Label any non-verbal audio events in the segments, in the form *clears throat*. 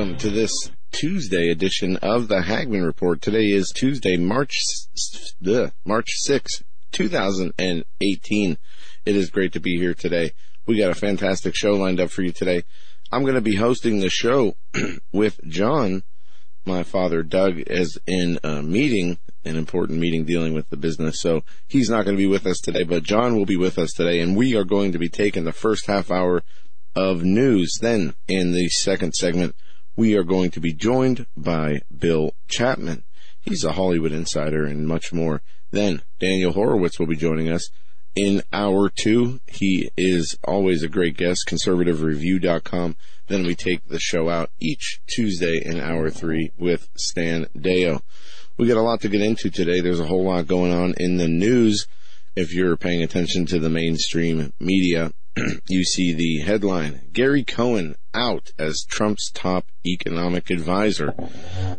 Welcome to this Tuesday edition of the Hagmann Report. Today is Tuesday, March ugh, March 6, 2018. It is great to be here today. We got a fantastic show lined up for you today. I'm going to be hosting the show *clears throat* with John. My father, Doug, is in a meeting, an important meeting dealing with the business, so he's not going to be with us today, but John will be with us today, and we are going to be taking the first half hour of news. Then, in the second segment, we are going to be joined by Bill Chapman. He's a Hollywood insider and much more. Then, Daniel Horowitz will be joining us in hour two. He is always a great guest, conservativereview.com. Then we take the show out each Tuesday in hour three with Stan Deyo. We got a lot to get into today. There's a whole lot going on in the news. If you're paying attention to the mainstream media, *clears throat* you see the headline Gary Cohen out as Trump's top economic advisor.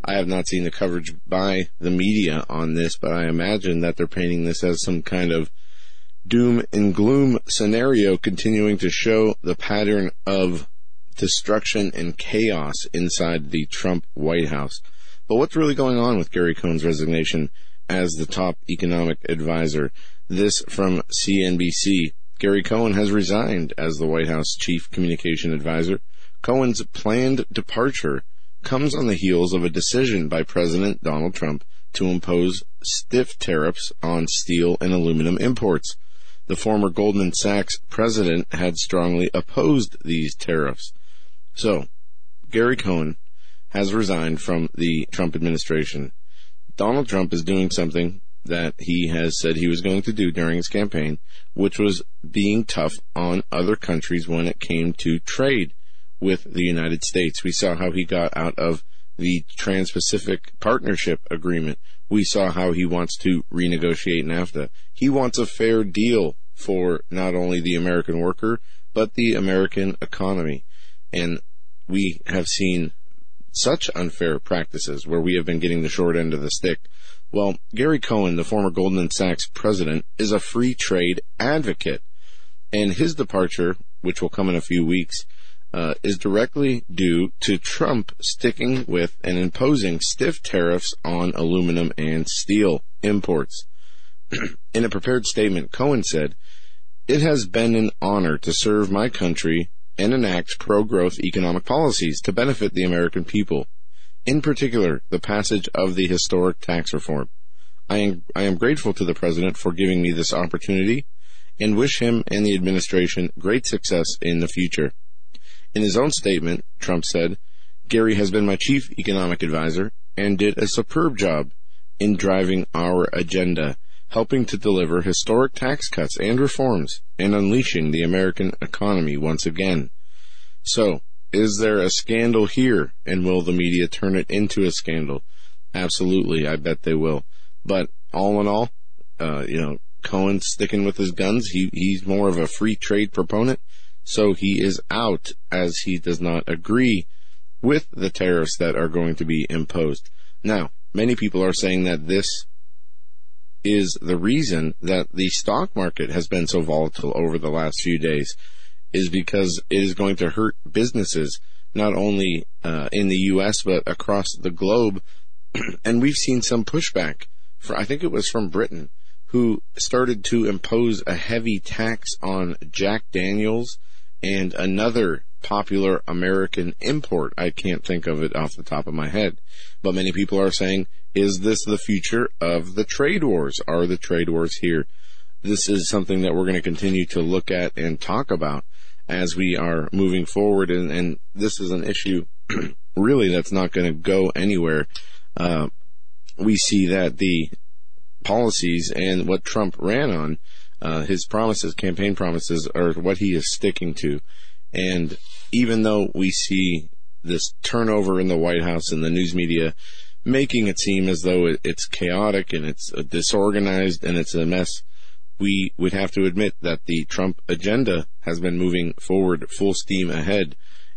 I have not seen the coverage by the media on this, but I imagine that they're painting this as some kind of doom and gloom scenario continuing to show the pattern of destruction and chaos inside the Trump White House. But what's really going on with Gary Cohen's resignation as the top economic advisor? This from CNBC. Gary Cohen has resigned as the White House chief communication advisor. Cohen's planned departure comes on the heels of a decision by President Donald Trump to impose stiff tariffs on steel and aluminum imports. The former Goldman Sachs president had strongly opposed these tariffs. So, Gary Cohen has resigned from the Trump administration. Donald Trump is doing something that he has said he was going to do during his campaign, which was being tough on other countries when it came to trade with the United States. We saw how he got out of the Trans-Pacific Partnership Agreement. We saw how he wants to renegotiate NAFTA. He wants a fair deal for not only the American worker, but the American economy. And we have seen such unfair practices where we have been getting the short end of the stick. Well, Gary Cohen, the former Goldman Sachs president, is a free trade advocate. And his departure, which will come in a few weeks, uh, is directly due to Trump sticking with and imposing stiff tariffs on aluminum and steel imports. *clears throat* in a prepared statement, Cohen said, It has been an honor to serve my country and enact pro-growth economic policies to benefit the American people. In particular, the passage of the historic tax reform. I am, I am grateful to the President for giving me this opportunity and wish him and the administration great success in the future. In his own statement, Trump said, Gary has been my chief economic advisor and did a superb job in driving our agenda, helping to deliver historic tax cuts and reforms and unleashing the American economy once again. So, is there a scandal here and will the media turn it into a scandal? Absolutely, I bet they will. But all in all, uh, you know, Cohen's sticking with his guns. He, he's more of a free trade proponent. So he is out as he does not agree with the tariffs that are going to be imposed. Now, many people are saying that this is the reason that the stock market has been so volatile over the last few days is because it is going to hurt businesses not only uh, in the U.S. but across the globe. *clears throat* and we've seen some pushback. For I think it was from Britain, who started to impose a heavy tax on Jack Daniels and another popular American import. I can't think of it off the top of my head, but many people are saying, "Is this the future of the trade wars? Are the trade wars here?" This is something that we're going to continue to look at and talk about as we are moving forward. And, and this is an issue *clears throat* really that's not going to go anywhere. Uh, we see that the policies and what Trump ran on, uh, his promises, campaign promises, are what he is sticking to. And even though we see this turnover in the White House and the news media making it seem as though it's chaotic and it's disorganized and it's a mess. We would have to admit that the Trump agenda has been moving forward full steam ahead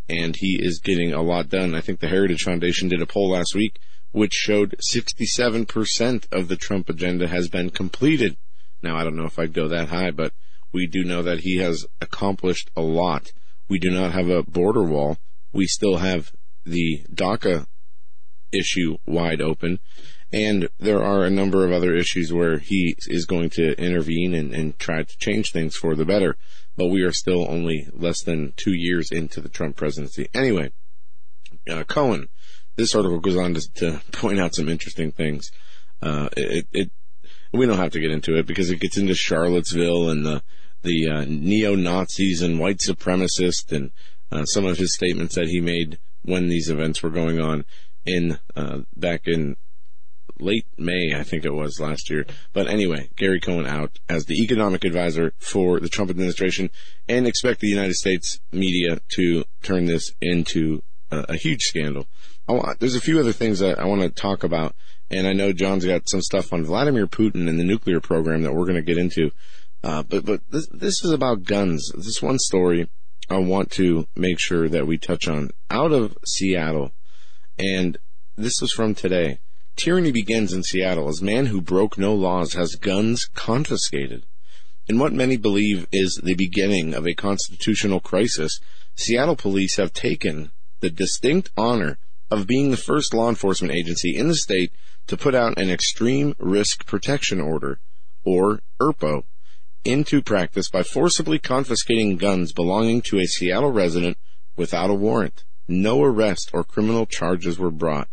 and he is getting a lot done. I think the Heritage Foundation did a poll last week which showed 67% of the Trump agenda has been completed. Now, I don't know if I'd go that high, but we do know that he has accomplished a lot. We do not have a border wall. We still have the DACA issue wide open. And there are a number of other issues where he is going to intervene and, and try to change things for the better. But we are still only less than two years into the Trump presidency. Anyway, uh, Cohen, this article goes on to, to, point out some interesting things. Uh, it, it, we don't have to get into it because it gets into Charlottesville and the, the uh, neo Nazis and white supremacists and uh, some of his statements that he made when these events were going on in uh, back in late May, I think it was last year. But anyway, Gary Cohen out as the economic advisor for the Trump administration and expect the United States media to turn this into a, a huge scandal. Want, there's a few other things that I want to talk about, and I know John's got some stuff on Vladimir Putin and the nuclear program that we're going to get into. Uh, but but this, this is about guns. This one story I want to make sure that we touch on out of Seattle, and this is from today. Tyranny begins in Seattle as man who broke no laws has guns confiscated. In what many believe is the beginning of a constitutional crisis, Seattle police have taken the distinct honor of being the first law enforcement agency in the state to put out an extreme risk protection order, or ERPO, into practice by forcibly confiscating guns belonging to a Seattle resident without a warrant. No arrest or criminal charges were brought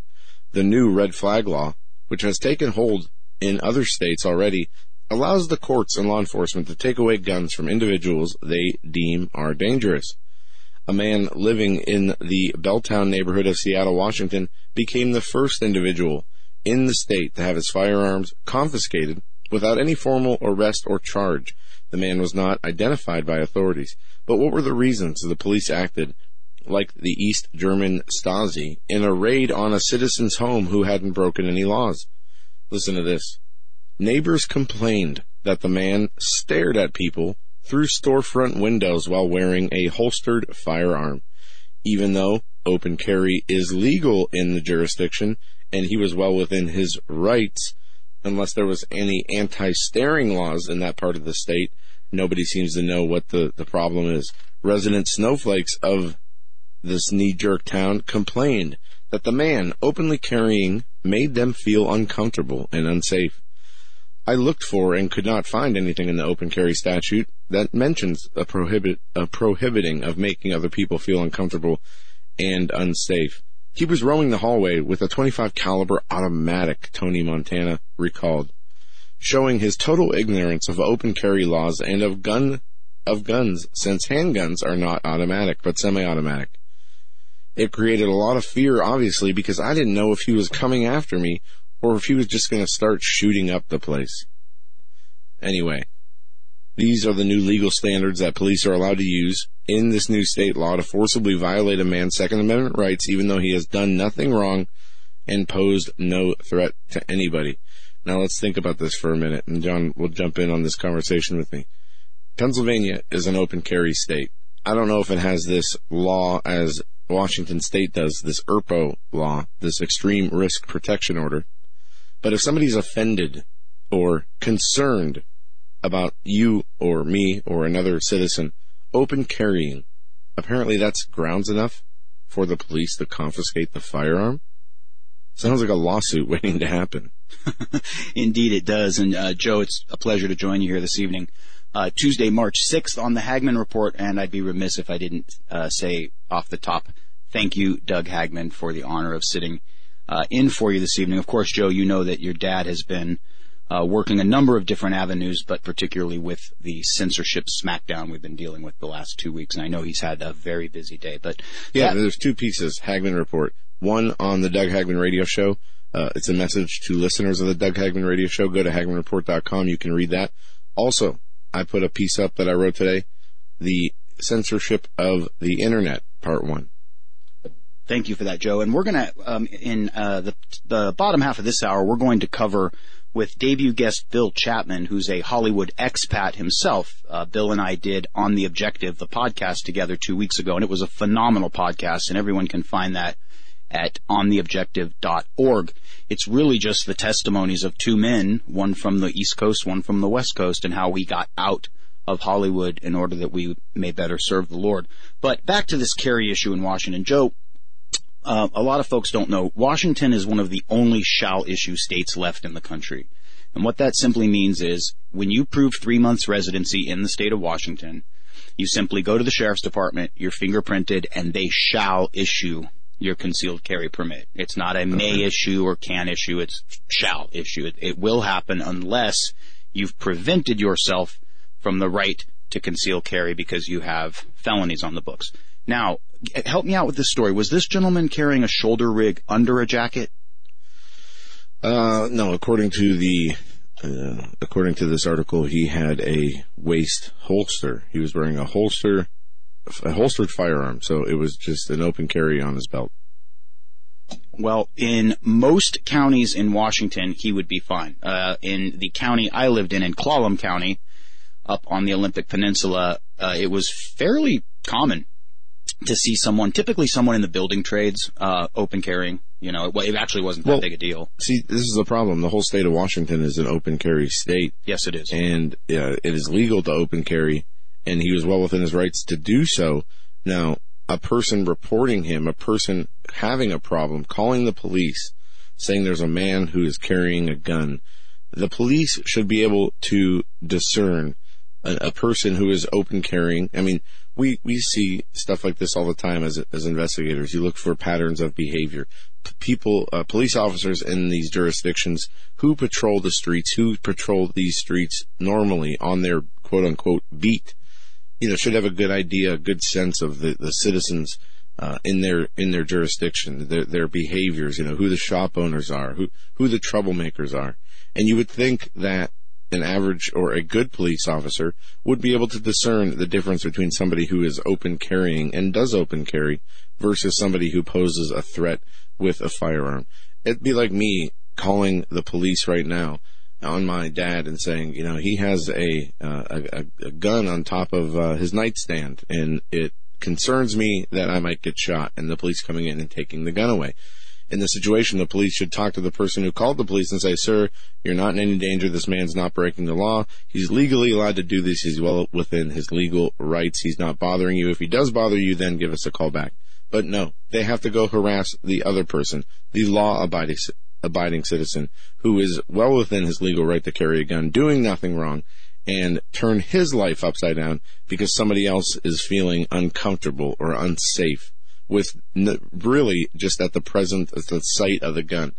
the new red flag law, which has taken hold in other states already, allows the courts and law enforcement to take away guns from individuals they deem are dangerous. A man living in the Belltown neighborhood of Seattle, Washington, became the first individual in the state to have his firearms confiscated without any formal arrest or charge. The man was not identified by authorities. But what were the reasons the police acted like the East German Stasi, in a raid on a citizen's home who hadn't broken any laws. Listen to this. Neighbors complained that the man stared at people through storefront windows while wearing a holstered firearm. Even though open carry is legal in the jurisdiction and he was well within his rights, unless there was any anti-staring laws in that part of the state, nobody seems to know what the, the problem is. Resident snowflakes of this knee-jerk town complained that the man openly carrying made them feel uncomfortable and unsafe. I looked for and could not find anything in the open carry statute that mentions a prohibit a prohibiting of making other people feel uncomfortable and unsafe. He was roaming the hallway with a 25 caliber automatic, Tony Montana recalled, showing his total ignorance of open carry laws and of gun of guns since handguns are not automatic but semi-automatic. It created a lot of fear, obviously, because I didn't know if he was coming after me or if he was just going to start shooting up the place. Anyway, these are the new legal standards that police are allowed to use in this new state law to forcibly violate a man's Second Amendment rights, even though he has done nothing wrong and posed no threat to anybody. Now let's think about this for a minute, and John will jump in on this conversation with me. Pennsylvania is an open carry state. I don't know if it has this law as Washington State does, this ERPO law, this extreme risk protection order. But if somebody's offended or concerned about you or me or another citizen open carrying, apparently that's grounds enough for the police to confiscate the firearm. Sounds like a lawsuit *laughs* waiting to happen. *laughs* Indeed, it does. And uh, Joe, it's a pleasure to join you here this evening. Uh, Tuesday, March 6th on the Hagmann Report, and I'd be remiss if I didn't uh, say off the top Thank you, Doug Hagmann, for the honor of sitting uh, in for you this evening. Of course, Joe, you know that your dad has been uh, working a number of different avenues, but particularly with the censorship smackdown we've been dealing with the last two weeks. And I know he's had a very busy day. But yeah, that, there's two pieces Hagmann report. One on the Doug Hagmann radio show. Uh, it's a message to listeners of the Doug Hagmann radio show. Go to hagmannreport.com. You can read that. Also, I put a piece up that I wrote today. The censorship of the internet, part one Thank you for that, Joe. And we're going to, um, in uh, the, the bottom half of this hour, we're going to cover with debut guest Bill Chapman, who's a Hollywood expat himself. Uh, Bill and I did On the Objective, the podcast together two weeks ago, and it was a phenomenal podcast, and everyone can find that at ontheobjective.org. It's really just the testimonies of two men, one from the East Coast, one from the West Coast, and how we got out of Hollywood in order that we may better serve the Lord. But back to this carry issue in Washington. Joe, uh, a lot of folks don't know, Washington is one of the only shall issue states left in the country. And what that simply means is when you prove three months residency in the state of Washington, you simply go to the sheriff's department, you're fingerprinted, and they shall issue your concealed carry permit. It's not a may issue or can issue, it's shall issue. It, it will happen unless you've prevented yourself from the right to conceal carry because you have felonies on the books. Now, help me out with this story. Was this gentleman carrying a shoulder rig under a jacket? Uh, no, according to the, uh, according to this article, he had a waist holster. He was wearing a holster, a holstered firearm. So it was just an open carry on his belt. Well, in most counties in Washington, he would be fine. Uh, in the county I lived in, in Clallam County, up on the Olympic Peninsula, uh, it was fairly common to see someone, typically someone in the building trades, uh, open carrying. You know, it, it actually wasn't that Well- big a deal. See, this is the problem. The whole state of Washington is an open carry state. Yes, it is. and uh, it is legal to open carry, and he was well within his rights to do so. Now, a person reporting him, a person having a problem, calling the police, saying there's a man who is carrying a gun, the police should be able to discern a, a person who is open carrying. I mean, we, we see stuff like this all the time as, as investigators. You look for patterns of behavior. People, uh, police officers in these jurisdictions who patrol the streets, who patrol these streets normally on their quote unquote beat, you know, should have a good idea, a good sense of the, the citizens, uh, in their, in their jurisdiction, their, their behaviors, you know, who the shop owners are, who, who the troublemakers are. And you would think that an average or a good police officer would be able to discern the difference between somebody who is open carrying and does open carry versus somebody who poses a threat with a firearm. It'd be like me calling the police right now on my dad and saying, you know, he has a uh, a, a gun on top of uh, his nightstand, and it concerns me that I might get shot, and the police coming in and taking the gun away. In the situation, the police should talk to the person who called the police and say, "Sir, you're not in any danger. This man's not breaking the law. He's legally allowed to do this. He's well within his legal rights. He's not bothering you. If he does bother you, then give us a call back." But no, they have to go harass the other person, the law-abiding abiding citizen who is well within his legal right to carry a gun, doing nothing wrong, and turn his life upside down because somebody else is feeling uncomfortable or unsafe with n- really just at the present, at the sight of the gun.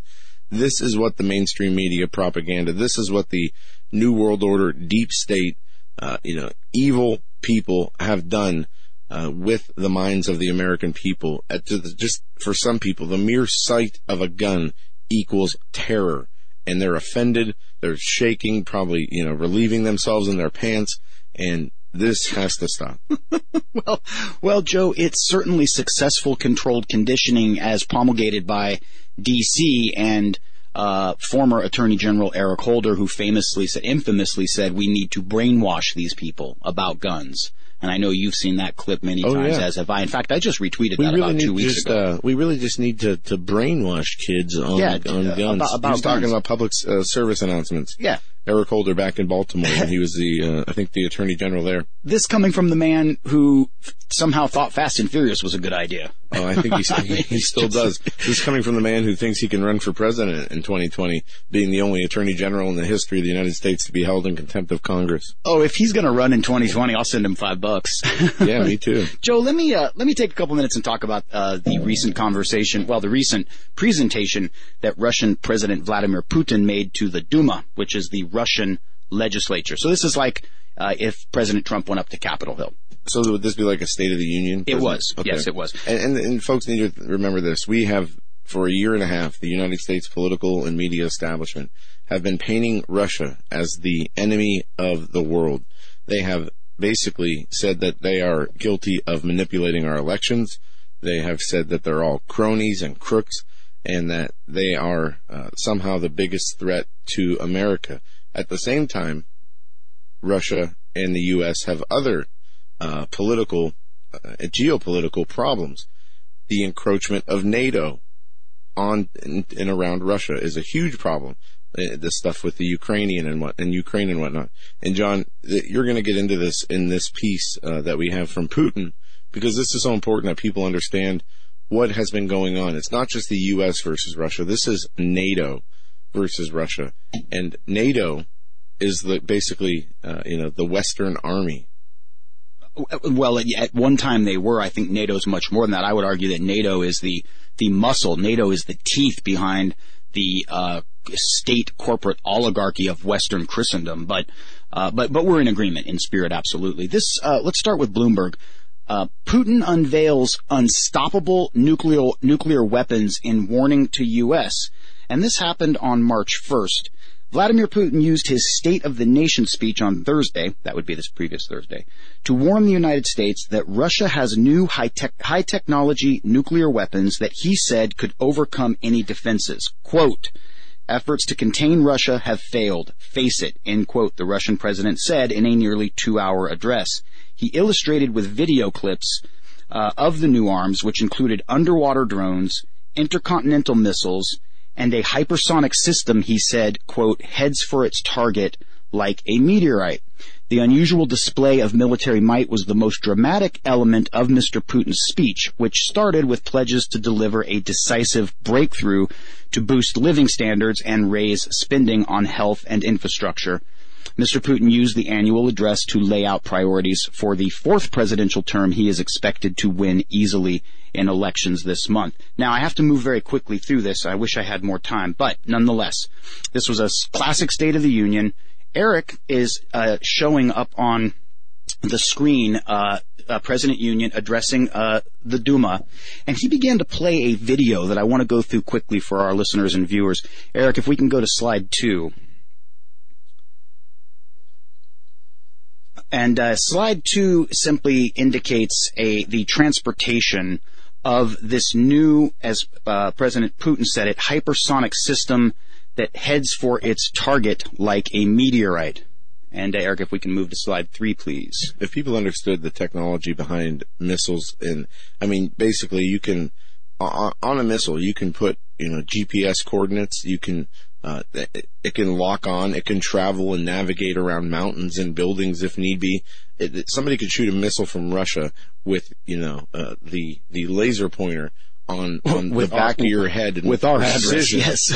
This is what the mainstream media propaganda, this is what the New World Order, deep state, uh, you know, evil people have done uh, with the minds of the American people. At just for some people, the mere sight of a gun equals terror, and they're offended. They're shaking, probably you know, relieving themselves in their pants, and this has to stop. *laughs* Well, well, Joe, it's certainly successful controlled conditioning as promulgated by DC and uh, former Attorney General Eric Holder, who famously said, infamously said, we need to brainwash these people about guns. And I know you've seen that clip many Oh, times, yeah. as have I. In fact, I just retweeted We that really about two weeks just, ago. uh, we really just need to, to brainwash kids on, Yeah, on uh, guns. about- about he was talking guns. about public uh, service announcements. yeah. Eric Holder back in Baltimore when he was the, *laughs* uh, I think the attorney general there. This coming from the man who somehow thought Fast and Furious was a good idea. Oh, I think he, still *laughs* does. This is coming from the man who thinks he can run for president in 2020, being the only attorney general in the history of the United States to be held in contempt of Congress. Oh, if he's going to run in 2020, I'll send him five bucks. *laughs* Yeah, me too. Joe, let me uh, let me take a couple minutes and talk about uh, the recent conversation, well, the recent presentation that Russian President Vladimir Putin made to the Duma, which is the Russian legislature. So this is like uh, if President Trump went up to Capitol Hill. So would this be like a State of the Union? It was. Yes, it was. And, and, and folks need to remember this. We have, for a year and a half, the United States political and media establishment have been painting Russia as the enemy of the world. They have basically said that they are guilty of manipulating our elections. They have said that they're all cronies and crooks and that they are uh, somehow the biggest threat to America. At the same time, Russia and the U.S. have other uh, political, uh, geopolitical problems. The encroachment of NATO on and, around Russia is a huge problem. Uh, the stuff with the Ukrainian and what and Ukraine and whatnot. And John, you're going to get into this in this piece uh, that we have from Putin because this is so important that people understand what has been going on. It's not just the U.S. versus Russia. This is NATO versus Russia, and NATO is the basically uh, you know the Western Army. Well, at one time they were. I think NATO's much more than that. I would argue that NATO is the the muscle. NATO is the teeth behind the uh, state corporate oligarchy of Western Christendom. But uh, but but we're in agreement in spirit, absolutely. This uh, let's start with Bloomberg. Uh, Putin unveils unstoppable nuclear nuclear weapons in warning to U.S. And this happened on March 1st. Vladimir Putin used his State of the Nation speech on Thursday, that would be this previous Thursday, to warn the United States that Russia has new high, tech, high technology nuclear weapons that he said could overcome any defenses. Quote, efforts to contain Russia have failed. Face it, end quote, the Russian president said in a nearly two hour address. He illustrated with video clips uh, of the new arms, which included underwater drones, intercontinental missiles, and a hypersonic system, he said, quote, heads for its target like a meteorite. The unusual display of military might was the most dramatic element of Mr. Putin's speech, which started with pledges to deliver a decisive breakthrough to boost living standards and raise spending on health and infrastructure. Mr. Putin used the annual address to lay out priorities for the fourth presidential term he is expected to win easily in elections this month. Now, I have to move very quickly through this. I wish I had more time, but nonetheless, this was a classic State of the Union. Eric is uh, showing up on the screen uh, uh, President Union addressing uh, the Duma, and he began to play a video that I want to go through quickly for our listeners and viewers. Eric, if we can go to slide two. And uh, slide two simply indicates a the transportation of this new, as uh, President Putin said it, hypersonic system that heads for its target like a meteorite. And uh, Eric, if we can move to slide three, please. If people understood the technology behind missiles, and I mean, basically, you can on, on a missile, you can put you know GPS coordinates. You can uh, it, can lock on. It can travel and navigate around mountains and buildings if need be. It, it, somebody could shoot a missile from Russia with, you know, uh, the the laser pointer on *laughs* on with the back our, of your head and with our precision. *laughs* Yes,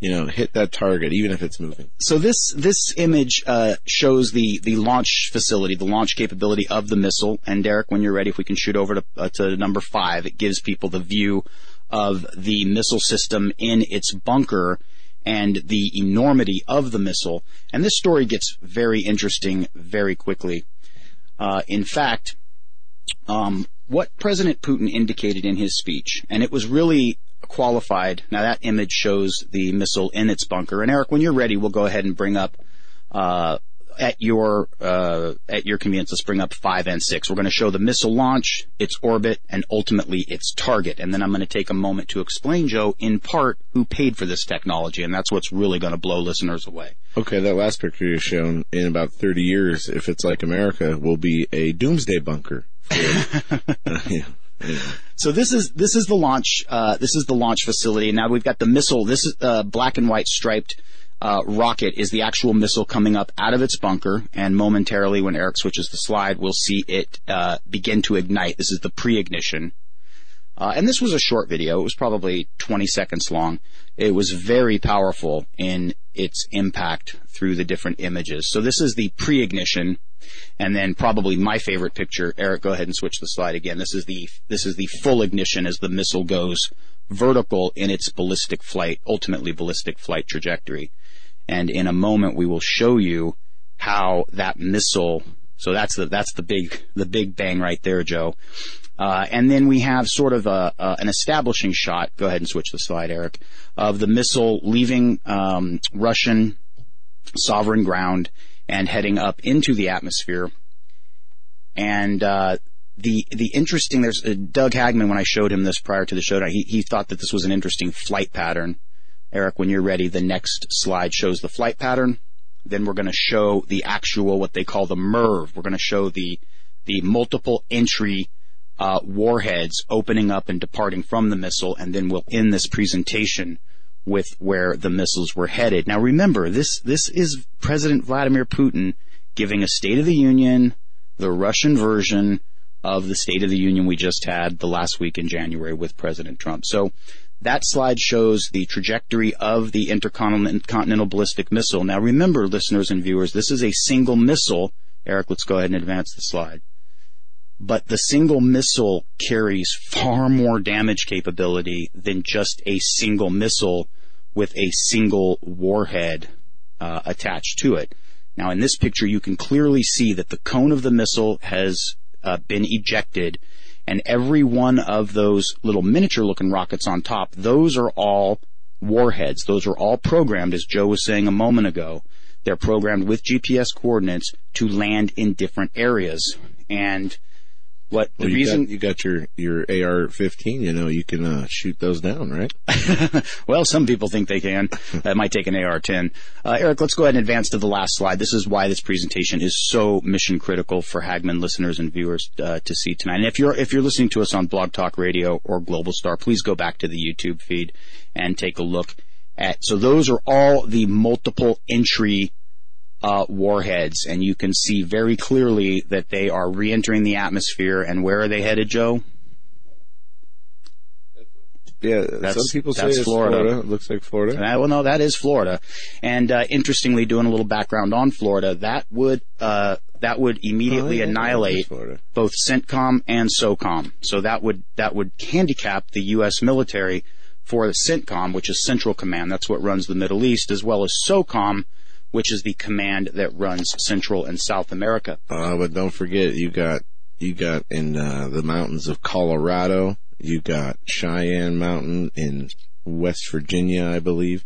you know, hit that target even if it's moving. So this this image uh, shows the the launch facility, the launch capability of the missile. And Derek, when you're ready, if we can shoot over to uh, to number five, it gives people the view of the missile system in its bunker and the enormity of the missile. And this story gets very interesting very quickly. Uh, in fact, um, what President Putin indicated in his speech, and it was really qualified. Now that image shows the missile in its bunker. And Eric, when you're ready, we'll go ahead and bring up uh, at your uh, at your convenience, let's bring up five and six. We're going to show the missile launch, its orbit, and ultimately its target. And then I'm going to take a moment to explain, Joe, in part, who paid for this technology, and that's what's really going to blow listeners away. Okay, that last picture you shown in about 30 years, if it's like America, will be a doomsday bunker. For, uh, yeah. So this is this is the launch. Uh, this is the launch facility. Now we've got the missile. This is uh, black and white striped uh, rocket is the actual missile coming up out of its bunker, and momentarily, when Eric switches the slide, we'll see it uh, begin to ignite. This is the pre-ignition. Uh, and this was a short video. It was probably 20 seconds long. It was very powerful in its impact through the different images. So this is the pre-ignition, and then probably my favorite picture. Eric, go ahead and switch the slide again. This is the this is the full ignition as the missile goes vertical in its ballistic flight, ultimately ballistic flight trajectory. And in a moment, we will show you how that missile. So that's the that's the big the big bang right there, Joe. Uh, and then we have sort of a, a, an establishing shot. Go ahead and switch the slide, Eric, of the missile leaving um, Russian sovereign ground and heading up into the atmosphere. And uh, the the interesting there's uh, Doug Hagmann when I showed him this prior to the show he he thought that this was an interesting flight pattern. Eric, when you're ready, the next slide shows the flight pattern. Then we're going to show the actual what they call the MIRV. We're going to show the the multiple entry uh, warheads opening up and departing from the missile, and then we'll end this presentation with where the missiles were headed. Now remember, this this is President Vladimir Putin giving a State of the Union, the Russian version of the State of the Union we just had the last week in January with President Trump. So that slide shows the trajectory of the intercontinental ballistic missile. Now remember, listeners and viewers, this is a single missile. Eric, let's go ahead and advance the slide. But the single missile carries far more damage capability than just a single missile with a single warhead uh, attached to it. Now in this picture, you can clearly see that the cone of the missile has uh, been ejected, and every one of those little miniature looking rockets on top, those are all warheads. Those are all programmed, as Joe was saying a moment ago. They're programmed with GPS coordinates to land in different areas. And what the well, reason you got, you got your your AR-15, you know, you can uh, shoot those down, right? *laughs* well, some people think they can. *laughs* That might take an AR-10. Uh, Eric, let's go ahead and advance to the last slide. This is why this presentation is so mission critical for Hagmann listeners and viewers uh, to see tonight. And if you're if you're listening to us on Blog Talk Radio or Global Star, please go back to the YouTube feed and take a look at. So those are all the multiple entry uh, warheads, and you can see very clearly that they are re-entering the atmosphere. And where are they headed, Joe? Yeah, that's, some people say it's Florida. Florida. It looks like Florida. Uh, well, no, that is Florida. And uh, interestingly, doing a little background on Florida, that would uh, that would immediately oh, yeah, annihilate both CENTCOM and SOCOM. So that would that would handicap the U.S. military for the CENTCOM, which is Central Command. That's what runs the Middle East, as well as SOCOM, which is the command that runs Central and South America. Uh, but don't forget, you got you got in uh, the mountains of Colorado. You got Cheyenne Mountain in West Virginia, I believe.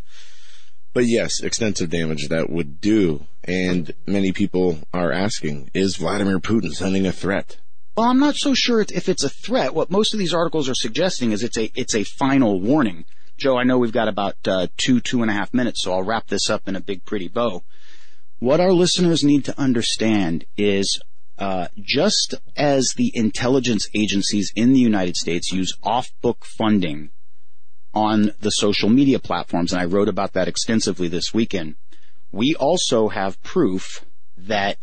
But yes, extensive damage that would do. And many people are asking, is Vladimir Putin sending a threat? Well, I'm not so sure if it's a threat. What most of these articles are suggesting is it's a it's a final warning. Joe, I know we've got about uh, two, two and a half minutes, so I'll wrap this up in a big, pretty bow. What our listeners need to understand is uh, just as the intelligence agencies in the United States use off-book funding on the social media platforms, and I wrote about that extensively this weekend, we also have proof that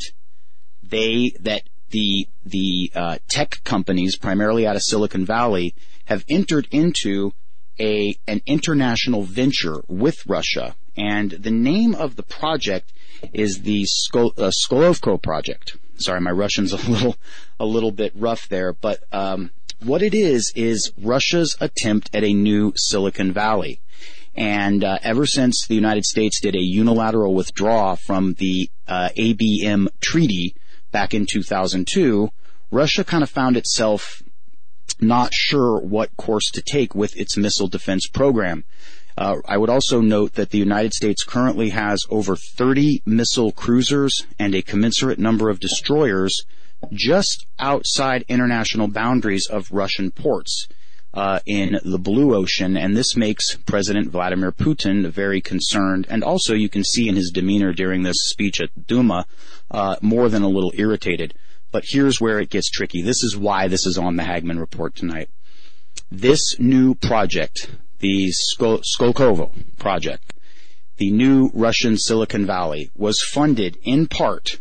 they that the the uh, tech companies, primarily out of Silicon Valley, have entered into a an international venture with Russia, and the name of the project is the Skol, uh, Skolovko project. Sorry, my Russian's a little a little bit rough there, but um, what it is is Russia's attempt at a new Silicon Valley. And uh, ever since the United States did a unilateral withdrawal from the uh, ABM treaty back in 2002, Russia kind of found itself not sure what course to take with its missile defense program. Uh, I would also note that the United States currently has over 30 missile cruisers and a commensurate number of destroyers just outside international boundaries of Russian ports. Uh, in the Blue Ocean, and this makes President Vladimir Putin very concerned. And also, you can see in his demeanor during this speech at Duma, uh, more than a little irritated. But here's where it gets tricky. This is why this is on the Hagmann report tonight. This new project, the Skolkovo project, the new Russian Silicon Valley, was funded in part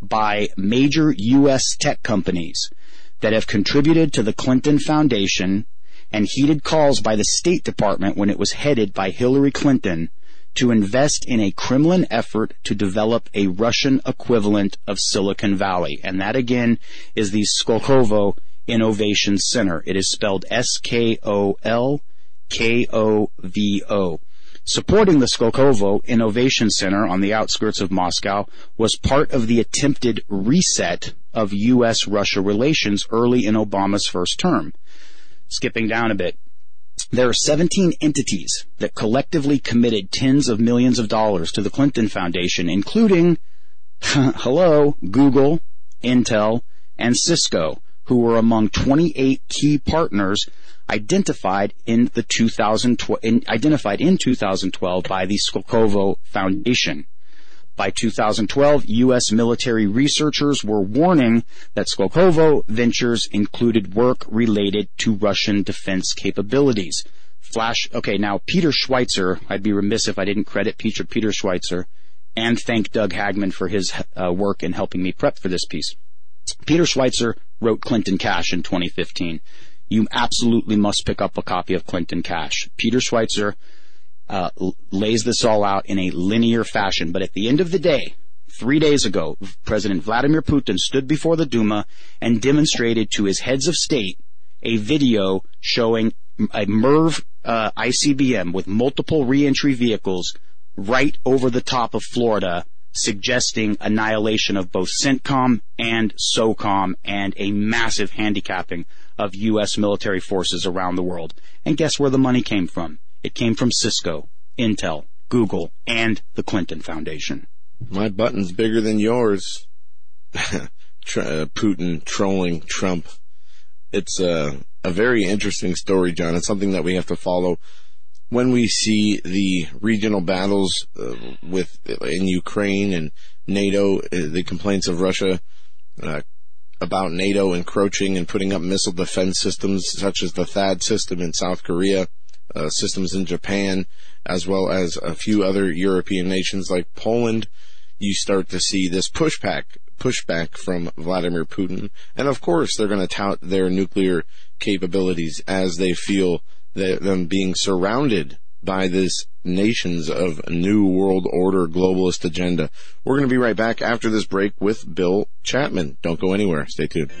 by major U.S. tech companies that have contributed to the Clinton Foundation and heated calls by the State Department when it was headed by Hillary Clinton to invest in a Kremlin effort to develop a Russian equivalent of Silicon Valley. And that again is the Skolkovo Innovation Center. It is spelled S-K-O-L-K-O-V-O. Supporting the Skolkovo Innovation Center on the outskirts of Moscow was part of the attempted reset of U.S.-Russia relations early in Obama's first term. Skipping down a bit, there are 17 entities that collectively committed tens of millions of dollars to the Clinton Foundation, including, *laughs* hello, Google, Intel, and Cisco, who were among 28 key partners identified in the 2012, in, identified in 2012 by the Skolkovo Foundation. By 2012, U.S. military researchers were warning that Skolkovo ventures included work related to Russian defense capabilities. Flash, okay, now Peter Schweizer, I'd be remiss if I didn't credit Peter, Peter Schweizer and thank Doug Hagmann for his uh, work in helping me prep for this piece. Peter Schweizer wrote Clinton Cash in 2015. You absolutely must pick up a copy of Clinton Cash. Peter Schweizer uh, lays this all out in a linear fashion, but at the end of the day, three days ago, President Vladimir Putin stood before the Duma and demonstrated to his heads of state a video showing a MIRV uh, ICBM with multiple reentry vehicles right over the top of Florida suggesting annihilation of both CENTCOM and SOCOM and a massive handicapping of U.S. military forces around the world. And guess where the money came from? It came from Cisco, Intel, Google, and the Clinton Foundation. My button's bigger than yours. *laughs* Uh, Putin trolling Trump. It's a, a very interesting story, John. It's something that we have to follow when we see the regional battles uh, with in Ukraine and NATO, uh, the complaints of Russia uh, about NATO encroaching and putting up missile defense systems such as the THAAD system in South Korea, uh, systems in Japan, as well as a few other European nations like Poland, you start to see this pushback pushback from Vladimir Putin, and of course they're going to tout their nuclear capabilities as they feel them being surrounded by this nations of new world order globalist agenda. We're going to be right back after this break with Bill Chapman. Don't go anywhere. Stay tuned.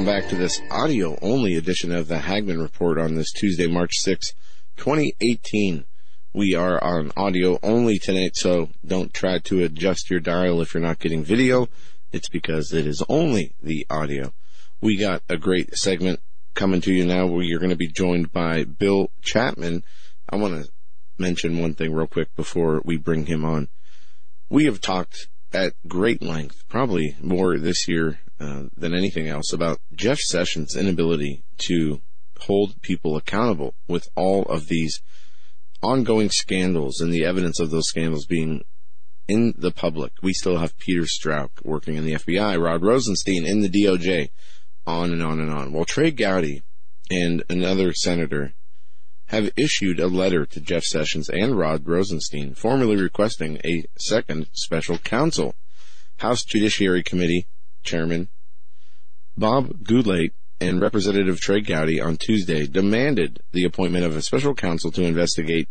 Welcome back to this audio only edition of the Hagmann Report on this Tuesday, March 6, 2018. We are on audio only tonight, so don't try to adjust your dial if you're not getting video. It's because it is only the audio. We got a great segment coming to you now where you're going to be joined by Bill Chapman. I want to mention one thing real quick before we bring him on. We have talked at great length, probably more this year uh, than anything else about Jeff Sessions' inability to hold people accountable with all of these ongoing scandals and the evidence of those scandals being in the public. We still have Peter Strzok working in the FBI, Rod Rosenstein in the DOJ, on and on and on. Well, Trey Gowdy and another senator have issued a letter to Jeff Sessions and Rod Rosenstein, formally requesting a second special counsel. House Judiciary Committee Chairman Bob Goodlatte and Representative Trey Gowdy on Tuesday demanded the appointment of a special counsel to investigate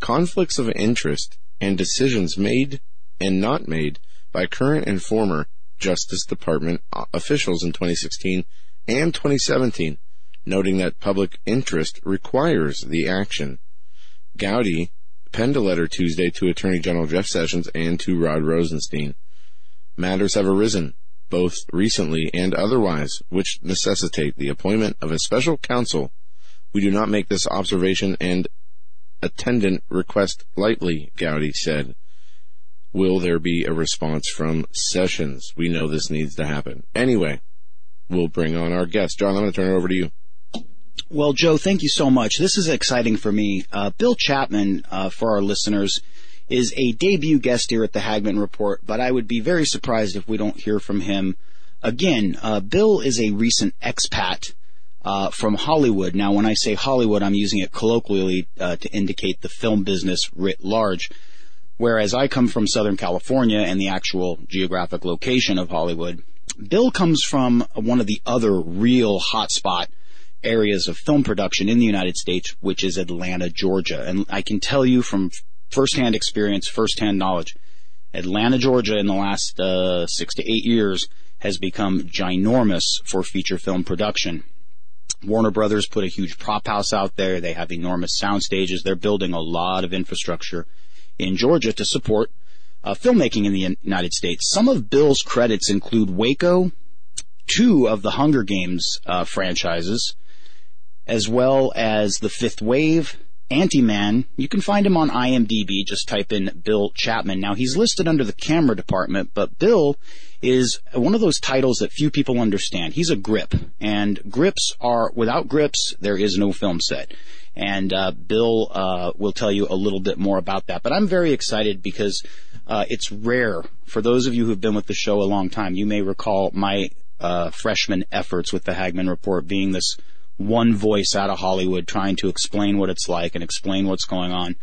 conflicts of interest and decisions made and not made by current and former Justice Department officials in 2016 and 2017, noting that public interest requires the action. Gowdy penned a letter Tuesday to Attorney General Jeff Sessions and to Rod Rosenstein. Matters have arisen both recently and otherwise, which necessitate the appointment of a special counsel. We do not make this observation and attendant request lightly, Gowdy said. Will there be a response from Sessions? We know this needs to happen. Anyway, we'll bring on our guest. John, I'm going to turn it over to you. Well, Joe, thank you so much. This is exciting for me. Uh, Bill Chapman, uh, for our listeners, is a debut guest here at the Hagmann Report, but I would be very surprised if we don't hear from him again. Uh, Bill is a recent expat uh, from Hollywood. Now, when I say Hollywood, I'm using it colloquially uh, to indicate the film business writ large. Whereas I come from Southern California and the actual geographic location of Hollywood, Bill comes from one of the other real hotspot areas of film production in the United States, which is Atlanta, Georgia. And I can tell you from firsthand experience, firsthand knowledge. Atlanta, Georgia, in the last uh, six to eight years, has become ginormous for feature film production. Warner Brothers put a huge prop house out there. They have enormous sound stages. They're building a lot of infrastructure in Georgia to support uh, filmmaking in the United States. Some of Bill's credits include Waco, two of the Hunger Games uh, franchises, as well as The Fifth Wave, Anti-Man. You can find him on IMDb. Just type in Bill Chapman. Now he's listed under the camera department, but Bill is one of those titles that few people understand. He's a grip, and grips are without grips there is no film set. And uh, Bill uh, will tell you a little bit more about that. But I'm very excited because uh, it's rare for those of you who've been with the show a long time. You may recall my uh, freshman efforts with the Hagmann Report being this one voice out of Hollywood trying to explain what it's like and explain what's going on.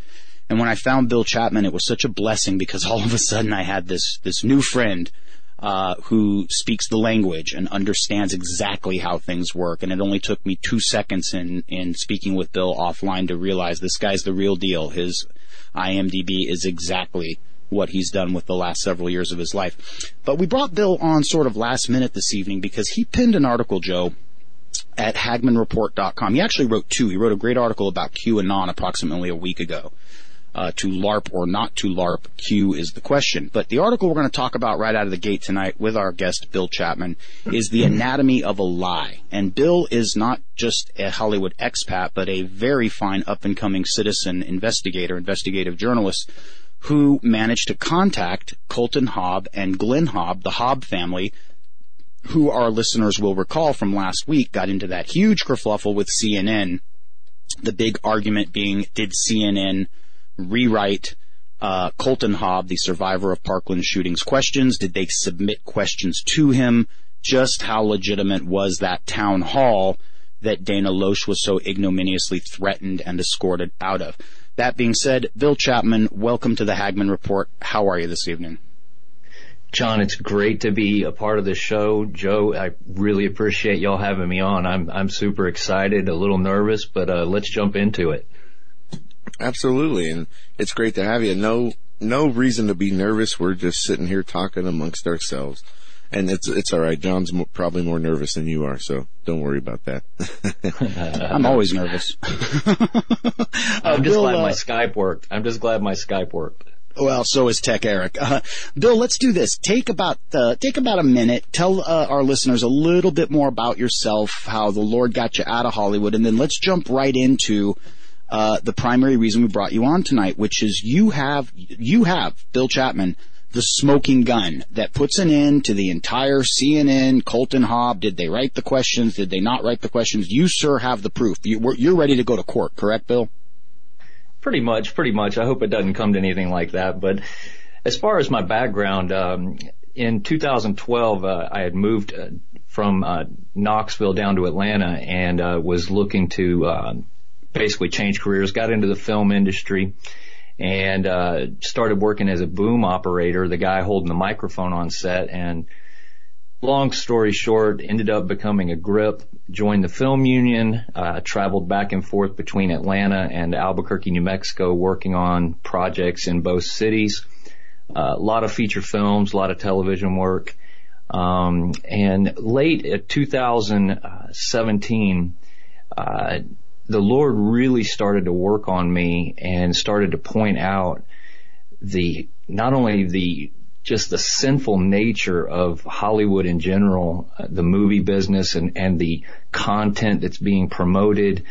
And when I found Bill Chapman, it was such a blessing because all of a sudden I had this this new friend uh, who speaks the language and understands exactly how things work. And it only took me two seconds in in speaking with Bill offline to realize this guy's the real deal. His IMDb is exactly what he's done with the last several years of his life. But we brought Bill on sort of last minute this evening because he pinned an article, Joe, at HagmannReport.com. He actually wrote two. He wrote a great article about QAnon approximately a week ago. Uh, to LARP or not to LARP, Q is the question. But the article we're going to talk about right out of the gate tonight with our guest, Bill Chapman, is the anatomy of a lie. And Bill is not just a Hollywood expat, but a very fine up and coming citizen investigator, investigative journalist who managed to contact Colton Haab and Glenn Haab, the Haab family, who our listeners will recall from last week got into that huge kerfluffle with CNN. The big argument being, did CNN rewrite uh, Colton Haab, the survivor of Parkland shootings questions? Did they submit questions to him? Just how legitimate was that town hall that Dana Loesch was so ignominiously threatened and escorted out of? That being said, Bill Chapman, welcome to the Hagmann Report. How are you this evening? John, it's great to be a part of this show. Joe, I really appreciate y'all having me on. I'm I'm super excited, a little nervous, but uh, let's jump into it. Absolutely, and it's great to have you. No no reason to be nervous. We're just sitting here talking amongst ourselves, and it's it's all right. John's mo- probably more nervous than you are, so don't worry about that. *laughs* I'm always *laughs* nervous. I'm just Bill, glad my uh, Skype worked. I'm just glad my Skype worked. Well, so is Tech Eric. Uh, Bill, let's do this. Take about uh, take about a minute. Tell uh, our listeners a little bit more about yourself, how the Lord got you out of Hollywood, and then let's jump right into uh, the primary reason we brought you on tonight, which is you have you have Bill Chapman, the smoking gun that puts an end to the entire CNN Colton Haab. Did they write the questions? Did they not write the questions? You, sir, have the proof. You, you're ready to go to court, correct, Bill? Pretty much, pretty much. I hope it doesn't come to anything like that. But as far as my background, um, in 2012, uh, I had moved uh, from uh, Knoxville down to Atlanta and uh, was looking to uh, basically change careers. Got into the film industry and uh, started working as a boom operator, the guy holding the microphone on set, and long story short, ended up becoming a grip, joined the film union, uh, traveled back and forth between Atlanta and Albuquerque, New Mexico, working on projects in both cities. Uh, a lot of feature films, a lot of television work. Um, and late at 2017, uh, the Lord really started to work on me and started to point out the, not only the just the sinful nature of Hollywood in general, uh, the movie business and, and the content that's being promoted,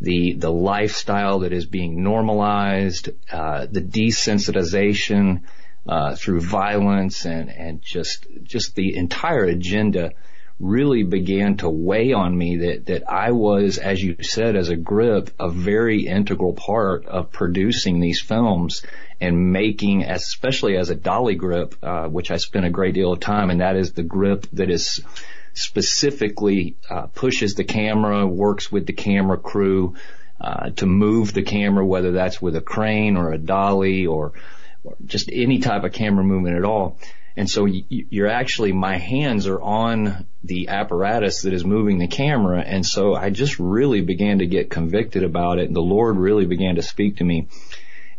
the, the lifestyle that is being normalized, uh, the desensitization, uh, through violence and, and just, just the entire agenda really began to weigh on me that, that I was, as you said, as a grip, a very integral part of producing these films and making, especially as a dolly grip, uh, which I spent a great deal of time, and that is the grip that is specifically uh, pushes the camera, works with the camera crew uh, to move the camera, whether that's with a crane or a dolly or, or just any type of camera movement at all. And so you're actually, my hands are on the apparatus that is moving the camera. And so I just really began to get convicted about it. And The Lord really began to speak to me.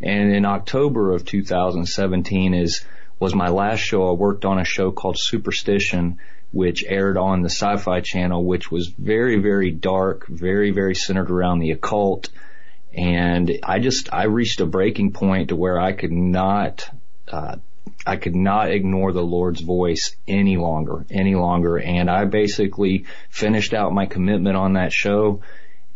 And in October of 2017 is, was my last show. I worked on a show called Superstition which aired on the Sci-Fi Channel, which was very, very dark, very, very centered around the occult. And I just, I reached a breaking point to where I could not, uh, I could not ignore the Lord's voice any longer, any longer. And I basically finished out my commitment on that show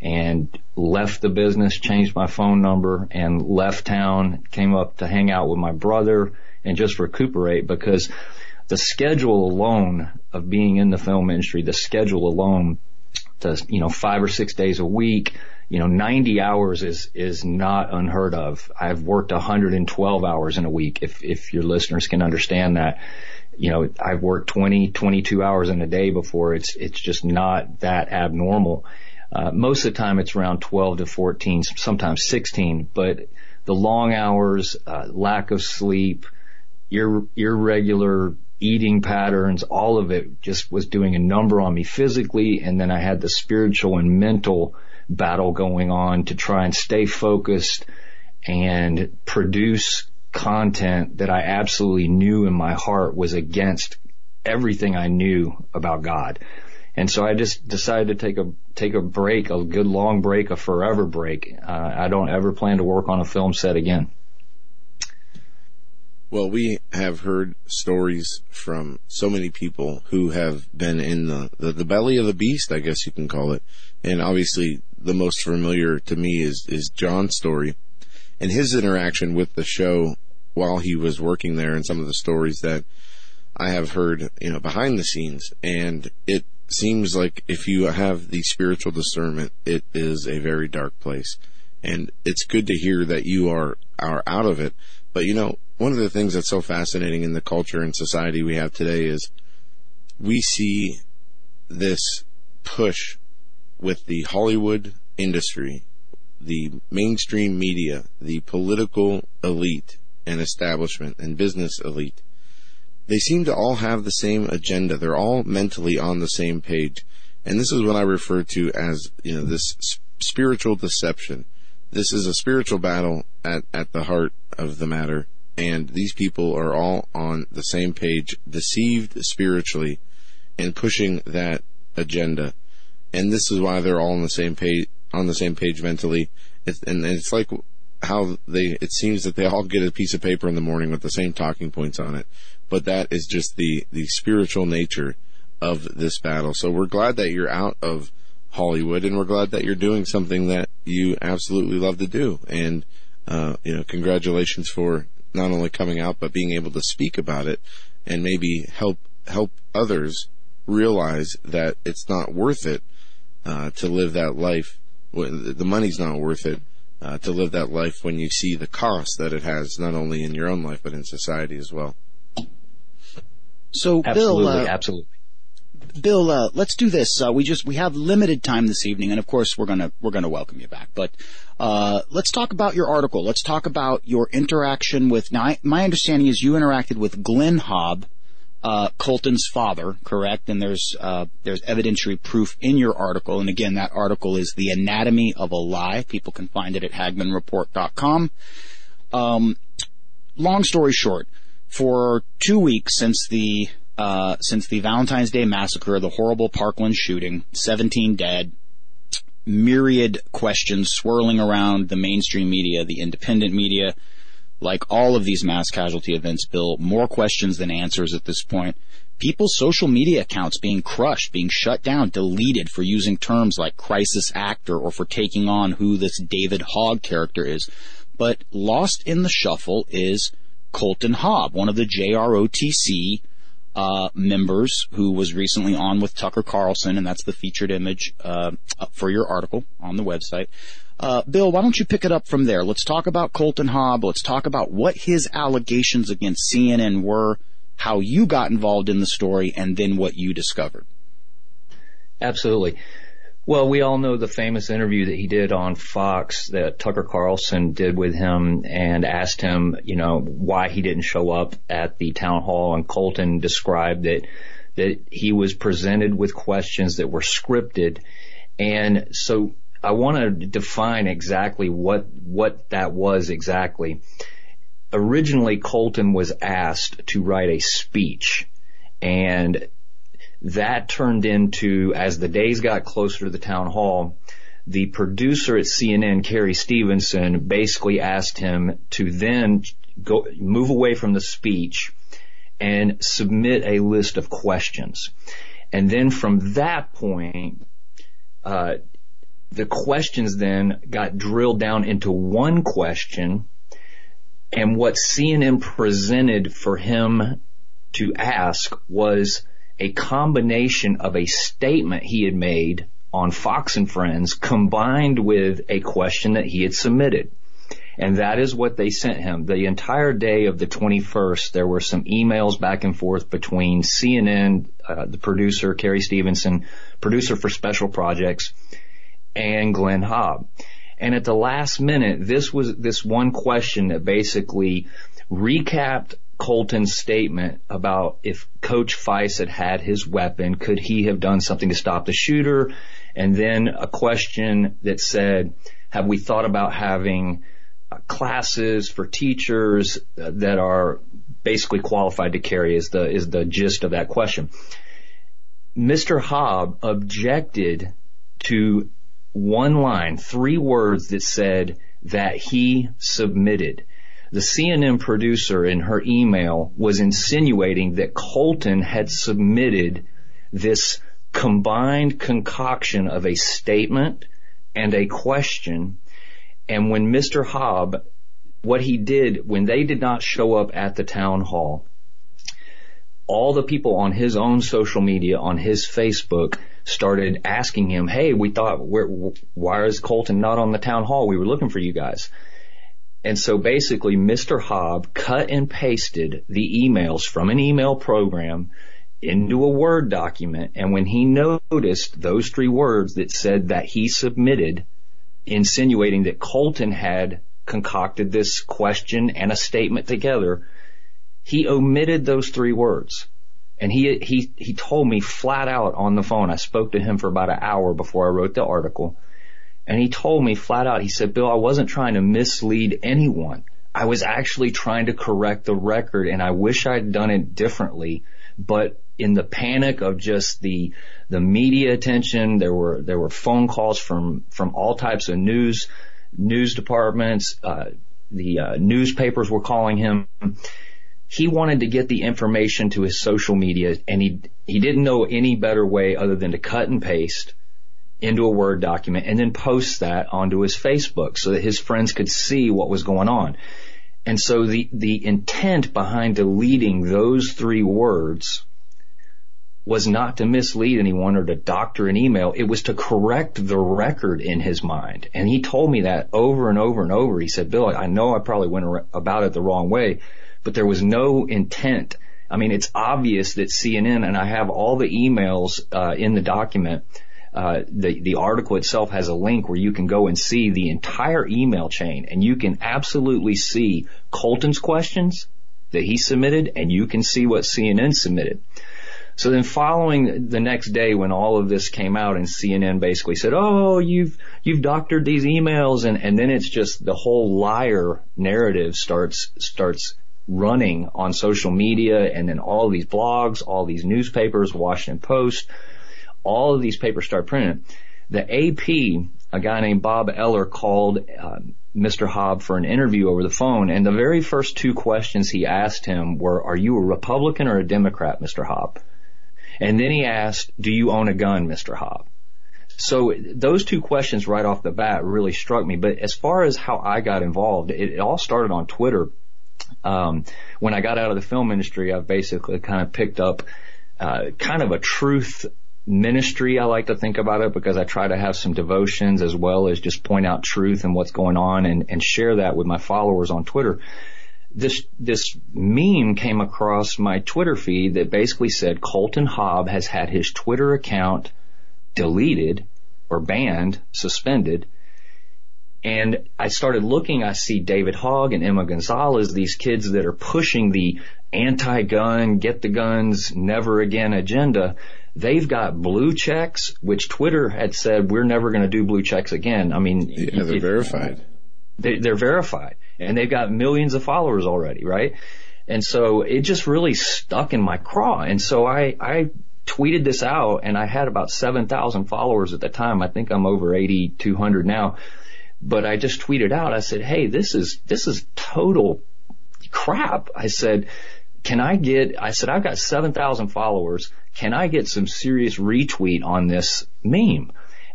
and left the business, changed my phone number and left town, came up to hang out with my brother and just recuperate because the schedule alone of being in the film industry, the schedule alone to, you know, five or six days a week, you know, 90 hours is, is not unheard of. I've worked 112 hours in a week if, if your listeners can understand that. You know, I've worked 20, 22 hours in a day before. It's, it's just not that abnormal. Uh, most of the time it's around 12 to 14, sometimes 16, but the long hours, uh, lack of sleep, ir- irregular eating patterns, all of it just was doing a number on me physically. And then I had the spiritual and mental battle going on to try and stay focused and produce content that I absolutely knew in my heart was against everything I knew about God. And so I just decided to take a take a break, a good long break, a forever break. Uh, I don't ever plan to work on a film set again. Well, we have heard stories from so many people who have been in the, the, the belly of the beast, I guess you can call it. And obviously the most familiar to me is, is John's story and his interaction with the show while he was working there and some of the stories that I have heard, you know, behind the scenes. And it seems like if you have the spiritual discernment, it is a very dark place. And it's good to hear that you are, are out of it. But you know, one of the things that's so fascinating in the culture and society we have today is we see this push with the Hollywood industry, the mainstream media, the political elite and establishment and business elite they seem to all have the same agenda. They're all mentally on the same page. And this is what I refer to as, you know, this spiritual deception. This is a spiritual battle at, at the heart of the matter. And these people are all on the same page, deceived spiritually and pushing that agenda. And this is why they're all on the same page, on the same page mentally. It's, and it's like how they, it seems that they all get a piece of paper in the morning with the same talking points on it but that is just the, the spiritual nature of this battle. So we're glad that you're out of Hollywood and we're glad that you're doing something that you absolutely love to do. And, uh, you know, congratulations for not only coming out, but being able to speak about it and maybe help, help others realize that it's not worth it, uh, to live that life. The money's not worth it. Uh, to live that life when you see the cost that it has, not only in your own life, but in society as well. So, absolutely, Bill, uh, absolutely. Bill, uh, let's do this. Uh, we just we have limited time this evening, and of course we're gonna we're gonna welcome you back. But uh, let's talk about your article. Let's talk about your interaction with. Now, I, my understanding is you interacted with Glenn Haab, uh, Colton's father, correct? And there's uh, there's evidentiary proof in your article. And again, that article is the Anatomy of a Lie. People can find it at HagmannReport.com. Um, long story short, for two weeks since the uh, since the Valentine's Day massacre, the horrible Parkland shooting, 17 dead, myriad questions swirling around the mainstream media, the independent media, like all of these mass casualty events, Bill, more questions than answers at this point. People's social media accounts being crushed, being shut down, deleted for using terms like crisis actor or for taking on who this David Hogg character is. But lost in the shuffle is Colton Haab, one of the JROTC uh, members who was recently on with Tucker Carlson, and that's the featured image uh, for your article on the website. Uh, Bill, why don't you pick it up from there? Let's talk about Colton Haab. Let's talk about what his allegations against CNN were, how you got involved in the story, and then what you discovered. Absolutely. Well, we all know the famous interview that he did on Fox that Tucker Carlson did with him and asked him, you know, why he didn't show up at the town hall and Colton described that, that he was presented with questions that were scripted. And so I want to define exactly what, what that was exactly. Originally, Colton was asked to write a speech and that turned into, as the days got closer to the town hall, the producer at CNN, Carrie Stevenson, basically asked him to then go, move away from the speech and submit a list of questions. And then from that point, uh, the questions then got drilled down into one question and what CNN presented for him to ask was a combination of a statement he had made on Fox and Friends combined with a question that he had submitted. And that is what they sent him. The entire day of the 21st, there were some emails back and forth between CNN, uh, the producer, Carrie Stevenson, producer for special projects, and Glenn Haab. And at the last minute, this was this one question that basically recapped Colton's statement about if Coach Feist had had his weapon, could he have done something to stop the shooter? And then a question that said, have we thought about having classes for teachers that are basically qualified to carry is the, is the gist of that question. Mr. Haab objected to one line, three words that said that he submitted. The CNN producer in her email was insinuating that Colton had submitted this combined concoction of a statement and a question. And when Mr. Haab, what he did when they did not show up at the town hall, all the people on his own social media, on his Facebook, started asking him, "Hey, we thought, why is Colton not on the town hall? We were looking for you guys." And so basically, Mr. Haab cut and pasted the emails from an email program into a Word document. And when he noticed those three words that said that he submitted, insinuating that Colton had concocted this question and a statement together, he omitted those three words. And he, he, he told me flat out on the phone. I spoke to him for about an hour before I wrote the article. And he told me flat out, he said, Bill, I wasn't trying to mislead anyone. I was actually trying to correct the record and I wish I'd done it differently. But in the panic of just the, the media attention, there were, there were phone calls from, from all types of news, news departments, uh, the uh, newspapers were calling him he wanted to get the information to his social media and he, he didn't know any better way other than to cut and paste into a Word document and then post that onto his Facebook so that his friends could see what was going on. And so the, the intent behind deleting those three words was not to mislead anyone or to doctor an email. It was to correct the record in his mind. And he told me that over and over and over. He said, Bill, I know I probably went about it the wrong way, but there was no intent. I mean, it's obvious that CNN, and I have all the emails uh, in the document. Uh, the the article itself has a link where you can go and see the entire email chain, and you can absolutely see Colton's questions that he submitted, and you can see what CNN submitted. So then following the next day when all of this came out and CNN basically said, oh, you've, you've doctored these emails and, and then it's just the whole liar narrative starts, starts running on social media and then all these blogs, all these newspapers, Washington Post, all of these papers start printing. The AP, a guy named Bob Eller called uh, Mr. Haab for an interview over the phone and the very first two questions he asked him were, are you a Republican or a Democrat, Mr. Haab? And then he asked, do you own a gun, Mr. Haab? So those two questions right off the bat really struck me. But as far as how I got involved, it, it all started on Twitter um, when I got out of the film industry, I've basically kind of picked up uh, kind of a truth ministry. I like to think about it because I try to have some devotions as well as just point out truth and what's going on and, and share that with my followers on Twitter. This this meme came across my Twitter feed that basically said Colton Haab has had his Twitter account deleted or banned, suspended and I started looking, I see David Hogg and Emma Gonzalez, these kids that are pushing the anti-gun, get the guns, never again agenda. They've got blue checks, which Twitter had said, we're never going to do blue checks again. I mean, yeah, they're verified. They, they're verified and they've got millions of followers already, right? And so it just really stuck in my craw. And so I, I tweeted this out and I had about 7,000 followers at the time. I think I'm over 8,200 now. But I just tweeted out, I said, hey, this is, this is total crap. I said, can I get, I said, I've got 7,000 followers. Can I get some serious retweet on this meme?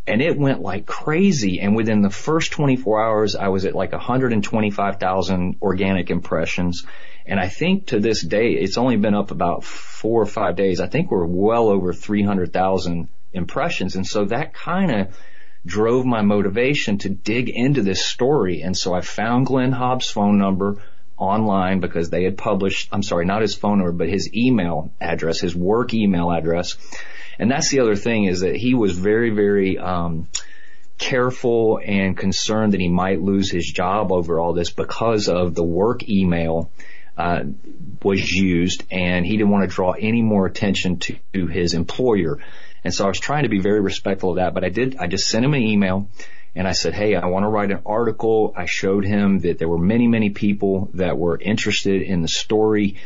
And it went like crazy. And within the first 24 hours, I was at like 125,000 organic impressions. And I think to this day, it's only been up about four or five days. I think we're well over 300,000 impressions. And so that kind of drove my motivation to dig into this story. And so I found Glenn Haab's phone number online because they had published, I'm sorry, not his phone number, but his email address, his work email address. And that's the other thing is that he was very, very, um, careful and concerned that he might lose his job over all this because of the work email uh, was used, and he didn't want to draw any more attention to, to his employer. And so I was trying to be very respectful of that, but I did, I just sent him an email and I said, Hey, I want to write an article. I showed him that there were many, many people that were interested in the story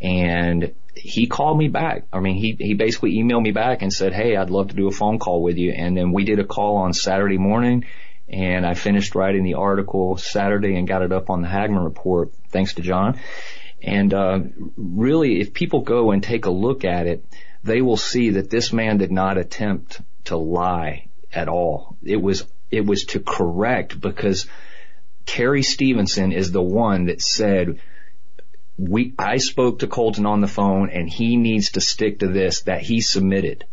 and he called me back. I mean, he, he basically emailed me back and said, Hey, I'd love to do a phone call with you. And then we did a call on Saturday morning and I finished writing the article Saturday and got it up on the Hagmann report, thanks to John. And uh, really, if people go and take a look at it, they will see that this man did not attempt to lie at all. It was it was to correct because Carrie Stevenson is the one that said we I spoke to Colton on the phone and he needs to stick to this that he submitted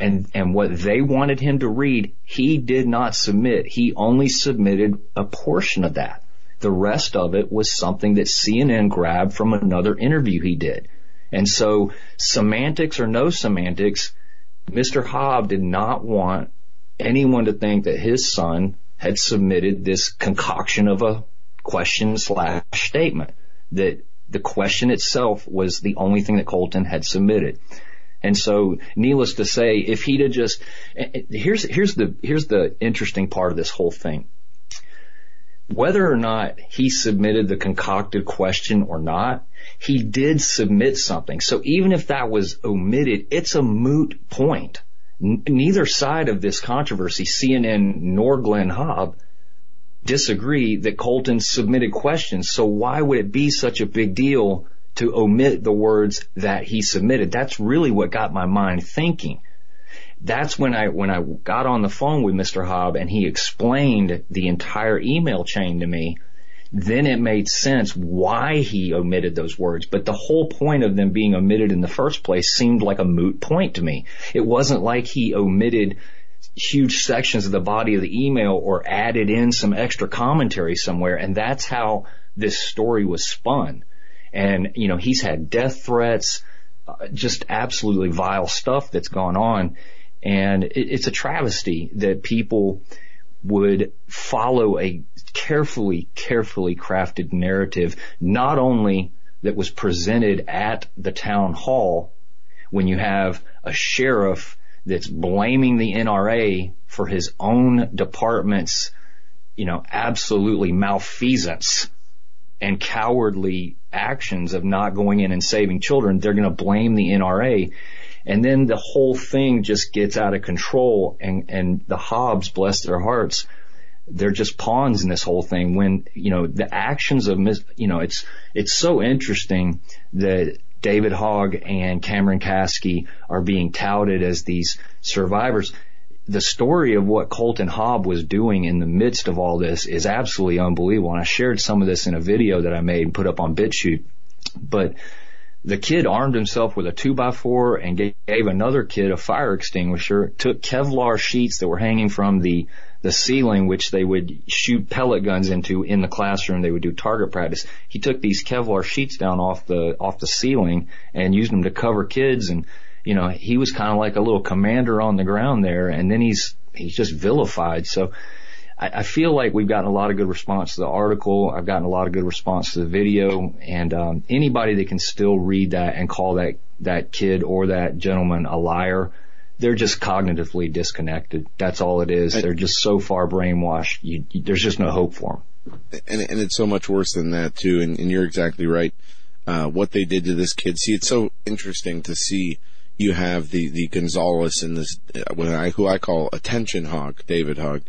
and, and what they wanted him to read, he did not submit. He only submitted a portion of that. The rest of it was something that CNN grabbed from another interview he did. And so semantics or no semantics, Mr. Haab did not want anyone to think that his son had submitted this concoction of a question slash statement. That the question itself was the only thing that Colton had submitted. And so, needless to say, if he'd have just, here's, here's the, here's the interesting part of this whole thing. Whether or not he submitted the concocted question or not, he did submit something. So even if that was omitted, it's a moot point. neither side of this controversy, CNN nor Glenn Haab, disagree that Colton submitted questions. So why would it be such a big deal to omit the words that he submitted. That's really what got my mind thinking. That's when I, when I got on the phone with Mr. Haab and he explained the entire email chain to me, then it made sense why he omitted those words. But the whole point of them being omitted in the first place seemed like a moot point to me. It wasn't like he omitted huge sections of the body of the email or added in some extra commentary somewhere. And that's how this story was spun. And, you know, he's had death threats, just absolutely vile stuff that's gone on. And it, it's a travesty that people would follow a carefully, carefully crafted narrative, not only that was presented at the town hall when you have a sheriff that's blaming the NRA for his own department's, you know, absolutely malfeasance and cowardly actions of not going in and saving children, they're going to blame the NRA. And then the whole thing just gets out of control and, and the Haabs, bless their hearts, they're just pawns in this whole thing when, you know, the actions of, you know, it's, it's so interesting that David Hogg and Cameron Kasky are being touted as these survivors the story of what Colton Haab was doing in the midst of all this is absolutely unbelievable. And I shared some of this in a video that I made and put up on BitChute. But the kid armed himself with a two by four and gave, another kid a fire extinguisher, took Kevlar sheets that were hanging from the, the ceiling, which they would shoot pellet guns into in the classroom. They would do target practice. He took these Kevlar sheets down off the, off the ceiling and used them to cover kids and you know, he was kind of like a little commander on the ground there, and then he's he's just vilified. So I, I feel like we've gotten a lot of good response to the article. I've gotten a lot of good response to the video, and um, anybody that can still read that and call that that kid or that gentleman a liar, they're just cognitively disconnected. That's all it is. They're just so far brainwashed. You, you, there's just no hope for them. And, and it's so much worse than that too. And, and you're exactly right. Uh, what they did to this kid. See, it's so interesting to see you have the, the Gonzalez and this, uh, I, who I call attention hog, David Hogg,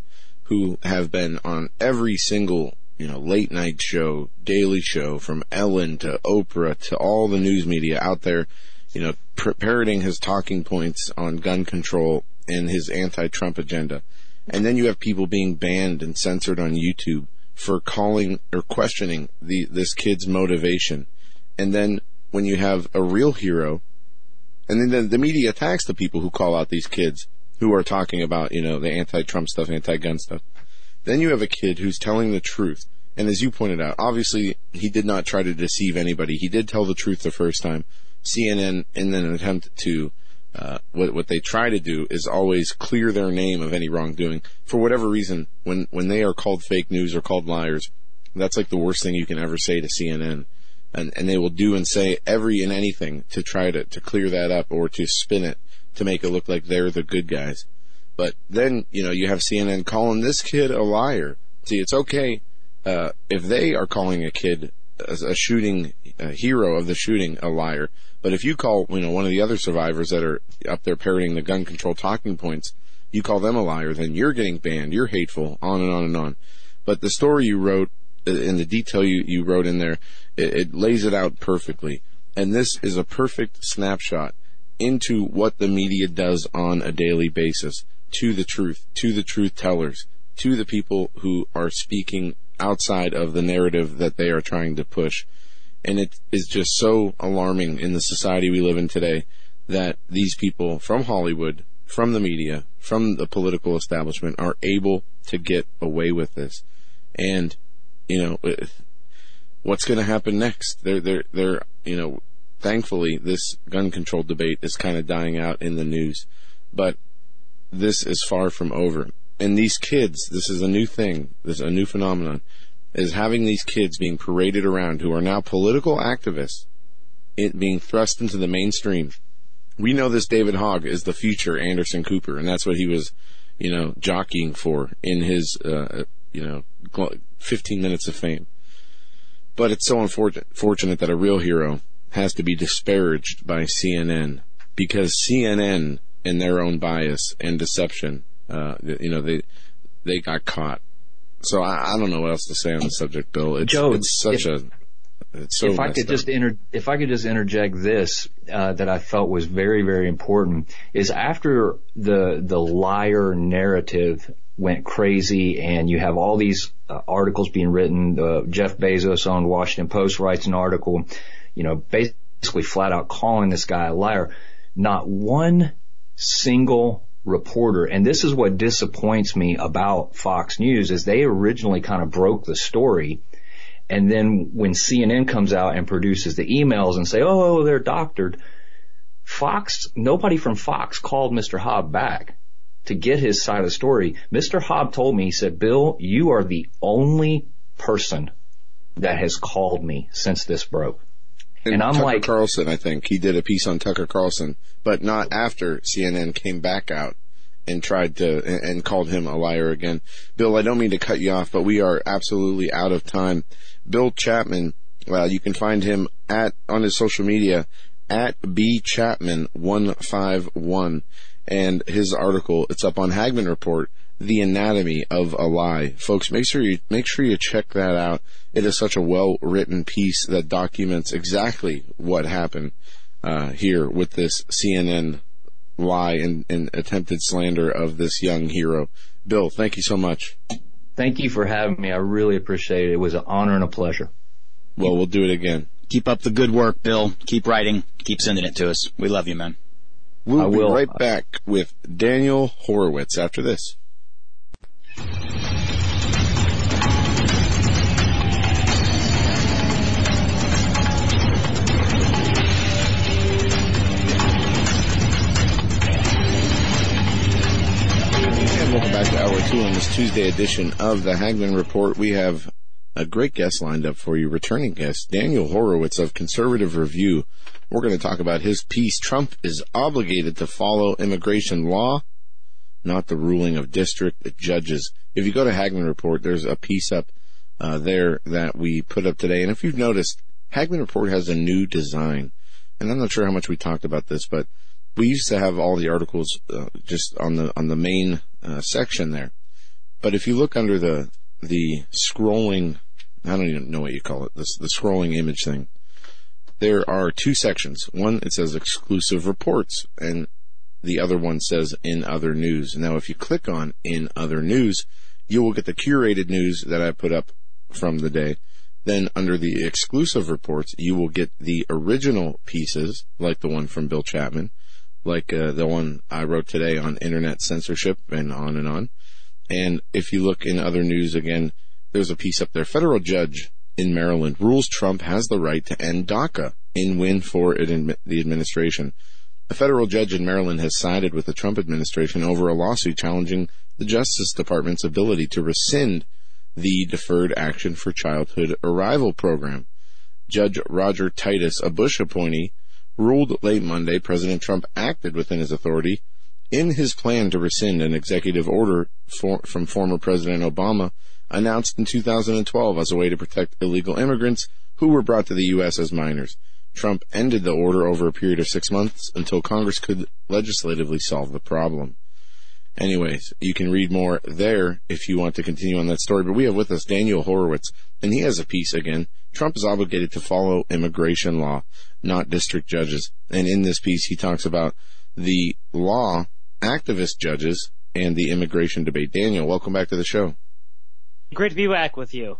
who have been on every single, you know, late night show, daily show, from Ellen to Oprah to all the news media out there, you know, parroting his talking points on gun control and his anti-Trump agenda. And then you have people being banned and censored on YouTube for calling or questioning the, this kid's motivation. And then when you have a real hero and then the, the media attacks the people who call out these kids who are talking about, you know, the anti-Trump stuff, anti-gun stuff. Then you have a kid who's telling the truth. And as you pointed out, obviously he did not try to deceive anybody. He did tell the truth the first time. CNN, in an attempt to, uh, what, what they try to do is always clear their name of any wrongdoing. For whatever reason, when, when they are called fake news or called liars, that's like the worst thing you can ever say to CNN and, and they will do and say every and anything to try to, to clear that up or to spin it to make it look like they're the good guys. But then, you know, you have CNN calling this kid a liar. See, it's okay, uh, if they are calling a kid a, a shooting a hero of the shooting a liar. But if you call, you know, one of the other survivors that are up there parroting the gun control talking points, you call them a liar, then you're getting banned. You're hateful, on and on and on. But the story you wrote, uh, in the detail you, you wrote in there, it, it lays it out perfectly. And this is a perfect snapshot into what the media does on a daily basis to the truth, to the truth tellers, to the people who are speaking outside of the narrative that they are trying to push. And it is just so alarming in the society we live in today that these people from Hollywood, from the media, from the political establishment are able to get away with this. And, you know, what's going to happen next. They're, they're, they're, you know, thankfully this gun control debate is kind of dying out in the news, but this is far from over. And these kids, this is a new thing, this is a new phenomenon, is having these kids being paraded around who are now political activists, it being thrust into the mainstream. We know this David Hogg is the future Anderson Cooper, and that's what he was, you know, jockeying for in his, uh, you know, 15 minutes of fame. But it's so unfortunate that a real hero has to be disparaged by CNN because CNN, in their own bias and deception, uh, you know, they they got caught. So I, I, don't know what else to say on the subject, Bill. It's, Joe, it's such if, a it's so if I could up. just inter- if I could just interject this uh, that I felt was very very important is after the the liar narrative went crazy and you have all these uh, articles being written. Uh, Jeff Bezos on Washington Post writes an article, you know, basically flat out calling this guy a liar. Not one single reporter, and this is what disappoints me about Fox News is they originally kind of broke the story. And then when CNN comes out and produces the emails and say, oh, oh they're doctored, Fox, nobody from Fox called Mr. Haab back to get his side of the story. Mr. Haab told me, he said, Bill, you are the only person that has called me since this broke. And, and I'm Tucker like, Carlson, I think he did a piece on Tucker Carlson, but not after CNN came back out and tried to and, called him a liar again. Bill, I don't mean to cut you off, but we are absolutely out of time. Bill Chapman, well, you can find him at on his social media at b chapman one five one and his article. It's up on Hagmann Report, The Anatomy of a Lie. Folks, make sure you, make sure you check that out. It is such a well written piece that documents exactly what happened, uh, here with this CNN lie and, and attempted slander of this young hero. Bill, thank you so much. Thank you for having me. I really appreciate it. It was an honor and a pleasure. Well, we'll do it again. Keep up the good work, Bill. Keep writing. Keep sending it to us. We love you, man. We'll I be will. right back with Daniel Horowitz after this. Welcome back to hour two on this Tuesday edition of the Hagmann Report. We have a great guest lined up for you, returning guest Daniel Horowitz of Conservative Review. We're going to talk about his piece. Trump is obligated to follow immigration law, not the ruling of district judges. If you go to Hagmann Report, there's a piece up uh, there that we put up today. And if you've noticed, Hagmann Report has a new design. And I'm not sure how much we talked about this, but we used to have all the articles uh, just on the on the main uh, section there, but if you look under the the scrolling, I don't even know what you call it, the, the scrolling image thing. There are two sections. One it says exclusive reports, and the other one says in other news. Now, if you click on in other news, you will get the curated news that I put up from the day. Then under the exclusive reports, you will get the original pieces, like the one from Bill Chapman, like uh, the one I wrote today on internet censorship and on and on. And if you look in other news again, there's a piece up there. Federal judge in Maryland rules Trump has the right to end DACA in win for the administration. A federal judge in Maryland has sided with the Trump administration over a lawsuit challenging the Justice Department's ability to rescind the Deferred Action for Childhood Arrival program. Judge Roger Titus, a Bush appointee, ruled late Monday President Trump acted within his authority in his plan to rescind an executive order for, from former President Obama announced in 2012 as a way to protect illegal immigrants who were brought to the U.S. as minors. Trump ended the order over a period of six months until Congress could legislatively solve the problem. Anyways, you can read more there if you want to continue on that story. But we have with us Daniel Horowitz, and he has a piece again. Trump is obligated to follow immigration law, not district judges. And in this piece, he talks about the law, activist judges, and the immigration debate. Daniel, welcome back to the show. Great to be back with you.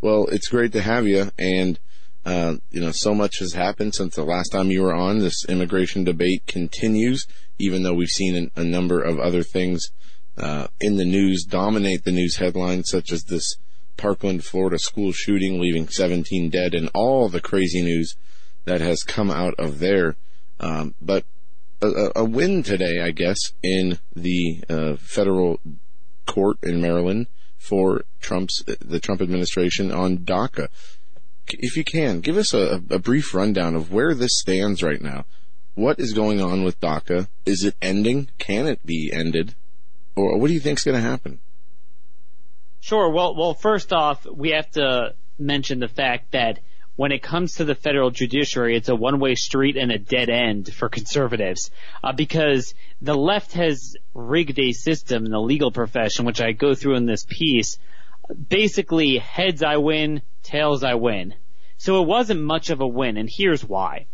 Well, it's great to have you, and uh, you know, so much has happened since the last time you were on. This immigration debate continues, even though we've seen a, a number of other things uh, in the news dominate the news headlines, such as this Parkland, Florida school shooting, leaving 17 dead, and all the crazy news that has come out of there. Um, but a, a, win today, I guess, in the uh, federal court in Maryland for Trump's the Trump administration on DACA. If you can, give us a, a brief rundown of where this stands right now. What is going on with DACA? Is it ending? Can it be ended? Or what do you think is going to happen? Sure. Well, well, first off, we have to mention the fact that when it comes to the federal judiciary, it's a one-way street and a dead end for conservatives, uh, because the left has rigged a system in the legal profession, which I go through in this piece. Basically, heads I win, tails I win. So it wasn't much of a win, and here's why.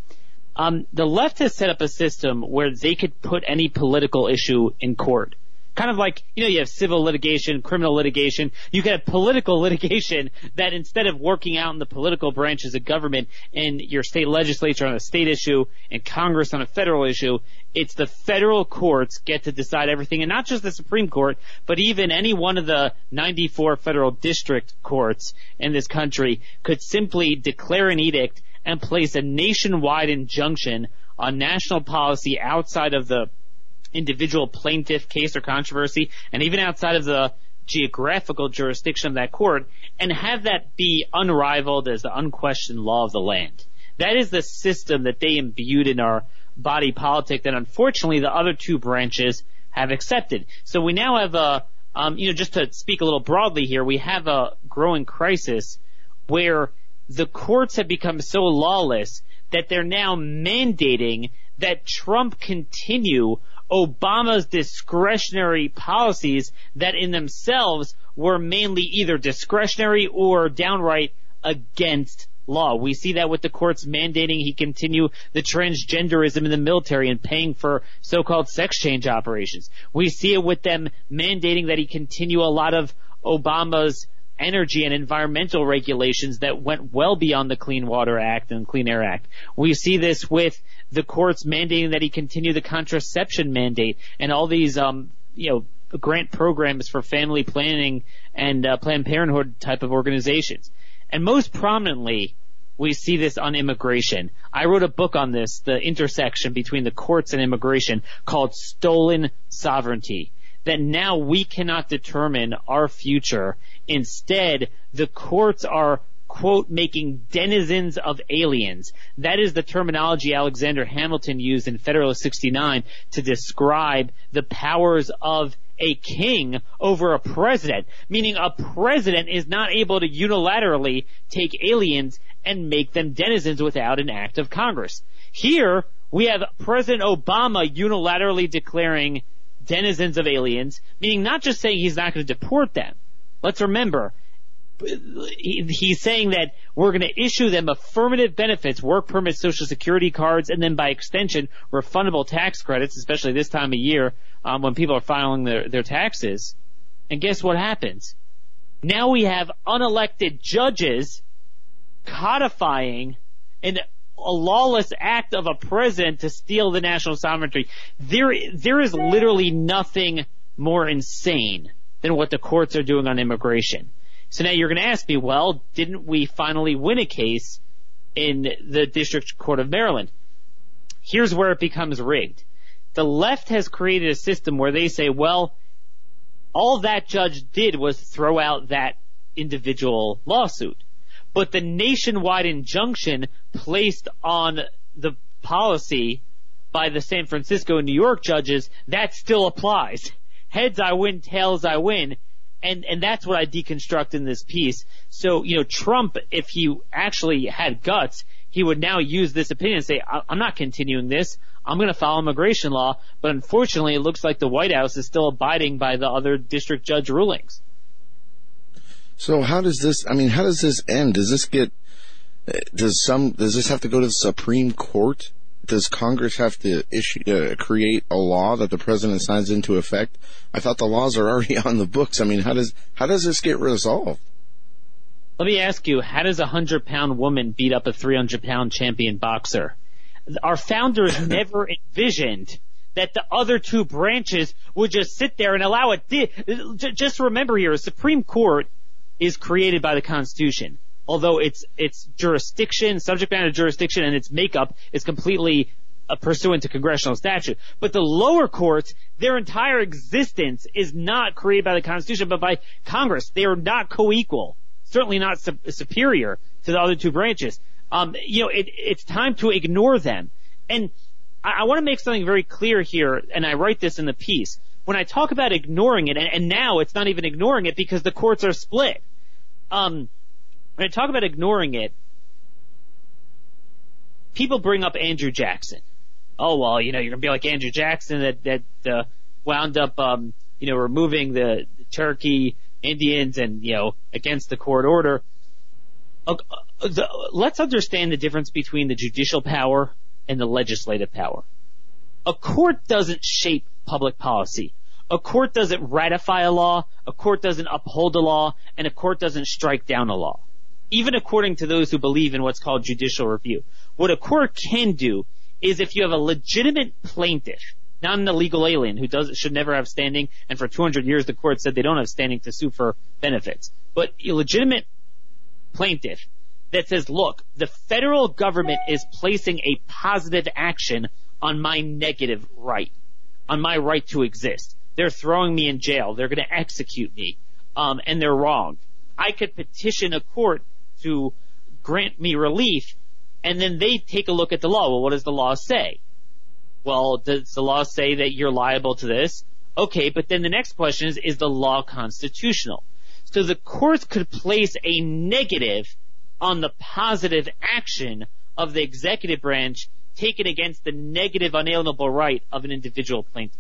Um, the left has set up a system where they could put any political issue in court kind of like, you know, you have civil litigation, criminal litigation. You could have political *laughs* litigation that instead of working out in the political branches of government in your state legislature on a state issue and Congress on a federal issue, it's the federal courts get to decide everything and not just the Supreme Court, but even any one of the 94 federal district courts in this country could simply declare an edict and place a nationwide injunction on national policy outside of the individual plaintiff case or controversy, and even outside of the geographical jurisdiction of that court, and have that be unrivaled as the unquestioned law of the land. That is the system that they imbued in our body politic that unfortunately the other two branches have accepted. So we now have a, um, you know, just to speak a little broadly here, we have a growing crisis where the courts have become so lawless that they're now mandating that Trump continue Obama's discretionary policies that in themselves were mainly either discretionary or downright against law. We see that with the courts mandating he continue the transgenderism in the military and paying for so-called sex change operations. We see it with them mandating that he continue a lot of Obama's energy and environmental regulations that went well beyond the Clean Water Act and Clean Air Act. We see this with the courts mandating that he continue the contraception mandate and all these, um, you know, grant programs for family planning and uh, Planned Parenthood type of organizations. And most prominently, we see this on immigration. I wrote a book on this, the intersection between the courts and immigration called Stolen Sovereignty. That now we cannot determine our future. Instead, the courts are quote, making denizens of aliens. That is the terminology Alexander Hamilton used in Federalist 69 to describe the powers of a king over a president, meaning a president is not able to unilaterally take aliens and make them denizens without an act of Congress. Here, We have President Obama unilaterally declaring denizens of aliens, meaning not just saying he's not going to deport them. Let's remember, he's saying that we're going to issue them affirmative benefits, work permits, social security cards, and then by extension, refundable tax credits, especially this time of year um, when people are filing their, their taxes. And guess what happens? Now we have unelected judges codifying an a lawless act of a president to steal the national sovereignty. There, there is literally nothing more insane than what the courts are doing on immigration. So now you're going to ask me, well, didn't we finally win a case in the District Court of Maryland? Here's where it becomes rigged. The left has created a system where they say, well, all that judge did was throw out that individual lawsuit. But the nationwide injunction placed on the policy by the San Francisco and New York judges, that still applies. Heads I win, tails I win and and that's what I deconstruct in this piece. So you know, Trump, if he actually had guts, he would now use this opinion and say, "I'm not continuing this. I'm going to follow immigration law." But unfortunately, it looks like the White House is still abiding by the other district judge rulings. So how does this? I mean, how does this end? Does this get? Does some? Does this have to go to the Supreme Court? Does Congress have to issue uh, create a law that the president signs into effect? I thought the laws are already *laughs* on the books. I mean, how does how does this get resolved? Let me ask you, how does a hundred pound woman beat up a three hundred pound champion boxer? Our founders *laughs* never envisioned that the other two branches would just sit there and allow it. Just remember here, a Supreme Court is created by the Constitution although its its jurisdiction, subject matter jurisdiction, and its makeup is completely uh, pursuant to congressional statute. But the lower courts, their entire existence is not created by the Constitution, but by Congress. They are not co-equal, certainly not su- superior to the other two branches. Um, you know, it, it's time to ignore them. And I, I want to make something very clear here, and I write this in the piece. When I talk about ignoring it, and, and now it's not even ignoring it because the courts are split. Um, when I talk about ignoring it, people bring up Andrew Jackson. Oh well, you know, you're gonna be like Andrew Jackson that that uh, wound up, um, you know, removing the, the Cherokee Indians and you know against the court order. Uh, the, let's understand the difference between the judicial power and the legislative power. A court doesn't shape public policy. A court doesn't ratify a law, a court doesn't uphold a law, and a court doesn't strike down a law even according to those who believe in what's called judicial review. What a court can do is if you have a legitimate plaintiff, not an illegal alien who does should never have standing, and for 200 years the court said they don't have standing to sue for benefits, but a legitimate plaintiff that says, look, the federal government is placing a positive action on my negative right, on my right to exist. They're throwing me in jail. They're going to execute me, um, and they're wrong. I could petition a court to grant me relief, and then they take a look at the law. Well, what does the law say? Well, does the law say that you're liable to this? Okay, but then the next question is, is the law constitutional? So the courts could place a negative on the positive action of the executive branch taken against the negative unalienable right of an individual plaintiff.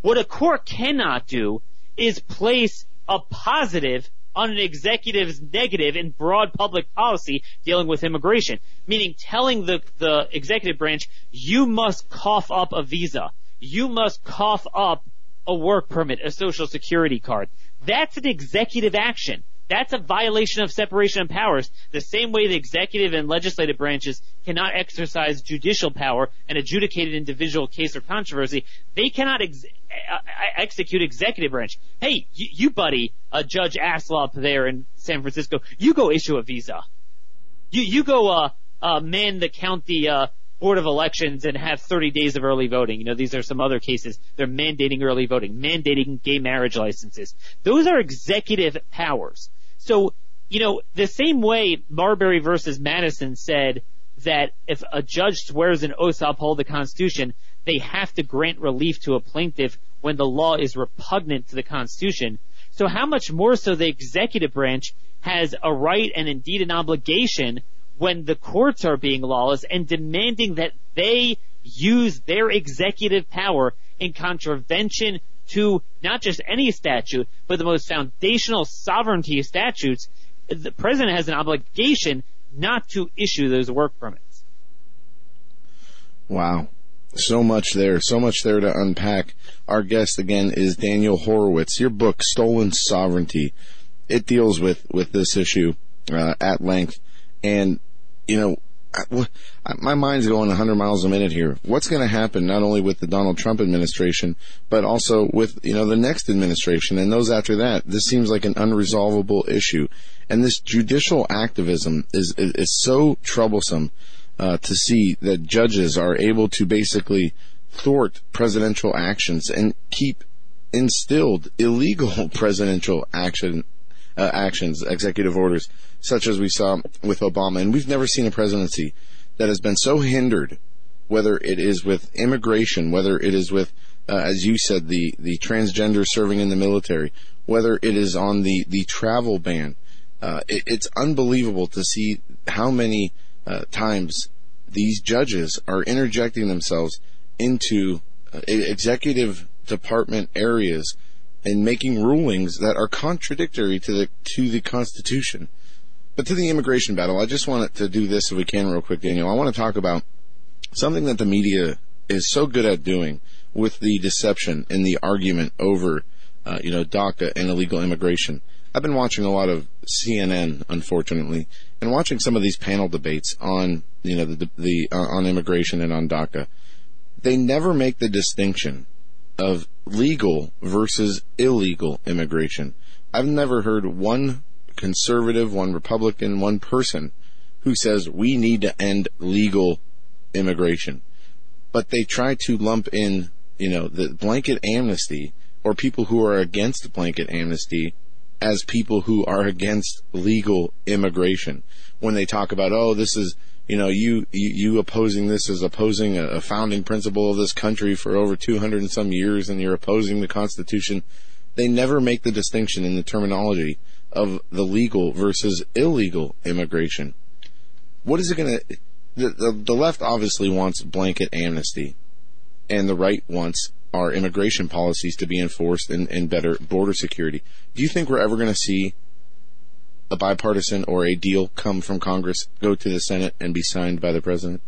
What a court cannot do is place a positive on an executive's negative in broad public policy dealing with immigration, meaning telling the, the executive branch, you must cough up a visa. You must cough up a work permit, a social security card. That's an executive action. That's a violation of separation of powers. The same way the executive and legislative branches cannot exercise judicial power and adjudicate an individual case or controversy, they cannot ex- uh, execute executive branch. Hey, you, you buddy, uh, Judge Alsup there in San Francisco, you go issue a visa. You you go uh, uh, man the county uh, board of elections and have 30 days of early voting. You know, these are some other cases. They're mandating early voting, mandating gay marriage licenses. Those are executive powers. So, you know, the same way Marbury versus Madison said that if a judge swears an oath to uphold the Constitution, they have to grant relief to a plaintiff when the law is repugnant to the Constitution. So how much more so the executive branch has a right and indeed an obligation when the courts are being lawless and demanding that they use their executive power in contravention to not just any statute, but the most foundational sovereignty statutes, the president has an obligation not to issue those work permits. Wow. So much there, so much there to unpack. Our guest again is Daniel Horowitz. Your book, Stolen Sovereignty, it deals with, with this issue, uh, at length. And, you know, my mind's going 100 miles a minute here. What's going to happen not only with the Donald Trump administration, but also with, you know, the next administration and those after that? This seems like an unresolvable issue. And this judicial activism is, is, is so troublesome, uh, to see that judges are able to basically thwart presidential actions and keep instilled illegal *laughs* presidential action, uh, actions, executive orders such as we saw with Obama. And we've never seen a presidency that has been so hindered, whether it is with immigration, whether it is with, uh, as you said, the, the transgender serving in the military, whether it is on the, the travel ban. Uh, it, it's unbelievable to see how many uh, times these judges are interjecting themselves into uh, executive department areas and making rulings that are contradictory to the to the Constitution. But to the immigration battle, I just wanted to do this if we can real quick, Daniel. I want to talk about something that the media is so good at doing with the deception and the argument over, uh, you know, DACA and illegal immigration. I've been watching a lot of CNN, unfortunately, and watching some of these panel debates on, you know, the, the uh, on immigration and on DACA. They never make the distinction of legal versus illegal immigration. I've never heard one conservative, one Republican, one person who says we need to end legal immigration. But they try to lump in, you know, the blanket amnesty or people who are against blanket amnesty as people who are against legal immigration. When they talk about, oh, this is, you know, you, you, opposing this as opposing a, a founding principle of this country for over 200 and some years and you're opposing the Constitution. They never make the distinction in the terminology of the legal versus illegal immigration. What is it going to? The, the, the left obviously wants blanket amnesty, and the right wants our immigration policies to be enforced and, and better border security. Do you think we're ever going to see a bipartisan or a deal come from Congress, go to the Senate, and be signed by the president?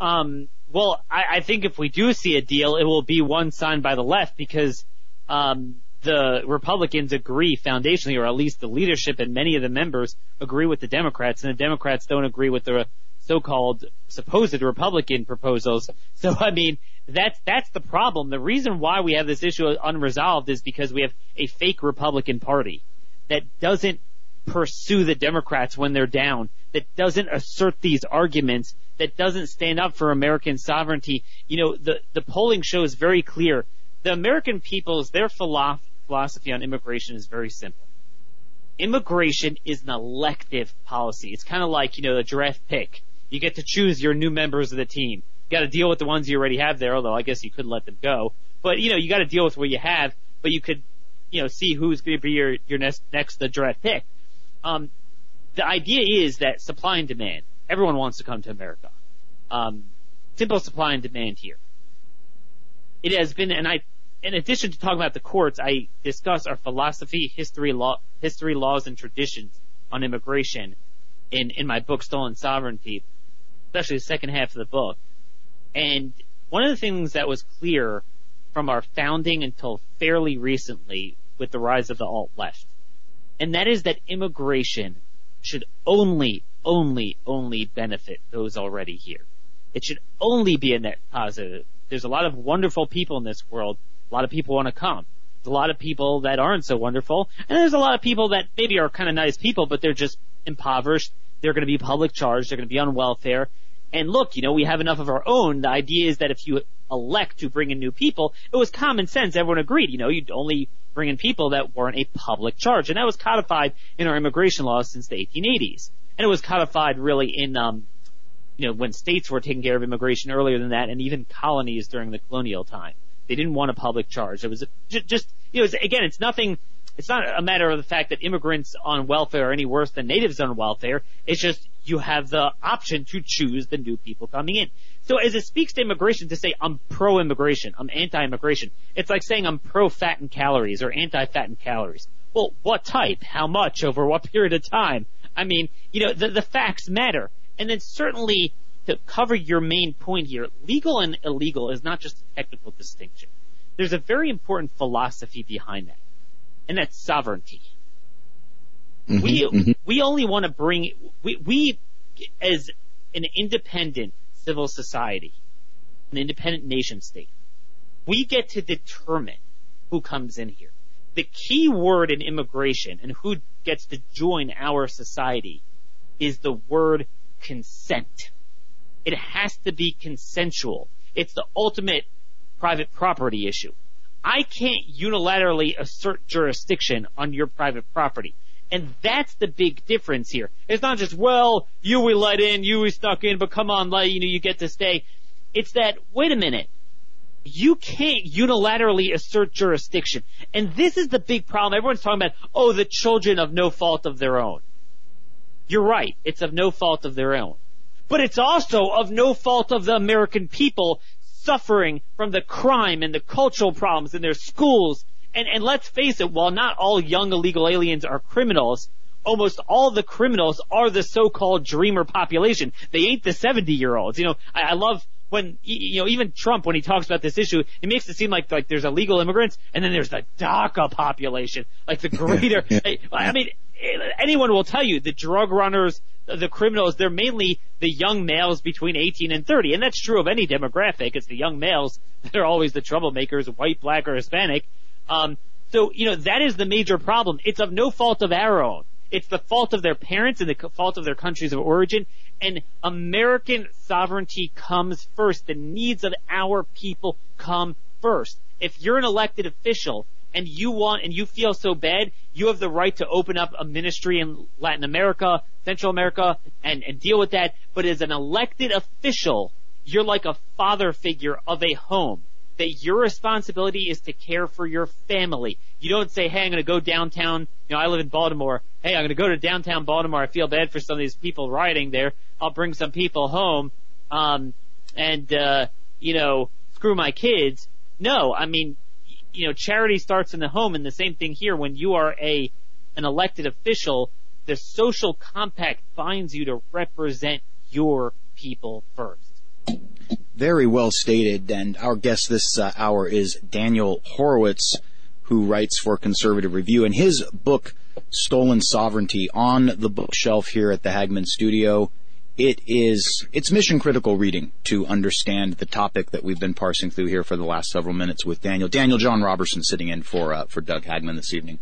Um, well, I, I think if we do see a deal, it will be one signed by the left because um, the Republicans agree foundationally, or at least the leadership and many of the members agree with the Democrats, and the Democrats don't agree with the so-called supposed Republican proposals. *laughs* So, I mean, that's, that's the problem. The reason why we have this issue unresolved is because we have a fake Republican party that doesn't pursue the Democrats when they're down, that doesn't assert these arguments, that doesn't stand up for American sovereignty. You know, the, the polling shows very clear. The American people's, their philosophy on immigration is very simple. Immigration is an elective policy. It's kind of like, you know, the draft pick. You get to choose your new members of the team. You got to deal with the ones you already have there, although I guess you could let them go. But, you know, you got to deal with what you have, but you could, you know, see who's going to be your, your next, next the draft pick. Um, the idea is that supply and demand. Everyone wants to come to America. Um, simple supply and demand here. It has been, and I in addition to talking about the courts, I discuss our philosophy, history, law, history, laws, and traditions on immigration in, in my book, Stolen Sovereignty, especially the second half of the book. And one of the things that was clear from our founding until fairly recently with the rise of the alt left, and that is that immigration should only, only, only benefit those already here. It should only be a net positive. There's a lot of wonderful people in this world a lot of people want to come. There's a lot of people that aren't so wonderful, and there's a lot of people that maybe are kind of nice people, but they're just impoverished. They're going to be public charged. They're going to be on welfare. And look, you know, we have enough of our own. The idea is that if you elect to bring in new people, it was common sense. Everyone agreed. You know, you'd only bring in people that weren't a public charge, and that was codified in our immigration laws since the 1880s. And it was codified really in, um, you know, when states were taking care of immigration earlier than that, and even colonies during the colonial time. They didn't want a public charge. It was just, you know, again, it's nothing it's not a matter of the fact that immigrants on welfare are any worse than natives on welfare. It's just you have the option to choose the new people coming in. So as it speaks to immigration, to say I'm pro-immigration, I'm anti-immigration, it's like saying I'm pro-fat and calories or anti-fat and calories. Well, what type? How much? Over what period of time? I mean, you know, the, the facts matter. And then certainly to cover your main point here, legal and illegal is not just a technical distinction. There's a very important philosophy behind that, and that's sovereignty. Mm-hmm, we mm-hmm. we only want to bring we we as an independent civil society, an independent nation state, we get to determine who comes in here. The key word in immigration and who gets to join our society is the word consent. It has to be consensual. It's the ultimate private property issue. I can't unilaterally assert jurisdiction on your private property. And that's the big difference here. It's not just, well, you we let in, you we stuck in, but come on, you know, you get to stay. It's that, wait a minute. You can't unilaterally assert jurisdiction. And this is the big problem. Everyone's talking about, oh, the children of no fault of their own. You're right. It's of no fault of their own. But it's also of no fault of the American people suffering from the crime and the cultural problems in their schools and, and let's face it, while not all young illegal aliens are criminals, almost all the criminals are the so-called dreamer population. They ain't the 70 year olds. You know, I, I love when, you know, even Trump, when he talks about this issue, he makes it seem like, like there's illegal immigrants and then there's the DACA population, like the greater, *laughs* I mean, anyone will tell you the drug runners, the criminals, they're mainly the young males between 18 and 30. And that's true of any demographic. It's the young males *laughs* that are always the troublemakers, white, black, or Hispanic. Um, so, you know, that is the major problem. It's of no fault of our own. It's the fault of their parents and the fault of their countries of origin. And American sovereignty comes first. The needs of our people come first. If you're an elected official and you want and you feel so bad, you have the right to open up a ministry in Latin America, Central America, and, and deal with that. But as an elected official, you're like a father figure of a home that your responsibility is to care for your family. You don't say, hey, I'm going to go downtown. You know, I live in Baltimore. Hey, I'm going to go to downtown Baltimore. I feel bad for some of these people rioting there. I'll bring some people home. Um, and, uh, you know, screw my kids. No, I mean, you know, charity starts in the home and the same thing here when you are a, an elected official, the social compact binds you to represent your people first. Very well stated. And our guest this uh, hour is Daniel Horowitz, who writes for Conservative Review. And his book, Stolen Sovereignty, on the bookshelf here at the Hagmann Studio. It is, it's mission critical reading to understand the topic that we've been parsing through here for the last several minutes with Daniel. Daniel John Robertson sitting in for, uh, for Doug Hagmann this evening.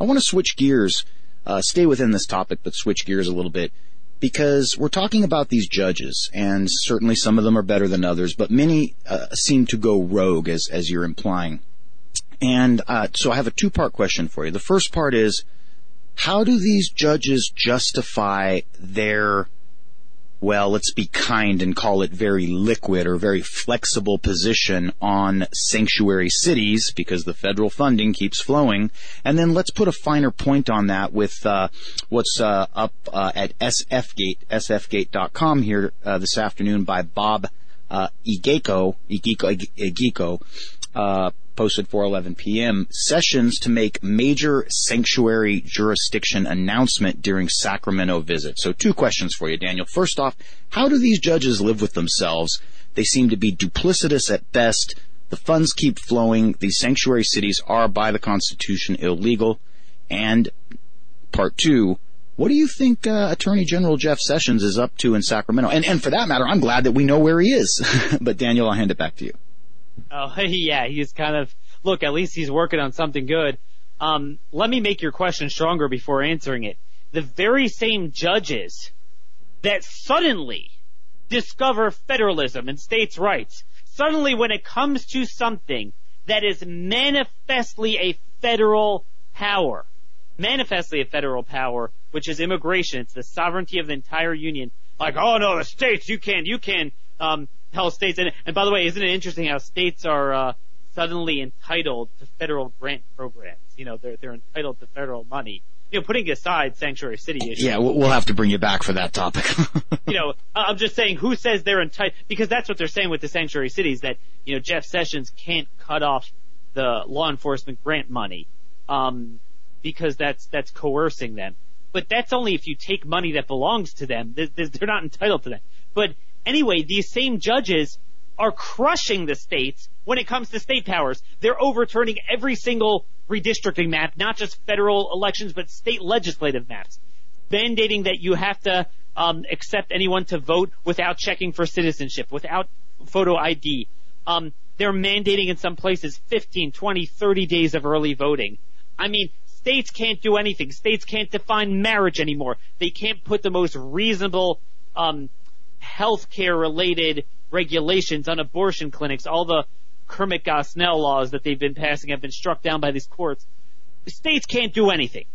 I want to switch gears, uh, stay within this topic, but switch gears a little bit because we're talking about these judges, and certainly some of them are better than others, but many uh, seem to go rogue, as as you're implying. And uh, so I have a two part question for you. The first part is, how do these judges justify their well, let's be kind and call it very liquid or very flexible position on sanctuary cities because the federal funding keeps flowing. And then let's put a finer point on that with uh, what's uh, up uh, at SFGate, sfgate.com here uh, this afternoon by Bob uh, Igeko, Igeko, Igeko uh, posted 4:11 p.m. Sessions to make major sanctuary jurisdiction announcement during Sacramento visit. So two questions for you, Daniel. First off, how do these judges live with themselves? They seem to be duplicitous at best. The funds keep flowing. These sanctuary cities are by the Constitution illegal. And part two, what do you think uh, Attorney General Jeff Sessions is up to in Sacramento? And, and for that matter, I'm glad that we know where he is. *laughs* but Daniel, I'll hand it back to you. Oh, *laughs* yeah, he's kind of, look, at least he's working on something good. Um, let me make your question stronger before answering it. The very same judges that suddenly discover federalism and states' rights, suddenly when it comes to something that is manifestly a federal power, manifestly a federal power, which is immigration, it's the sovereignty of the entire union, like, oh no, the states, you can't, you can, um, tell states. And, and by the way, isn't it interesting how states are uh, suddenly entitled to federal grant programs? You know, they're they're entitled to federal money. You know, putting aside sanctuary city issues. Yeah, we'll have to bring you back for that topic. *laughs* you know, I'm just saying who says they're entitled because that's what they're saying with the sanctuary cities that you know Jeff Sessions can't cut off the law enforcement grant money um, because that's that's coercing them. But that's only if you take money that belongs to them. They're not entitled to that. But anyway, these same judges are crushing the states when it comes to state powers. They're overturning every single redistricting map, not just federal elections, but state legislative maps, mandating that you have to um, accept anyone to vote without checking for citizenship, without photo ID. Um, they're mandating in some places 15, 20, 30 days of early voting. I mean, states can't do anything. States can't define marriage anymore. They can't put the most reasonable um, healthcare related regulations on abortion clinics. All the Kermit Gosnell laws that they've been passing have been struck down by these courts. States can't do anything.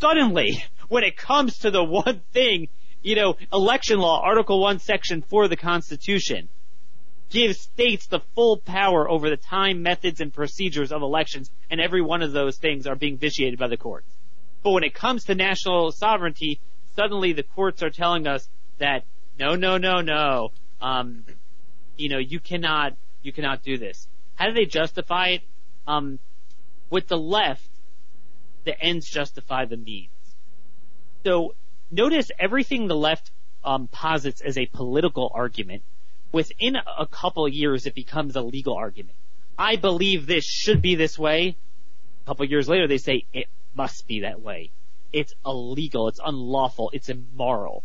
Suddenly, when it comes to the *laughs* one thing, you know, election law, Article 1, Section 4 of the Constitution, gives states the full power over the time, methods, and procedures of elections, and every one of those things are being vitiated by the courts. But when it comes to national sovereignty, suddenly the courts are telling us that no, no, no, no, um, you know, you cannot you cannot do this. How do they justify it? Um, with the left, the ends justify the means. So notice everything the left um, posits as a political argument. Within a couple years, it becomes a legal argument. I believe this should be this way. A couple years later, they say it must be that way. It's illegal. It's unlawful. It's immoral.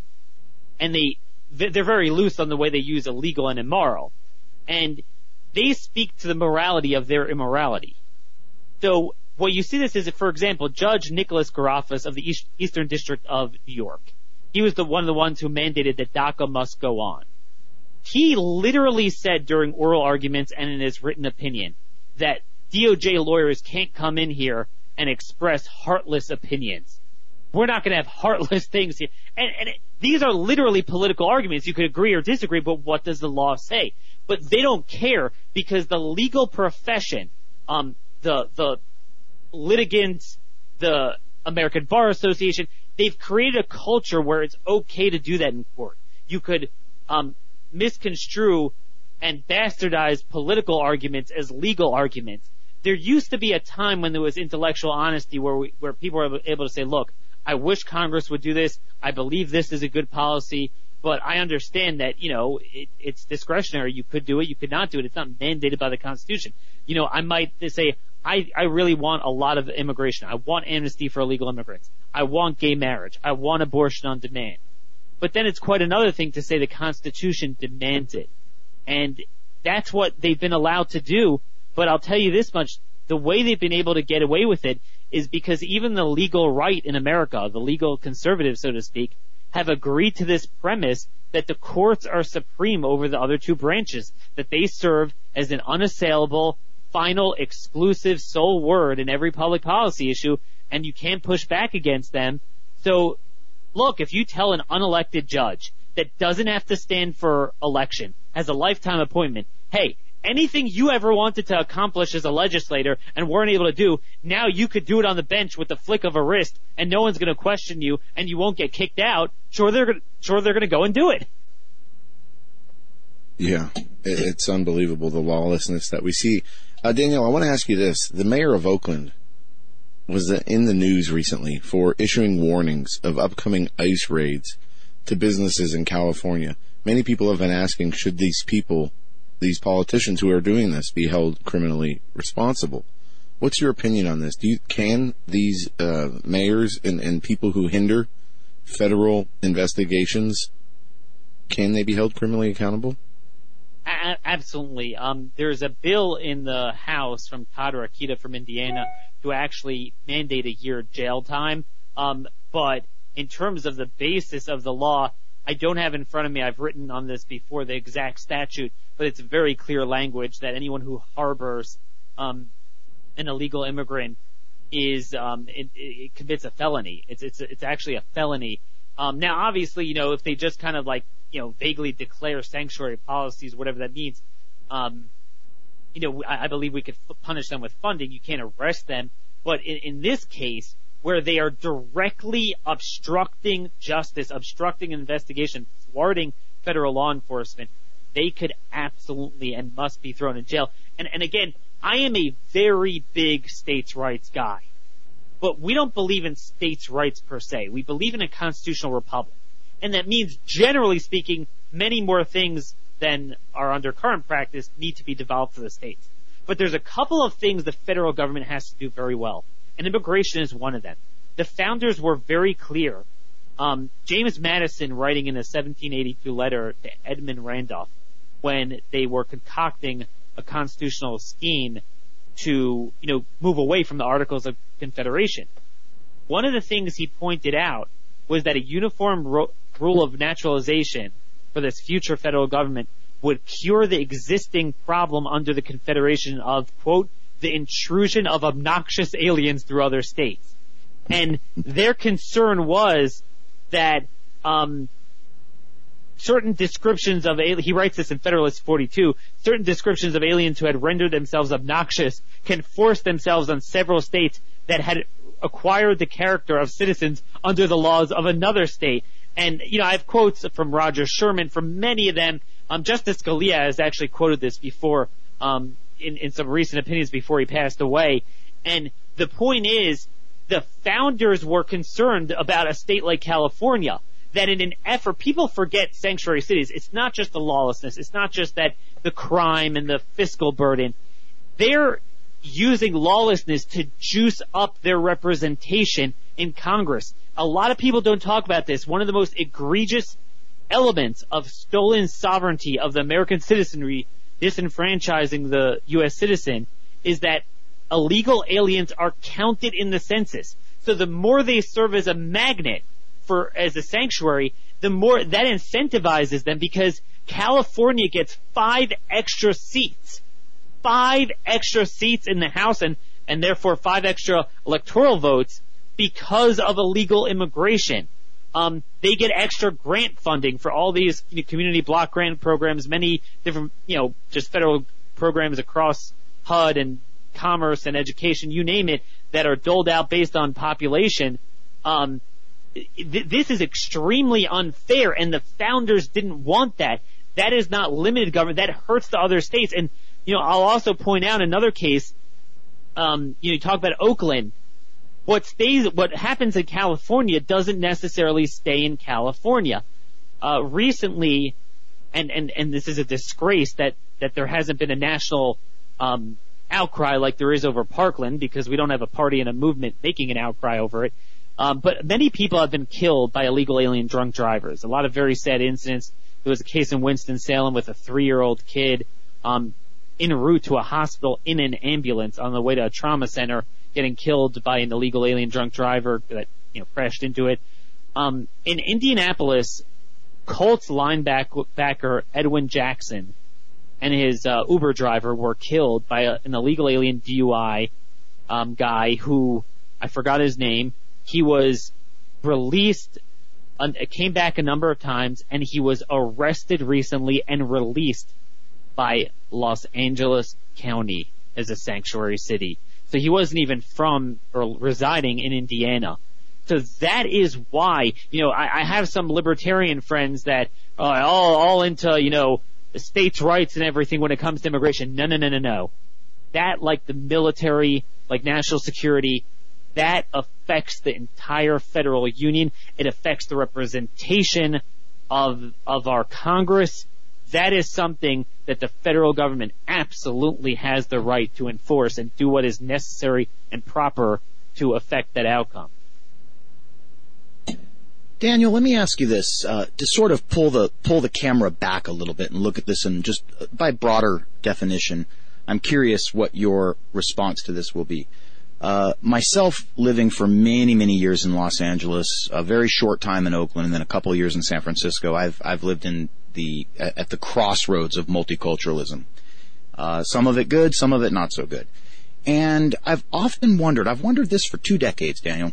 And they, they're very loose on the way they use illegal and immoral. And they speak to the morality of their immorality. So what you see this is, for example, Judge Nicholas Garaufis of the East, Eastern District of New York. He was the one of the ones who mandated that DACA must go on. He literally said during oral arguments and in his written opinion that DOJ lawyers can't come in here and express heartless opinions. We're not going to have heartless *laughs* things here. And, and it, these are literally political arguments. You could agree or disagree, but what does the law say? but they don't care because the legal profession, um, the the litigants, the American Bar Association, they've created a culture where it's okay to do that in court. You could um, misconstrue and bastardize political arguments as legal arguments. There used to be a time when there was intellectual honesty where we, where people were able to say, look, I wish Congress would do this. I believe this is a good policy. But I understand that, you know, it, it's discretionary. You could do it, you could not do it. It's not mandated by the Constitution. You know, I might say, I, I really want a lot of immigration. I want amnesty for illegal immigrants. I want gay marriage. I want abortion on demand. But then it's quite another thing to say the Constitution demands it. And that's what they've been allowed to do. But I'll tell you this much, the way they've been able to get away with it is because even the legal right in America, the legal conservatives, so to speak, have agreed to this premise that the courts are supreme over the other two branches, that they serve as an unassailable, final, exclusive, sole word in every public policy issue, and you can't push back against them. So, look, if you tell an unelected judge that doesn't have to stand for election, has a lifetime appointment, hey, anything you ever wanted to accomplish as a legislator and weren't able to do, now you could do it on the bench with the flick of a wrist and no one's going to question you and you won't get kicked out. Sure they're going sure they're going to go and do it. Yeah, it's unbelievable the lawlessness that we see. Uh, Daniel, I want to ask you this: the mayor of Oakland was in the news recently for issuing warnings of upcoming ICE raids to businesses in California. Many people have been asking, should these people these politicians who are doing this be held criminally responsible. What's your opinion on this? Do you, can these uh, mayors and, and people who hinder federal investigations can they be held criminally accountable? A- absolutely. Um, there's a bill in the House from Todd Rokita from Indiana to actually mandate a year jail time. Um, but in terms of the basis of the law, I don't have in front of me. I've written on this before the exact statute, but it's very clear language that anyone who harbors um, an illegal immigrant is um, it, it commits a felony. It's it's it's actually a felony. Um, now, obviously, you know, if they just kind of like you know vaguely declare sanctuary policies, whatever that means, um, you know, I, I believe we could f- punish them with funding. You can't arrest them, But in, in this case, where they are directly obstructing justice, obstructing an investigation, thwarting federal law enforcement, they could absolutely and must be thrown in jail. And, and again, I am a very big states' rights guy. But we don't believe in states' rights per se. We believe in a constitutional republic. And that means, generally speaking, many more things than are under current practice need to be devolved to the states. But there's a couple of things the federal government has to do very well. And immigration is one of them. The founders were very clear. Um, James Madison writing in a 1782 letter to Edmund Randolph when they were concocting a constitutional scheme to, you know, move away from the Articles of Confederation. One of the things he pointed out was that a uniform ro- rule of naturalization for this future federal government would cure the existing problem under the Confederation of, quote, the intrusion of obnoxious aliens through other states. And their concern was that um, certain descriptions of he writes this in Federalist 42 certain descriptions of aliens who had rendered themselves obnoxious can force themselves on several states that had acquired the character of citizens under the laws of another state and you know I have quotes from Roger Sherman from many of them um, Justice Scalia has actually quoted this before um, in, in some recent opinions before he passed away and the point is the founders were concerned about a state like California that in an effort, people forget sanctuary cities. It's not just the lawlessness. It's not just that the crime and the fiscal burden. They're using lawlessness to juice up their representation in Congress. A lot of people don't talk about this. One of the most egregious elements of stolen sovereignty of the American citizenry disenfranchising the U.S. citizen is that illegal aliens are counted in the census. So the more they serve as a magnet for as a sanctuary, the more that incentivizes them because California gets five extra seats, five extra seats in the House and and therefore five extra electoral votes because of illegal immigration. Um, they get extra grant funding for all these community block grant programs, many different, you know, just federal programs across HUD and commerce and education, you name it, that are doled out based on population. Um, this is extremely unfair and the founders didn't want that. That is not limited government. That hurts the other states. And, you know, I'll also point out another case, um, you know, you talk about Oakland. What stays, what happens in California doesn't necessarily stay in California. Uh, recently, and, and, and this is a disgrace that, that there hasn't been a national, um, outcry like there is over Parkland because we don't have a party and a movement making an outcry over it. Um, but many people have been killed by illegal alien drunk drivers. A lot of very sad incidents. There was a case in Winston-Salem with a three-year-old kid um, en route to a hospital in an ambulance on the way to a trauma center, getting killed by an illegal alien drunk driver that you know crashed into it. Um, in Indianapolis, Colts linebacker Edwin Jackson and his uh, Uber driver were killed by a, an illegal alien DUI um, guy who I forgot his name he was released, came back a number of times, and he was arrested recently and released by Los Angeles County as a sanctuary city. So he wasn't even from or residing in Indiana. So that is why, you know, I, I have some libertarian friends that are all, all into, you know, states' rights and everything when it comes to immigration. No, no, no, no, no. That, like the military, like national security, that affects the entire federal union. It affects the representation of, of our Congress. That is something that the federal government absolutely has the right to enforce and do what is necessary and proper to affect that outcome. Daniel, let me ask you this uh, to sort of pull the pull the camera back a little bit and look at this and just uh, by broader definition. I'm curious what your response to this will be. Uh, myself living for many, many years in Los Angeles, a very short time in Oakland, and then a couple years in San Francisco. I've I've lived in the at the crossroads of multiculturalism. Uh, some of it good, some of it not so good. And I've often wondered. I've wondered this for two decades, Daniel.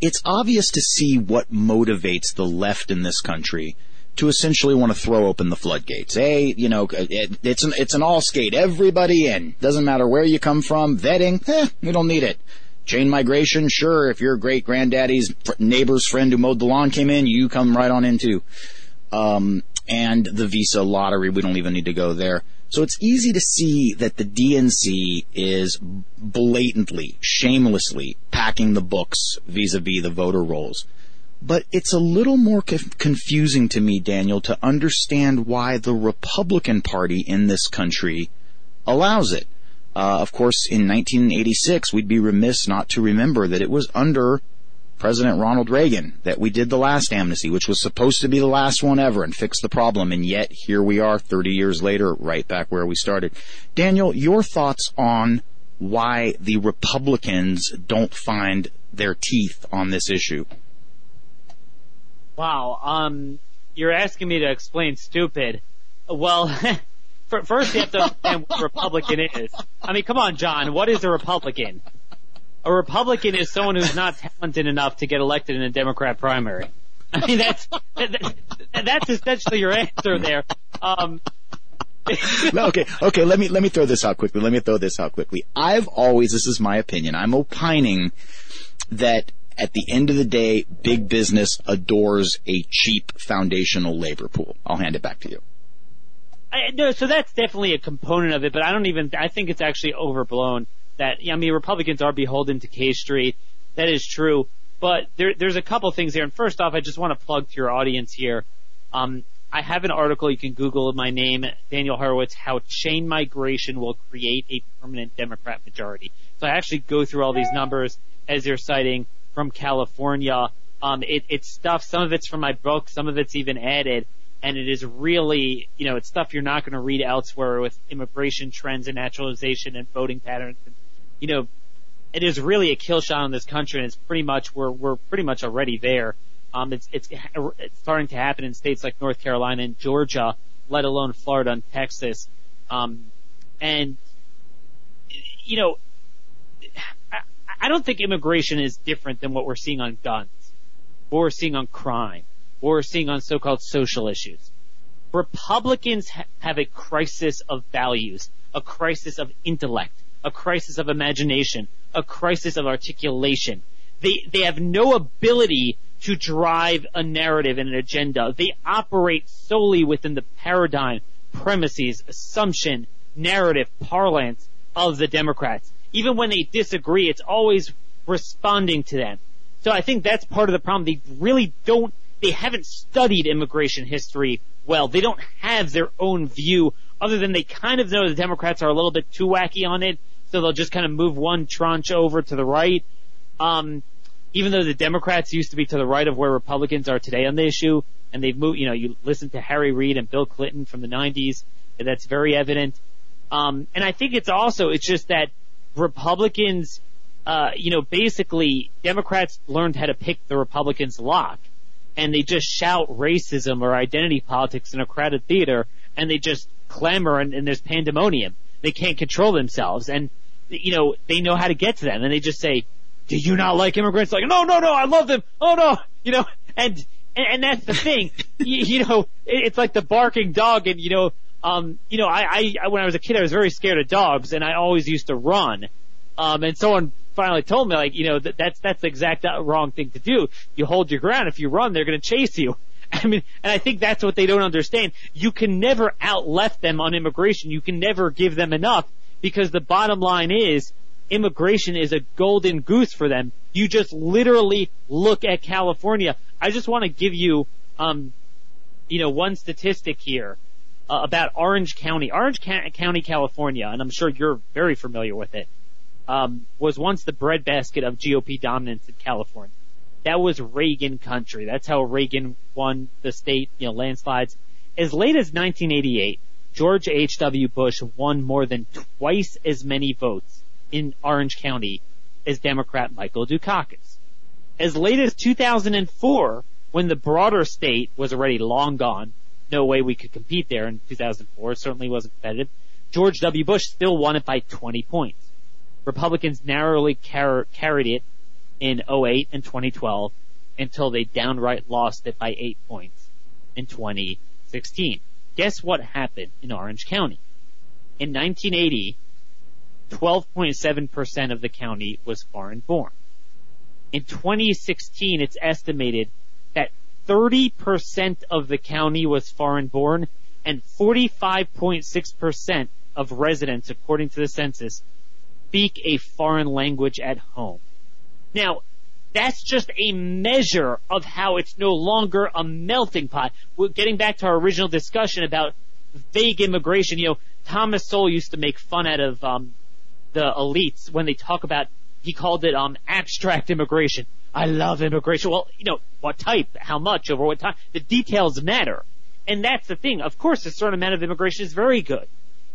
It's obvious to see what motivates the left in this country to essentially want to throw open the floodgates. Hey, you know, it, it's an it's an all skate, everybody in. Doesn't matter where you come from. Vetting, eh, we don't need it. Chain migration, sure. If your great granddaddy's neighbor's friend who mowed the lawn came in, you come right on in too. Um, and the visa lottery, we don't even need to go there. So it's easy to see that the DNC is blatantly, shamelessly packing the books vis-a-vis the voter rolls. But it's a little more confusing to me, Daniel, to understand why the Republican Party in this country allows it. Uh, of course, in 1986, we'd be remiss not to remember that it was under President Ronald Reagan that we did the last amnesty, which was supposed to be the last one ever and fix the problem. And yet here we are 30 years later, right back where we started. Daniel, your thoughts on why the Republicans don't find their teeth on this issue? Wow. Um, you're asking me to explain stupid. Well, *laughs* first you have to understand what a Republican is. I mean, come on, John. What is a Republican? A Republican is someone who's not talented enough to get elected in a Democrat primary. I mean, that's that, that's essentially your answer there. Um, *laughs* no, okay, okay. Let me let me throw this out quickly. Let me throw this out quickly. I've always, this is my opinion. I'm opining that at the end of the day, big business adores a cheap foundational labor pool. I'll hand it back to you. I, no, so that's definitely a component of it, but I don't even. I think it's actually overblown that, I mean, Republicans are beholden to K Street. That is true. But there, there's a couple things here. And first off, I just want to plug to your audience here. Um, I have an article you can Google my name, Daniel Horowitz, how chain migration will create a permanent Democrat majority. So I actually go through all these numbers as you're citing from California. Um, it, it's stuff, some of it's from my book, some of it's even added, and it is really, you know, it's stuff you're not going to read elsewhere with immigration trends and naturalization and voting patterns and you know, it is really a kill shot on this country, and it's pretty much we're we're pretty much already there. Um, it's it's it's starting to happen in states like North Carolina and Georgia, let alone Florida and Texas. Um, and you know, I, I don't think immigration is different than what we're seeing on guns, or we're seeing on crime, or we're seeing on so-called social issues. Republicans ha- have a crisis of values, a crisis of intellect a crisis of imagination, a crisis of articulation. They, they have no ability to drive a narrative and an agenda. They operate solely within the paradigm, premises, assumption, narrative, parlance of the Democrats. Even when they disagree, it's always responding to them. So I think that's part of the problem. They really don't, they haven't studied immigration history well. They don't have their own view other than they kind of know the Democrats are a little bit too wacky on it so they'll just kind of move one tranche over to the right. Um, even though the Democrats used to be to the right of where Republicans are today on the issue, and they've moved, you know, you listen to Harry Reid and Bill Clinton from the 90s, and that's very evident. Um, and I think it's also, it's just that Republicans, uh, you know, basically Democrats learned how to pick the Republicans lock, and they just shout racism or identity politics in a crowded theater, and they just clamor and, and there's pandemonium. They can't control themselves, and you know, they know how to get to them and they just say, do you not like immigrants? Like, no, no, no, I love them. Oh no, you know, and, and, and that's the thing. *laughs* you, you know, it, it's like the barking dog and, you know, um, you know, I, I, when I was a kid, I was very scared of dogs and I always used to run. Um, and someone finally told me, like, you know, that, that's, that's the exact uh, wrong thing to do. You hold your ground. If you run, they're going to chase you. *laughs* I mean, and I think that's what they don't understand. You can never out left them on immigration. You can never give them enough because the bottom line is immigration is a golden goose for them. You just literally look at California. I just want to give you, um, you know, one statistic here uh, about Orange County. Orange Ca- County, California, and I'm sure you're very familiar with it, um, was once the breadbasket of GOP dominance in California. That was Reagan country. That's how Reagan won the state, you know, landslides. As late as 1988, George H.W. Bush won more than twice as many votes in Orange County as Democrat Michael Dukakis. As late as 2004, when the broader state was already long gone, no way we could compete there in 2004, it certainly wasn't competitive, George W. Bush still won it by 20 points. Republicans narrowly car- carried it in 08 and 2012 until they downright lost it by 8 points in 2016. Guess what happened in Orange County? In 1980, 12.7% of the county was foreign born. In 2016, it's estimated that 30% of the county was foreign born and 45.6% of residents, according to the census, speak a foreign language at home. Now, that's just a measure of how it's no longer a melting pot. We're getting back to our original discussion about vague immigration. You know, Thomas Sowell used to make fun out of um, the elites when they talk about. He called it um, abstract immigration. I love immigration. Well, you know, what type, how much, over what time? The details matter, and that's the thing. Of course, a certain amount of immigration is very good,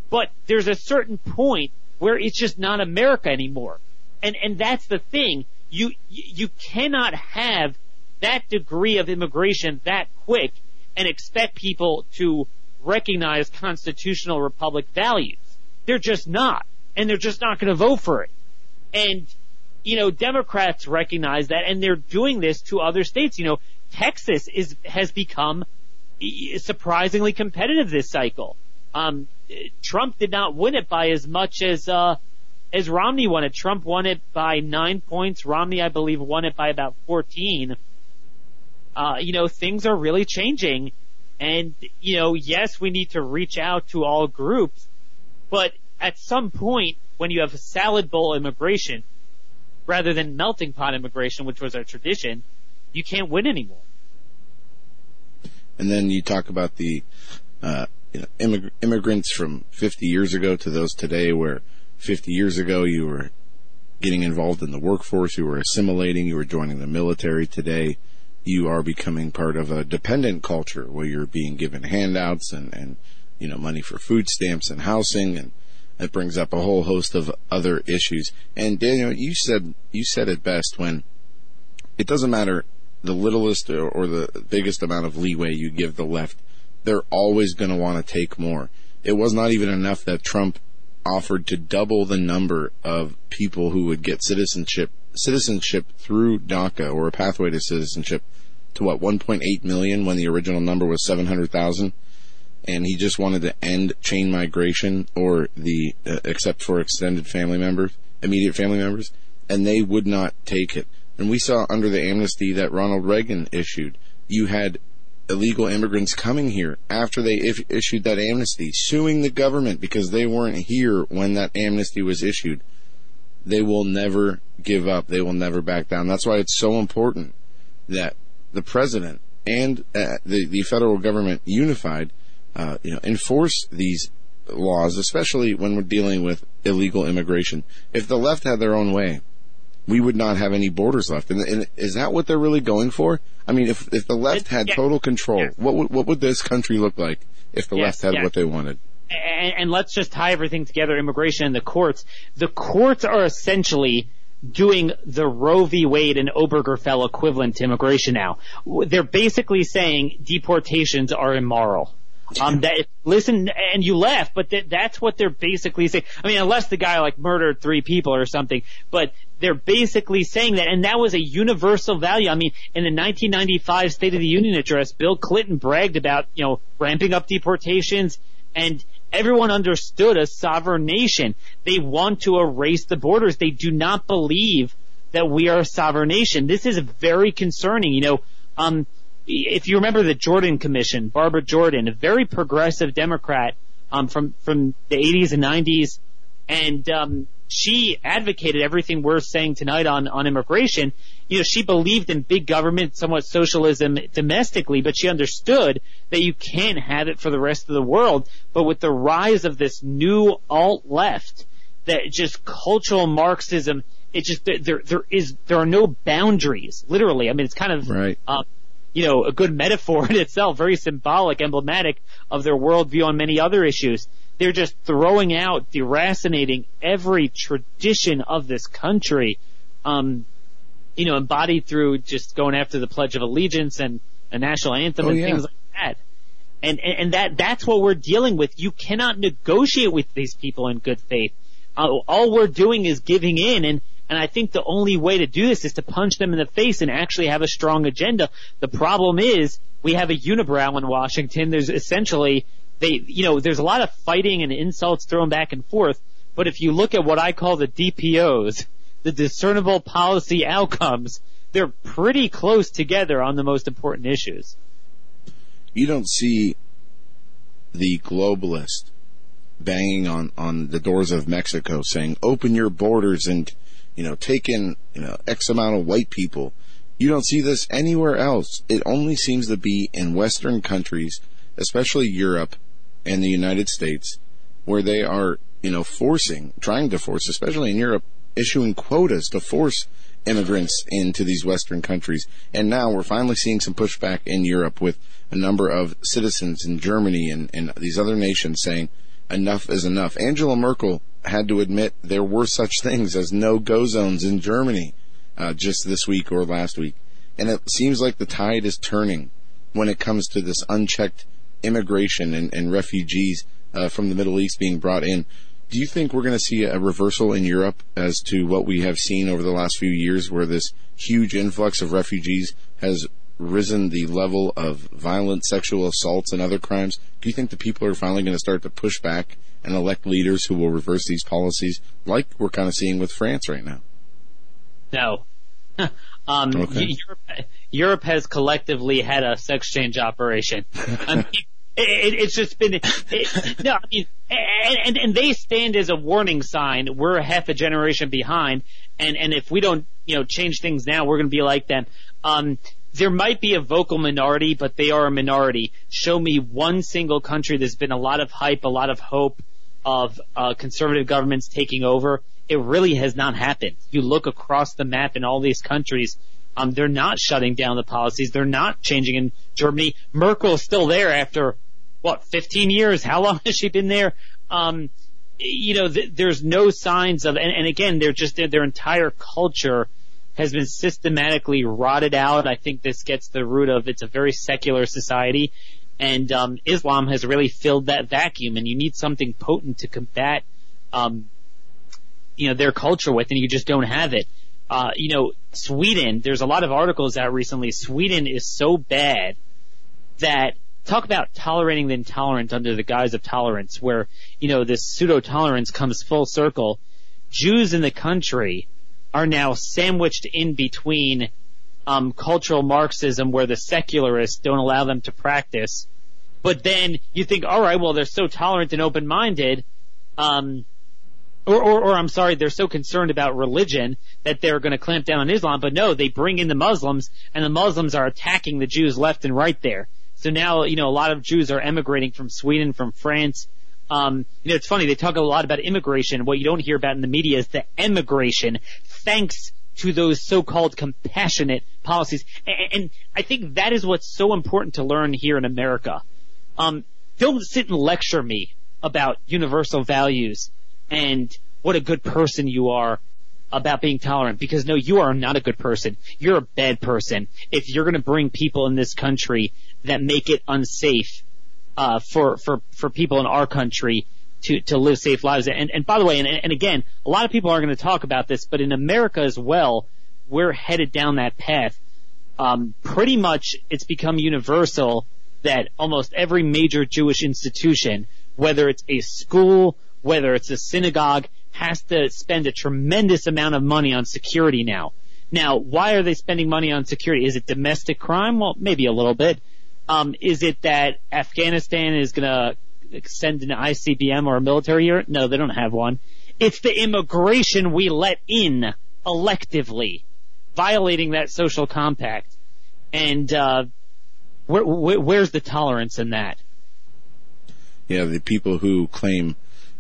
but there's a certain point where it's just not America anymore, and and that's the thing you you cannot have that degree of immigration that quick and expect people to recognize constitutional republic values. They're just not. And they're just not going to vote for it. And, you know, Democrats recognize that and they're doing this to other states. You know, Texas is, has become surprisingly competitive this cycle. Um, Trump did not win it by as much as, uh, as Romney won it. Trump won it by nine points. Romney, I believe, won it by about 14. Uh, you know, things are really changing. And, you know, yes, we need to reach out to all groups, but at some point, when you have a salad bowl immigration, rather than melting pot immigration, which was our tradition, you can't win anymore. And then you talk about the, uh, you know, immig- immigrants from 50 years ago to those today where 50 years ago, you were getting involved in the workforce, you were assimilating, you were joining the military. Today, you are becoming part of a dependent culture where you're being given handouts and, and, you know, money for food stamps and housing and it brings up a whole host of other issues. And Daniel, you said, you said it best when it doesn't matter the littlest or, or the biggest amount of leeway you give the left. They're always going to want to take more. It was not even enough that Trump offered to double the number of people who would get citizenship citizenship through DACA or a pathway to citizenship to what 1.8 million when the original number was 700,000 and he just wanted to end chain migration or the uh, except for extended family members immediate family members and they would not take it. And we saw under the amnesty that Ronald Reagan issued you had illegal immigrants coming here after they if, issued that amnesty, suing the government because they weren't here when that amnesty was issued. They will never give up. They will never back down. That's why it's so important that the president and uh, the the federal government unified, uh, you know, enforce these laws, especially when we're dealing with illegal immigration. If the left had their own way, we would not have any borders left. And, and is that what they're really going for? I mean, if if the left had yeah. total control, yeah. what would what would this country look like if the left had what they wanted? And, and let's just tie everything together: immigration and the courts. The courts are essentially doing the Roe v. Wade and Obergefell equivalent to immigration now. They're basically saying deportations are immoral. Um, that, listen, and you laugh, but that, that's what they're basically saying. I mean, unless the guy like murdered three people or something, but they're basically saying that, and that was a universal value. I mean, in the 1995 State of the Union address, Bill Clinton bragged about, you know, ramping up deportations, and everyone understood a sovereign nation. They want to erase the borders. They do not believe that we are a sovereign nation. This is very concerning. You know, um, if you remember the Jordan Commission, Barbara Jordan, a very progressive Democrat um, from from the 80s and 90s, and um, she advocated everything we're saying tonight on on immigration. You know, she believed in big government, somewhat socialism domestically, but she understood that you can't have it for the rest of the world. But with the rise of this new alt left, that just cultural Marxism, it just there there is there are no boundaries. Literally, I mean, it's kind of right. Uh, you know, a good metaphor in itself, very symbolic, emblematic of their worldview on many other issues. They're just throwing out, deracinating every tradition of this country, um, you know, embodied through just going after the Pledge of Allegiance and a national anthem oh, and yeah. things like that. And, and, and that, that's what we're dealing with. You cannot negotiate with these people in good faith. Uh, all we're doing is giving in and, And I think the only way to do this is to punch them in the face and actually have a strong agenda. The problem is we have a unibrow in Washington. There's essentially they, you know, there's a lot of fighting and insults thrown back and forth. But if you look at what I call the DPOs, the discernible policy outcomes, they're pretty close together on the most important issues. You don't see the globalist banging on, on the doors of Mexico saying, open your borders and, you know, take in, you know, X amount of white people. You don't see this anywhere else. It only seems to be in Western countries, especially Europe and the United States, where they are, you know, forcing, trying to force, especially in Europe, issuing quotas to force immigrants into these Western countries. And now we're finally seeing some pushback in Europe with a number of citizens in Germany and, and these other nations saying enough is enough. Angela Merkel had to admit there were such things as no-go zones in Germany uh, just this week or last week. And it seems like the tide is turning when it comes to this unchecked immigration and, and refugees uh, from the Middle East being brought in. Do you think we're going to see a reversal in Europe as to what we have seen over the last few years, where this huge influx of refugees has risen the level of violent sexual assaults and other crimes? Do you think the people are finally going to start to push back and elect leaders who will reverse these policies, like we're kind of seeing with France right now? No. *laughs* um, okay. Europe, Europe, has collectively had a sex change operation. *laughs* I mean, it, it's just been it, no. I mean, and, and and they stand as a warning sign. We're half a generation behind, and and if we don't, you know, change things now, we're going to be like them. Um, there might be a vocal minority, but they are a minority. Show me one single country there's been a lot of hype, a lot of hope of uh, conservative governments taking over. It really has not happened. You look across the map in all these countries, um, they're not shutting down the policies. They're not changing in Germany. Merkel is still there after what, 15 years? How long has she been there? Um, you know, th- there's no signs of, and, and again, they're just, their, their entire culture has been systematically rotted out. I think this gets the root of it's a very secular society, and um, Islam has really filled that vacuum. And you need something potent to combat, um, you know, their culture with, and you just don't have it. Uh, you know, Sweden. There's a lot of articles out recently. Sweden is so bad that talk about tolerating the intolerant under the guise of tolerance, where, you know, this pseudo tolerance comes full circle. Jews in the country are now sandwiched in between um, cultural Marxism, where the secularists don't allow them to practice. But then you think, all right, well, they're so tolerant and open-minded, um, or, or, or I'm sorry, they're so concerned about religion that they're going to clamp down on Islam. But no, they bring in the Muslims, and the Muslims are attacking the Jews left and right there. So now, you know, a lot of Jews are emigrating from Sweden, from France. Um, you know, it's funny, they talk a lot about immigration. What you don't hear about in the media is the emigration, thanks to those so-called compassionate policies. And, I think that is what's so important to learn here in America. Um, don't sit and lecture me about universal values and what a good person you are about being tolerant because no, you are not a good person. You're a bad person. If you're going to bring people in this country that make it unsafe uh, for for for people in our country to to live safe lives. And and by the way, and and again, a lot of people aren't going to talk about this, but in America as well, we're headed down that path. Um, pretty much, it's become universal that almost every major Jewish institution, whether it's a school, whether it's a synagogue, has to spend a tremendous amount of money on security now. Now, why are they spending money on security? Is it domestic crime? Well, maybe a little bit. Um, is it that Afghanistan is going to send an ICBM or a military unit? No, they don't have one. It's the immigration we let in electively, violating that social compact. And uh, where, where, where's the tolerance in that? Yeah, the people who claim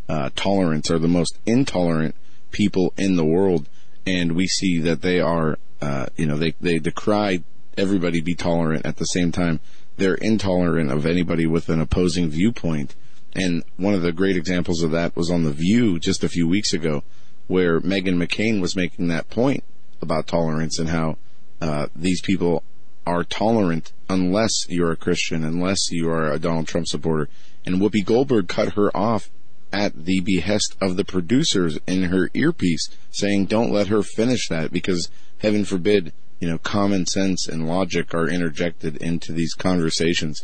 uh, tolerance are the most intolerant people in the world, and we see that they are, uh, you know, they they decry everybody be tolerant at the same time they're intolerant of anybody with an opposing viewpoint. And one of the great examples of that was on The View just a few weeks ago, where Meghan McCain was making that point about tolerance and how uh, these people are tolerant unless you're a Christian, unless you are a Donald Trump supporter. And Whoopi Goldberg cut her off at the behest of the producers in her earpiece, saying, "Don't let her finish that," because heaven forbid, you know, common sense and logic are interjected into these conversations.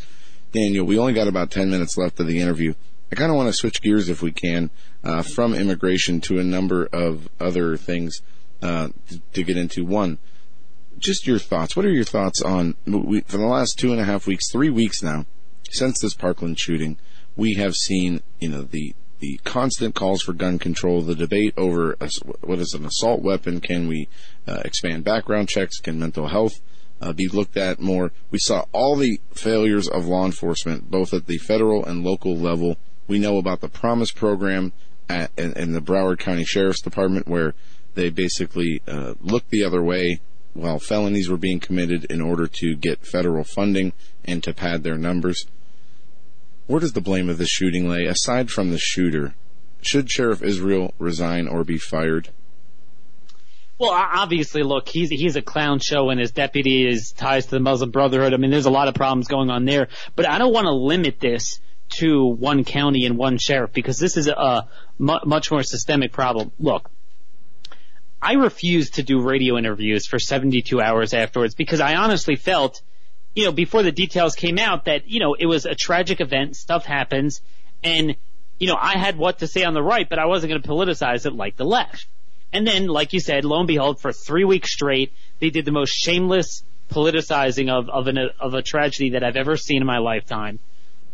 Daniel, we only got about ten minutes left of the interview. I kind of want to switch gears if we can uh, from immigration to a number of other things uh, to get into. One, just your thoughts. What are your thoughts on we, for the last two and a half weeks, three weeks now, since this Parkland shooting? We have seen, you know, the the constant calls for gun control, the debate over a, what is an assault weapon. Can we expand background checks? Can mental health uh, be looked at more? We saw all the failures of law enforcement, both at the federal and local level. We know about the Promise program at, in, in the Broward County Sheriff's Department, where they basically uh, looked the other way while felonies were being committed in order to get federal funding and to pad their numbers. Where does the blame of this shooting lay? Aside from the shooter, should Sheriff Israel resign or be fired? Well, obviously, look, he's he's a clown show, and his deputy is ties to the Muslim Brotherhood. I mean, there's a lot of problems going on there, but I don't want to limit this to one county and one sheriff because this is a much more systemic problem. Look, I refused to do radio interviews for 72 hours afterwards because I honestly felt, you know, before the details came out that, you know, it was a tragic event, stuff happens, and, you know, I had what to say on the right, but I wasn't going to politicize it like the left. And then, like you said, lo and behold, for three weeks straight, they did the most shameless politicizing of, of, an, of a tragedy that I've ever seen in my lifetime.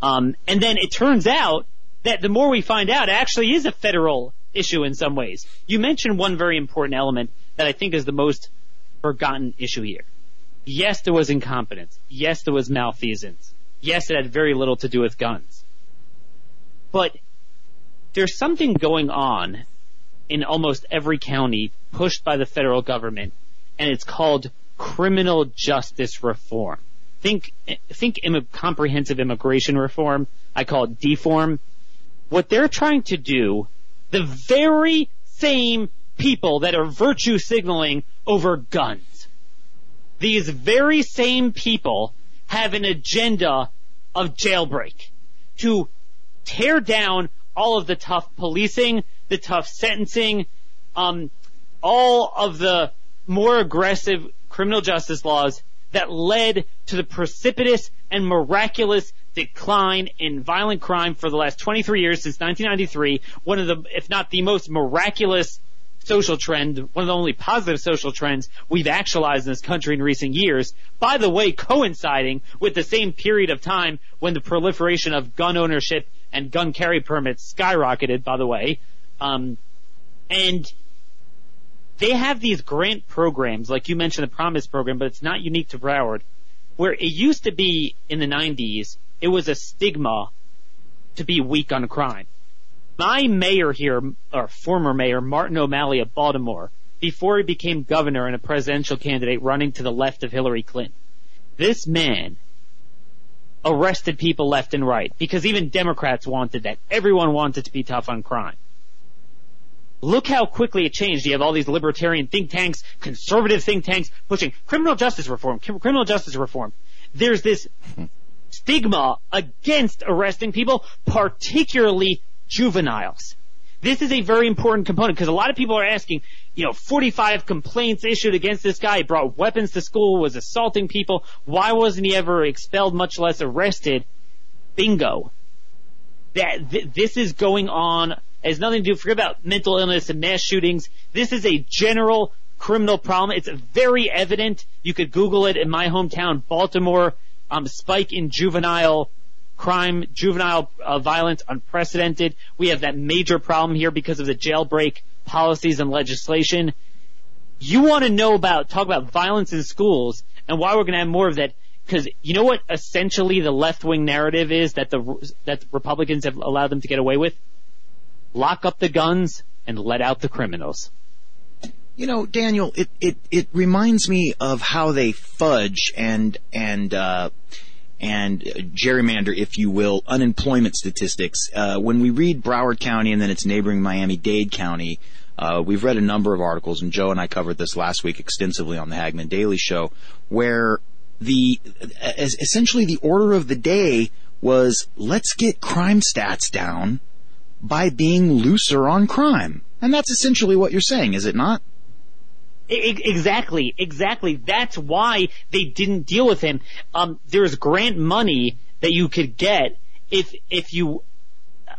Um, and then it turns out that the more we find out, it actually is a federal issue in some ways. You mentioned one very important element that I think is the most forgotten issue here. Yes, there was incompetence. Yes, there was malfeasance. Yes, it had very little to do with guns. But there's something going on in almost every county pushed by the federal government, and it's called criminal justice reform. Think, think Im- comprehensive immigration reform. I call it deform. What they're trying to do the very same people that are virtue signaling over guns. These very same people have an agenda of jailbreak to tear down all of the tough policing, the tough sentencing, um, all of the more aggressive criminal justice laws that led to the precipitous and miraculous decline in violent crime for the last 23 years since 1993. One of the, if not the most miraculous social trend, one of the only positive social trends we've actualized in this country in recent years. By the way, coinciding with the same period of time when the proliferation of gun ownership and gun carry permits skyrocketed, by the way. Um, and they have these grant programs, like you mentioned the Promise program, but it's not unique to Broward, where it used to be in the 90s it was a stigma to be weak on crime. My mayor here, or former mayor, Martin O'Malley of Baltimore, before he became governor and a presidential candidate running to the left of Hillary Clinton, this man arrested people left and right because even Democrats wanted that. Everyone wanted to be tough on crime. Look how quickly it changed. You have all these libertarian think tanks, conservative think tanks pushing criminal justice reform, criminal justice reform. There's this stigma against arresting people, particularly juveniles. This is a very important component because a lot of people are asking, you know, 45 complaints issued against this guy. He brought weapons to school, was assaulting people. Why wasn't he ever expelled, much less arrested? Bingo. That th- this is going on. It has nothing to do. Forget about mental illness and mass shootings. This is a general criminal problem. It's very evident. You could Google it in my hometown, Baltimore um, spike in juvenile crime, juvenile uh, violence, unprecedented. We have that major problem here because of the jailbreak policies and legislation. You want to know about, talk about violence in schools and why we're going to have more of that. Because you know what essentially the left wing narrative is that the that Republicans have allowed them to get away with? Lock up the guns and let out the criminals. You know, Daniel, it, it, it reminds me of how they fudge and, and, uh, and gerrymander, if you will, unemployment statistics. Uh, when we read Broward County and then its neighboring Miami-Dade County, uh, we've read a number of articles, and Joe and I covered this last week extensively on the Hagmann Daily Show, where the essentially the order of the day was let's get crime stats down by being looser on crime. And that's essentially what you're saying, is it not? Exactly, exactly. That's why they didn't deal with him. Um, there's grant money that you could get if if you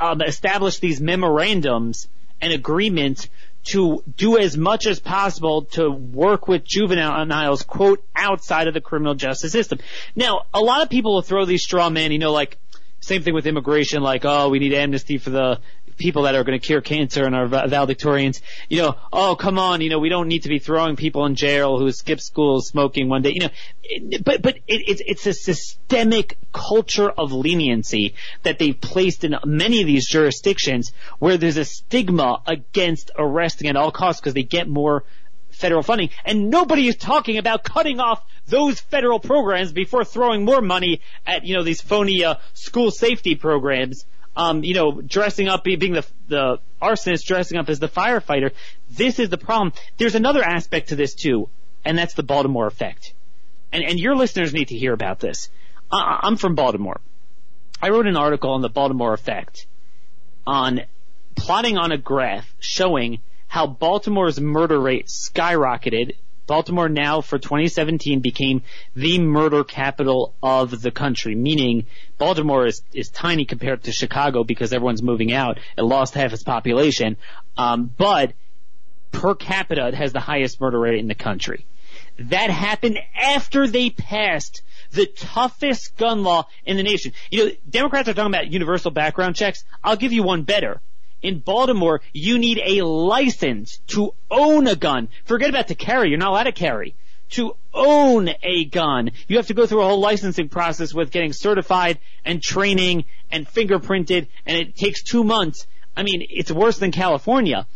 um, establish these memorandums and agreements to do as much as possible to work with juveniles, quote, outside of the criminal justice system. Now, a lot of people will throw these straw men, you know, like, same thing with immigration, like, oh, we need amnesty for the people that are going to cure cancer and are valedictorians, you know, oh, come on, you know, we don't need to be throwing people in jail who skip school smoking one day, you know, it, but, but it, it's, it's a systemic culture of leniency that they've placed in many of these jurisdictions where there's a stigma against arresting at all costs because they get more federal funding. And nobody is talking about cutting off those federal programs before throwing more money at, you know, these phony uh, school safety programs um, you know, dressing up, being the, the arsonist, dressing up as the firefighter. This is the problem. There's another aspect to this too, and that's the Baltimore effect. And, and your listeners need to hear about this. I, I'm from Baltimore. I wrote an article on the Baltimore effect on plotting on a graph showing how Baltimore's murder rate skyrocketed Baltimore now for 2017 became the murder capital of the country, meaning Baltimore is, is tiny compared to Chicago because everyone's moving out. It lost half its population. Um, but per capita, it has the highest murder rate in the country. That happened after they passed the toughest gun law in the nation. You know, Democrats are talking about universal background checks. I'll give you one better in Baltimore, you need a license to own a gun. Forget about to carry. You're not allowed to carry. To own a gun, you have to go through a whole licensing process with getting certified and training and fingerprinted, and it takes two months. I mean, it's worse than California.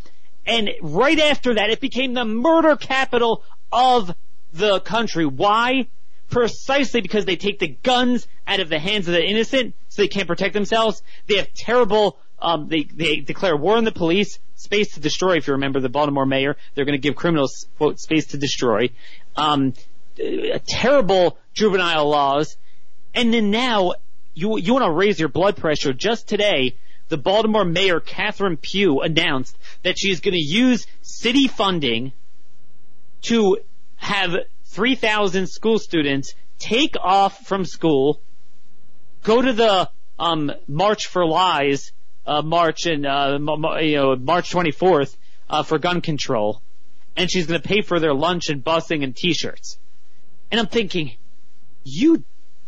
And right after that, it became the murder capital of the country. Why? Precisely because they take the guns out of the hands of the innocent so they can't protect themselves. They have terrible um, they, they declare war on the police, space to destroy, if you remember the Baltimore mayor. They're going to give criminals, quote, space to destroy. Um, terrible juvenile laws. And then now, you, you want to raise your blood pressure. Just today, the Baltimore mayor, Catherine Pugh, announced that she is going to use city funding to have 3,000 school students take off from school, go to the um, March for Lies uh, March and uh, you know March 24th uh, for gun control, and she's going to pay for their lunch and busing and T-shirts. And I'm thinking, you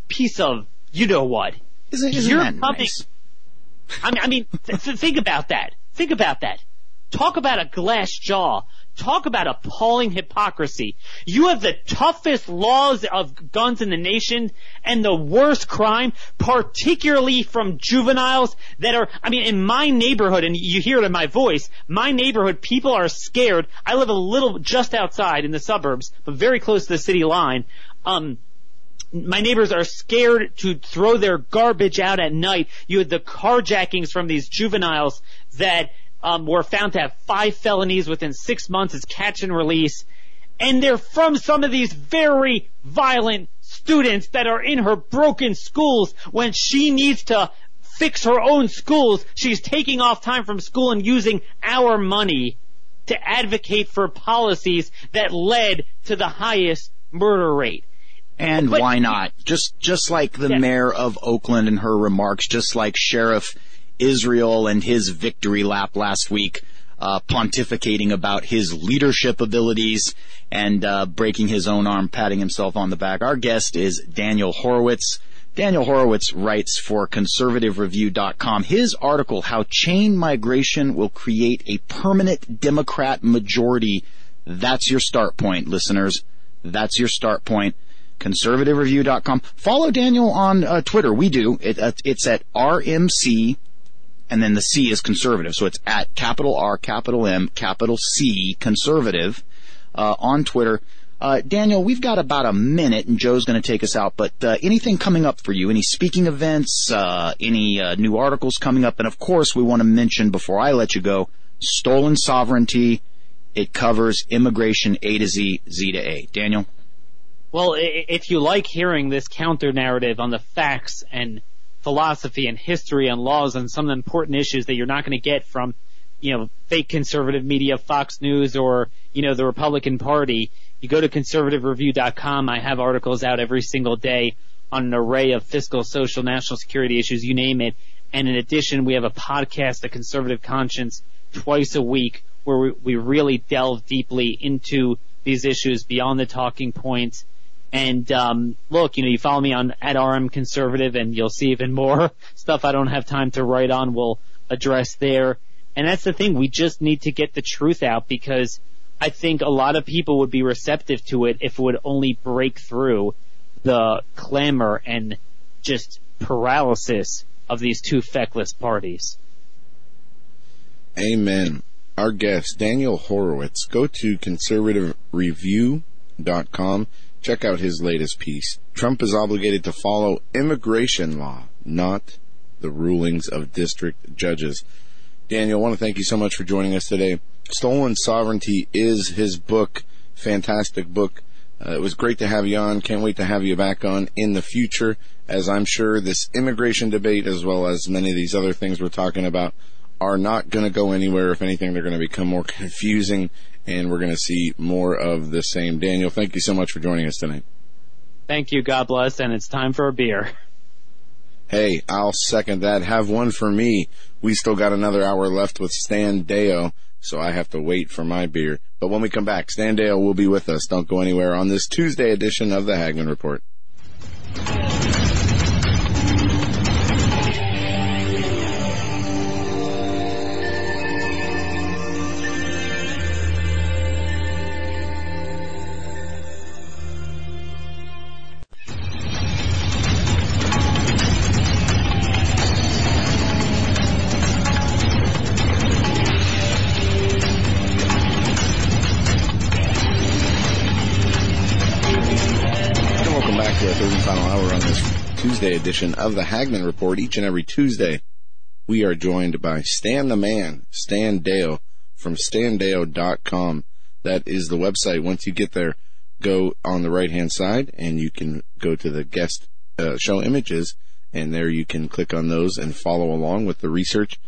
piece of you know what? Isn't, isn't You're that coming. nice? I mean, I mean, th- th- think about that. Think about that. Talk about a glass jaw. Talk about appalling hypocrisy. You have the toughest laws of guns in the nation and the worst crime, particularly from juveniles that are, I mean, in my neighborhood, and you hear it in my voice, my neighborhood, people are scared. I live a little just outside in the suburbs, but very close to the city line. Um, my neighbors are scared to throw their garbage out at night. You had the carjackings from these juveniles that um, were found to have five felonies within six months as catch and release. And they're from some of these very violent students that are in her broken schools when she needs to fix her own schools. She's taking off time from school and using our money to advocate for policies that led to the highest murder rate. And but, why not? Just just like the yeah. mayor of Oakland and her remarks, just like Sheriff Israel and his victory lap last week, uh, pontificating about his leadership abilities and uh, breaking his own arm, patting himself on the back. Our guest is Daniel Horowitz. Daniel Horowitz writes for conservativereview.com. His article, How Chain Migration Will Create a Permanent Democrat Majority. That's your start point, listeners. That's your start point. Conservativereview.com. Follow Daniel on uh, Twitter. We do. It, uh, it's at RMC and then the C is conservative. So it's at capital R, capital M, capital C, conservative, uh, on Twitter. Uh, Daniel, we've got about a minute, and Joe's going to take us out. But uh, anything coming up for you? Any speaking events? Uh, any uh, new articles coming up? And of course, we want to mention before I let you go, stolen sovereignty. It covers immigration A to Z, Z to A. Daniel. Well, if you like hearing this counter narrative on the facts and philosophy and history and laws on some important issues that you're not going to get from, you know, fake conservative media, Fox News or, you know, the Republican Party. You go to conservativereview.com. I have articles out every single day on an array of fiscal, social, national security issues, you name it. And in addition, we have a podcast, The Conservative Conscience, twice a week where we, we really delve deeply into these issues beyond the talking points. And um, look, you know, you follow me on at RM Conservative, and you'll see even more *laughs* stuff I don't have time to write on. We'll address there. And that's the thing. We just need to get the truth out because I think a lot of people would be receptive to it if it would only break through the clamor and just paralysis of these two feckless parties. Amen. Our guest, Daniel Horowitz. Go to conservativereview.com. Check out his latest piece. Trump is obligated to follow immigration law, not the rulings of district judges. Daniel, I want to thank you so much for joining us today. Stolen Sovereignty is his book. Fantastic book. Uh, it was great to have you on. Can't wait to have you back on in the future, as I'm sure this immigration debate, as well as many of these other things we're talking about, are not going to go anywhere. If anything, they're going to become more *laughs* confusing, and we're going to see more of the same. Daniel, thank you so much for joining us tonight. Thank you. God bless, and it's time for a beer. Hey, I'll second that. Have one for me. We still got another hour left with Stan Deyo, so I have to wait for my beer. But when we come back, Stan Deyo will be with us. Don't go anywhere on this Tuesday edition of the Hagmann Report. Edition of the Hagmann Report. Each and every Tuesday, we are joined by Stan the Man, Stan Deyo from standeyo.com. That is the website. Once you get there, go on the right hand side and you can go to the guest uh, show images and there you can click on those and follow along with the research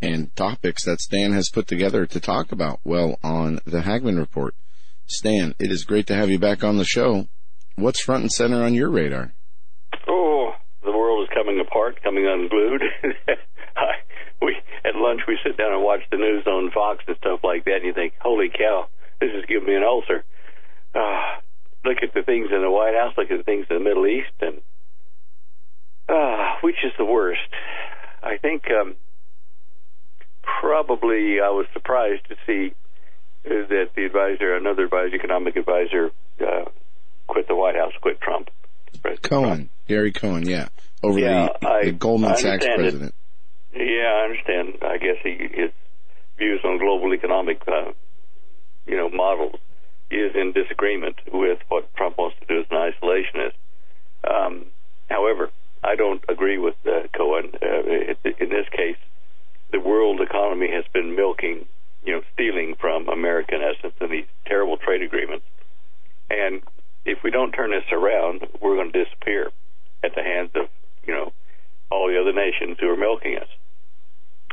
and topics that Stan has put together to talk about well on the Hagmann Report. Stan, it is great to have you back on the show. What's front and center on your radar? Coming apart, coming unglued. *laughs* We at lunch we sit down and watch the news on Fox and stuff like that, and you think, "Holy cow, this is giving me an ulcer." Uh, look at the things in the White House, look at the things in the Middle East, and uh, which is the worst? I think um, probably I was surprised to see that the advisor, another advisor, economic advisor, uh, quit the White House, quit Trump. President Cohen. Gary Cohen, yeah over yeah, the, I, the Goldman Sachs president. It. Yeah, I understand. I guess he, his views on global economic, uh, you know, models is in disagreement with what Trump wants to do as an isolationist. Um, however, I don't agree with uh, Cohen. Uh, in this case, the world economy has been milking, you know, stealing from American essence in these terrible trade agreements. And if we don't turn this around, we're going to disappear at the hands of you know, all the other nations who are milking us.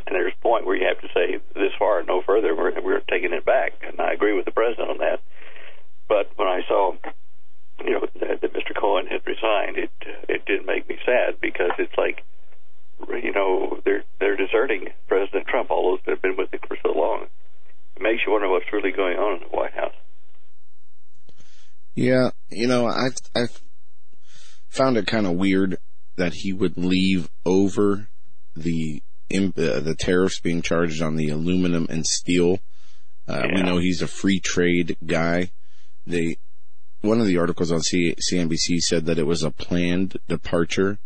And there's a point where you have to say this far no further. We're, we're taking it back, and I agree with the president on that. But when I saw, you know, that, that Mr. Cohen had resigned, it it did make me sad because it's like, you know, they're they're deserting President Trump. All those that have been with him for so long. It makes you wonder what's really going on in the White House. Yeah, you know, I I found it kind of weird that he would leave over the uh, the tariffs being charged on the aluminum and steel. Uh, yeah. We know he's a free trade guy. They one of the articles on C- CNBC said that it was a planned departure.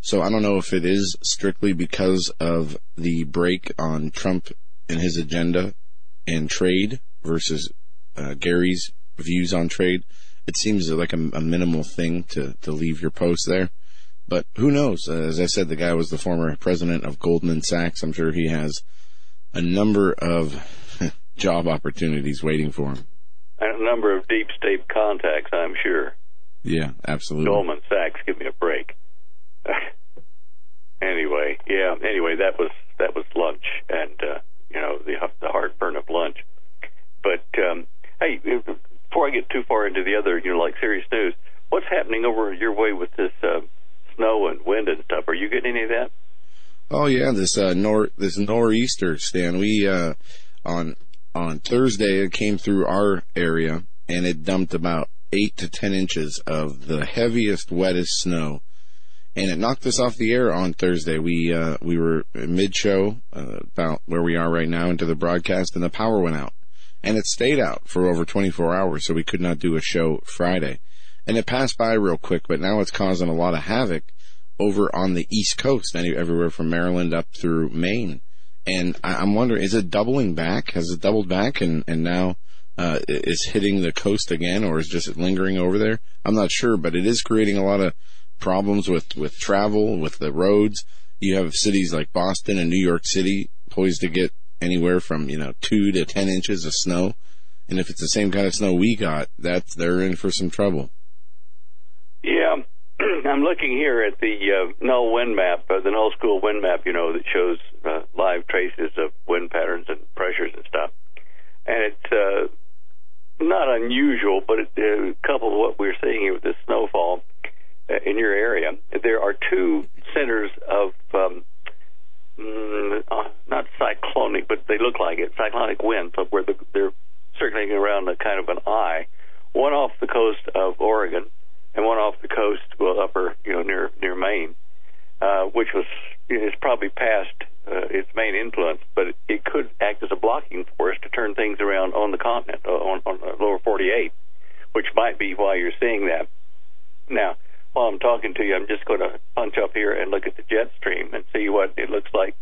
So I don't know if it is strictly because of the break on Trump and his agenda and trade versus uh, Gary's views on trade. It seems like a, a minimal thing to, to leave your post there. But who knows? Uh, as I said, the guy was the former president of Goldman Sachs. I'm sure he has a number of *laughs* job opportunities waiting for him. And a number of deep state contacts, I'm sure. Yeah, absolutely. Goldman Sachs, give me a break. *laughs* anyway, yeah. Anyway, that was that was lunch, and uh, you know the the heartburn of lunch. But um, hey, before I get too far into the other, you know, like serious news, what's happening over your way with this uh, snow and wind and stuff? Are you getting any of that? Oh yeah, this uh nor this nor'easter, Stan. We uh on on Thursday it came through our area and it dumped about eight to ten inches of the heaviest, wettest snow. And it knocked us off the air on Thursday. We uh we were mid show, uh, about where we are right now into the broadcast and the power went out. And it stayed out for over 24 hours, so we could not do a show Friday. And it passed by real quick, but now it's causing a lot of havoc over on the East Coast, everywhere from Maryland up through Maine. And I'm wondering, is it doubling back? Has it doubled back and, and now uh, is hitting the coast again, or is just lingering over there? I'm not sure, but it is creating a lot of problems with, with travel, with the roads. You have cities like Boston and New York City poised to get anywhere from, you know, two to ten inches of snow. And if it's the same kind of snow we got, that's, they're in for some trouble. Yeah, *clears throat* I'm looking here at the uh, null wind map, uh, the null school wind map, you know, that shows uh, live traces of wind patterns and pressures and stuff. And it's uh, not unusual, but it, uh, coupled with what we're seeing here with this snowfall uh, in your area, there are two centers of um, mm, uh, not cyclonic, but they look like it, cyclonic winds, where the, they're circulating around a kind of an eye. One off the coast of Oregon and one off the coast, well, upper, you know, near near Maine, uh, which was is probably past uh, its main influence, but it, it could act as a blocking force to turn things around on the continent, uh, on, on the lower 48, which might be why you're seeing that. Now, while I'm talking to you, I'm just going to punch up here and look at the jet stream and see what it looks like.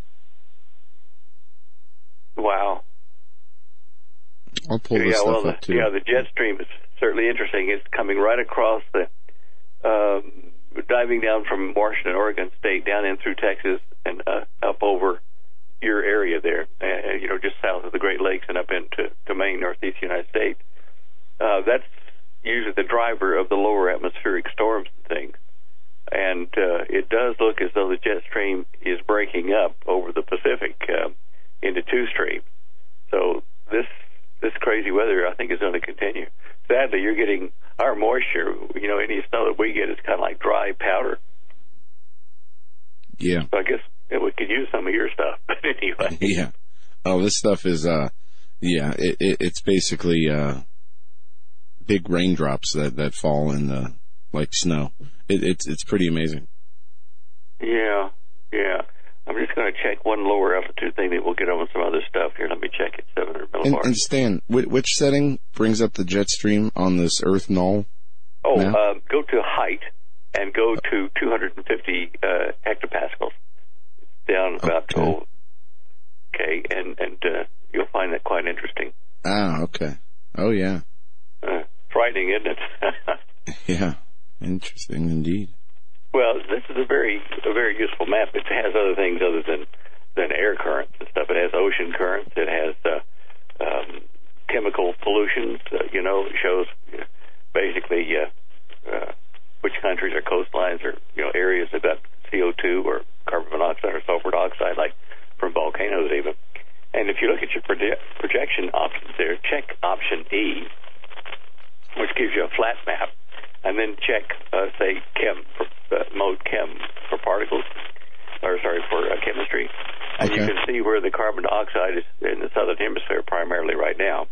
Wow. I'll pull this yeah, well, the, up too. yeah, the jet stream is certainly interesting. It's coming right across the um, diving down from Washington, Oregon State, down in through Texas and uh, up over your area there, uh, you know, just south of the Great Lakes and up into to Maine, northeast United States. Uh, that's usually the driver of the lower atmospheric storms and things. And uh, it does look as though the jet stream is breaking up over the Pacific uh, into two streams. So this this crazy weather, I think, is going to continue. Sadly, you're getting our moisture. You know, any snow that we get is kind of like dry powder. Yeah. So I guess yeah, we could use some of your stuff. But anyway. *laughs* Yeah. Oh, this stuff is, uh, yeah, it, it, it's basically, uh, big raindrops that, that fall in the, like snow. It, it's, it's pretty amazing. Yeah. Yeah. I'm just going to check one lower altitude thing that we'll get on with some other stuff here. Let me check it. 700 And, millibars. and Stan, which, setting brings up the jet stream on this Earth null? oh, uh, go to height and go to 250 uh, hectopascals. Down about Okay. oh, okay, and and uh, you'll find that quite interesting. Ah, okay. Oh, yeah. Frightening, isn't it? *laughs* *laughs* Yeah. Interesting indeed. well, this is a very a very useful map. It has other things other than than air currents and stuff. It has ocean currents. It has uh, um, chemical pollutions. Uh, you know, it shows uh, basically uh, uh, which countries are coastlines or you know areas that got CO2 or carbon monoxide or sulfur dioxide, like from volcanoes even. And if you look at your proje- projection options there, check option E, which gives you a flat map, and then check, uh, say, chem for, uh, mode chem for particles, or sorry, for uh, chemistry, and you can see where the carbon dioxide is in the southern hemisphere primarily right now,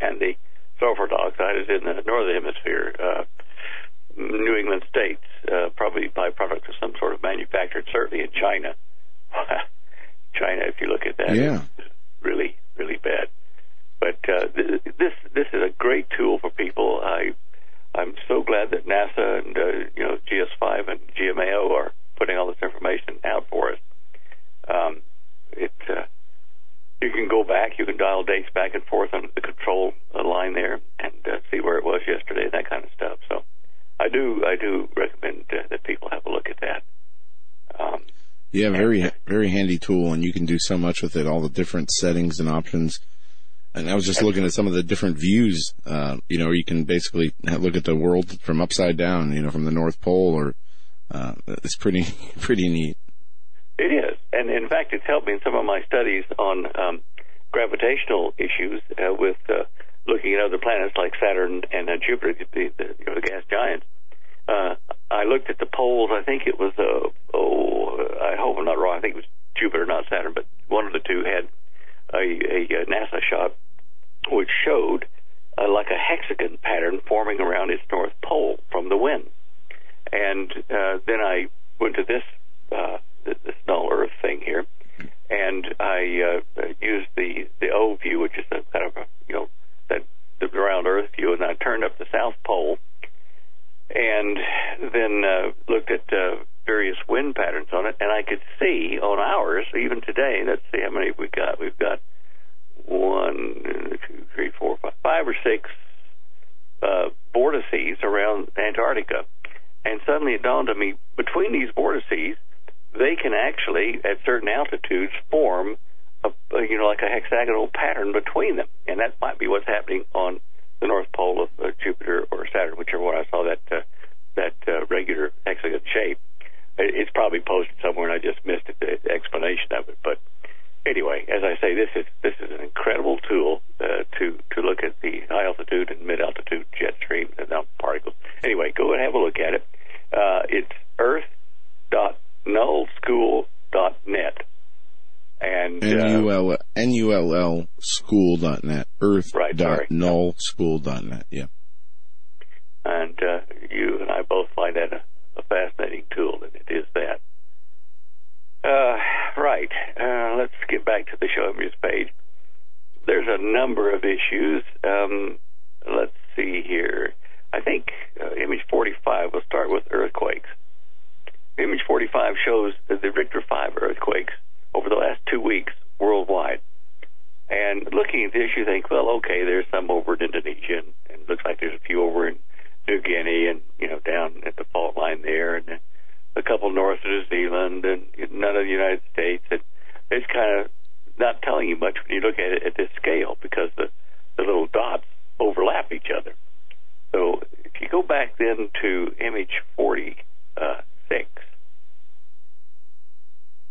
and the sulfur dioxide is in the northern hemisphere. Uh, New England states, uh, probably byproduct of some sort of manufactured, certainly in China. *laughs* China, if you look at that, Yeah. is really, really bad. But uh, th- this this is a great tool for people. I I'm so glad that NASA and uh, you know GEOS-5 and GMAO are putting all this information out for us. Um, it uh, you can go back, you can dial dates back and forth on the control uh, line there and uh, see where it was yesterday, that kind of stuff. So I do I do recommend uh, that people have a look at that. Um, Yeah, very, very handy tool and you can do so much with it, all the different settings and options. And I was just looking at some of the different views, uh, you know, you can basically look at the world from upside down, you know, from the North Pole or, uh, it's pretty, *laughs* pretty neat. It is, and in fact, it's helped me in some of my studies on um, gravitational issues uh, with uh, looking at other planets like Saturn and uh, Jupiter, the, the, you know, the gas giants. Uh, I looked at the poles. I think it was oh, I hope I'm not wrong. I think it was Jupiter, not Saturn, but one of the two had a, a, NASA shot which showed uh, like a hexagon pattern forming around its north pole from the wind. And uh, then I went to this uh, this null Earth thing here, and I uh, used the the O view, which is a kind of a, you know that the round Earth view, and I turned up the south pole, and then uh, looked at uh, various wind patterns on it, and I could see on ours even today. Let's see how many we got. We've got one, two, three, four, five, five or six uh, vortices around Antarctica. And suddenly it dawned on me, between these vortices, they can actually, at certain altitudes, form a, you know like a hexagonal pattern between them, and that might be what's happening on the north pole of uh, Jupiter or Saturn, whichever one I saw that uh, that uh, regular hexagon shape. It's probably posted somewhere, and I just missed it, the explanation of it. But anyway, as I say, this is this is an incredible tool uh, to to look at the high altitude and mid altitude jet streams and particles. Anyway, go and have a look at it. Uh, it's earth.nullschool.net. And N-U-L- N-U-L-L school.net. Earth Right, dot sorry. null school.net. Yeah. and uh, you and I both find that a, a fascinating tool, and it is that. Uh, right. Uh, let's get back to the show images page. There's a number of issues. Um, let's see here. I think uh, image 45. We'll start with earthquakes. Image 45 shows the Richter 5 earthquakes over the last two weeks worldwide. And looking at this, you think, well, okay, there's some over in Indonesia, and, and looks like there's a few over in New Guinea, and you know down at the fault line there, and a couple north of New Zealand, and none of the United States. And it's kind of not telling you much when you look at it at this scale because the the little dots overlap each other. So if you go back then to image 46, uh,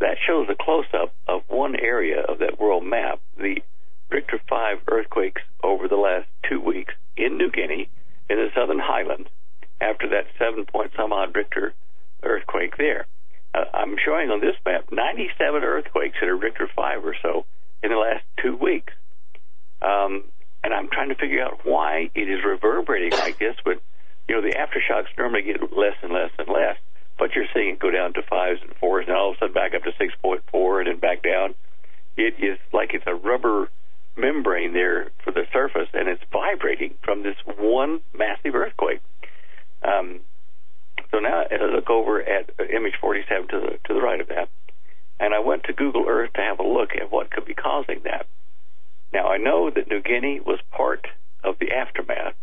that shows a close-up of one area of that world map, the Richter 5 earthquakes over the last two weeks in New Guinea, in the southern highlands, after that seven point some odd Richter earthquake there. Uh, I'm showing on this map 97 earthquakes that are Richter 5 or so in the last two weeks. Um, and I'm trying to figure out why it is reverberating like this, but you know the aftershocks normally get less and less and less, but you're seeing it go down to fives and fours, and all of a sudden back up to 6.4 and then back down. It is like it's a rubber membrane there for the surface, and it's vibrating from this one massive earthquake. Um, so now as I look over at image 47 to the to the right of that, and I went to Google Earth to have a look at what could be causing that. Now I know that New Guinea was part of the aftermath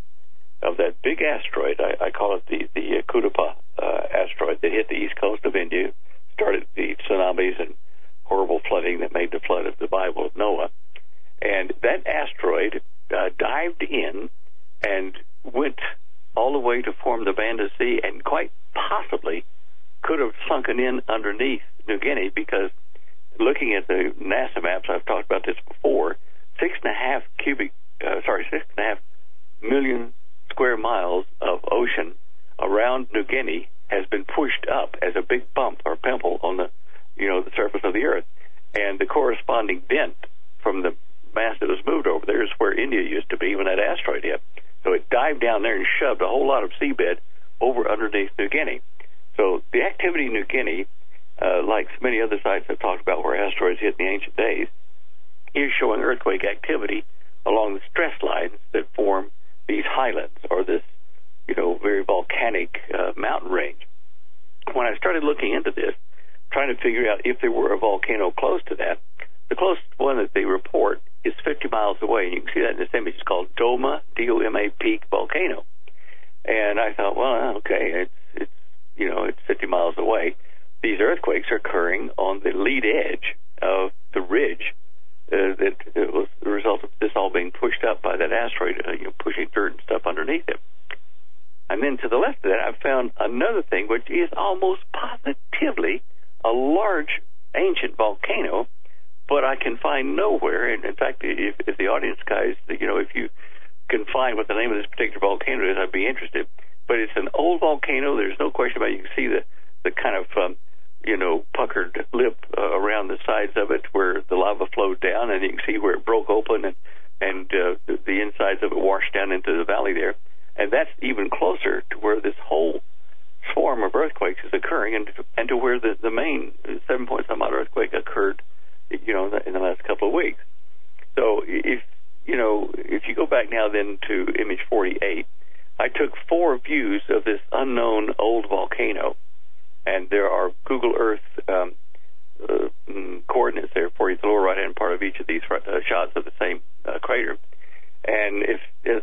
of that big asteroid. I, I call it the the Kudapa uh, asteroid that hit the east coast of India, started the tsunamis and horrible flooding that made the flood of the Bible of Noah. And that asteroid uh, dived in and went all the way to form the Banda Sea, and quite possibly could have sunken in underneath New Guinea because looking at the NASA maps, I've talked about this before, six and a half cubic, uh, sorry, six and a half million square miles of ocean around New Guinea has been pushed up as a big bump or pimple on the, you know, the surface of the Earth, and the corresponding dent from the mass that was moved over there is where India used to be when that asteroid hit. So it dived down there and shoved a whole lot of seabed over underneath New Guinea. So the activity in New Guinea, uh, like many other sites I've talked about where asteroids hit in the ancient days, is showing earthquake activity along the stress lines that form these highlands or this, you know, very volcanic uh, mountain range. When I started looking into this, trying to figure out if there were a volcano close to that, the closest one that they report is 50 miles away. And you can see that in this image. It's called Doma, D-O-M-A Peak Volcano. And I thought, well, okay, it's, it's, you know, it's 50 miles away. These earthquakes are occurring on the lead edge of the ridge uh, that it was the result of this all being pushed up by that asteroid, uh, you know, pushing dirt and stuff underneath it. And then to the left of that, I found another thing, which is almost positively a large ancient volcano, but I can find nowhere. And in fact, if, if the audience guys, you know, if you can find what the name of this particular volcano is, I'd be interested. But it's an old volcano. There's no question about it. You can see the the kind of um, you know puckered lip uh, around the sides of it where the lava flowed down, and you can see where it broke open and and uh, the, insides of it washed down into the valley there. And that's even closer to where this whole swarm of earthquakes is occurring, and to, and to where the the main seven point some odd earthquake occurred, you know, in the, in the last couple of weeks. So if you know, if you go back now then to image 48, I took four views of this unknown old volcano, and there are Google Earth um, uh, mm, coordinates there for you, the lower right hand part of each of these uh, shots of the same uh, crater. And if,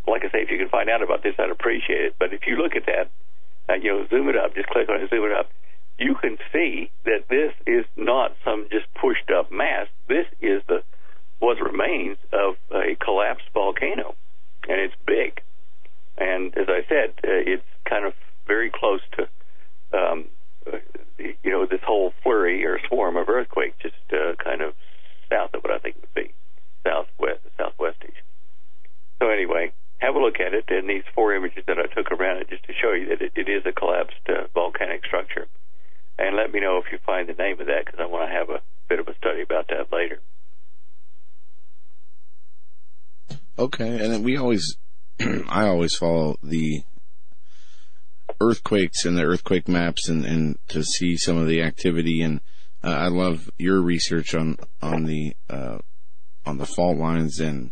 like I say, if you can find out about this, I'd appreciate it. But if you look at that, uh, you know, zoom it up, just click on it, zoom it up, you can see that this is not some just pushed up mass. This is the what remains of a collapsed volcano, and it's big. And as I said, uh, it's kind of very close to, um, you know, this whole flurry or swarm of earthquakes, just uh, kind of south of what I think would be, southwest, southwestish. So anyway, have a look at it and these four images that I took around it just to show you that it, it is a collapsed uh, volcanic structure. And let me know if you find the name of that because I want to have a bit of a study about that later. Okay, and then we always, *clears throat* I always follow the earthquakes and the earthquake maps and, and to see some of the activity and uh, I love your research on on the uh, on the fault lines and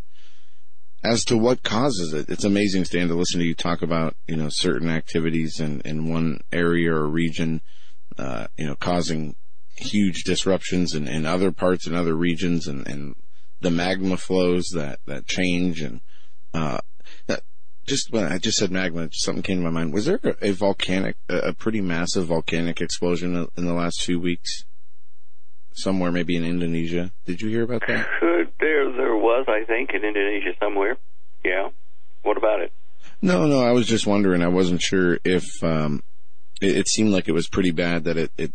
as to what causes it. It's amazing, Stan, to listen to you talk about you know certain activities in in one area or region, uh, you know, causing huge disruptions in, in other parts and other regions and, and the magma flows that, that change and, uh, just when I just said magma, something came to my mind. Was there a, a volcanic, a, a, pretty massive volcanic explosion in the last few weeks? Somewhere, maybe in Indonesia. Did you hear about that? there, there was, I think, in Indonesia somewhere. Yeah. What about it? No, no. I was just wondering. I wasn't sure if um, it, it seemed like it was pretty bad that it, it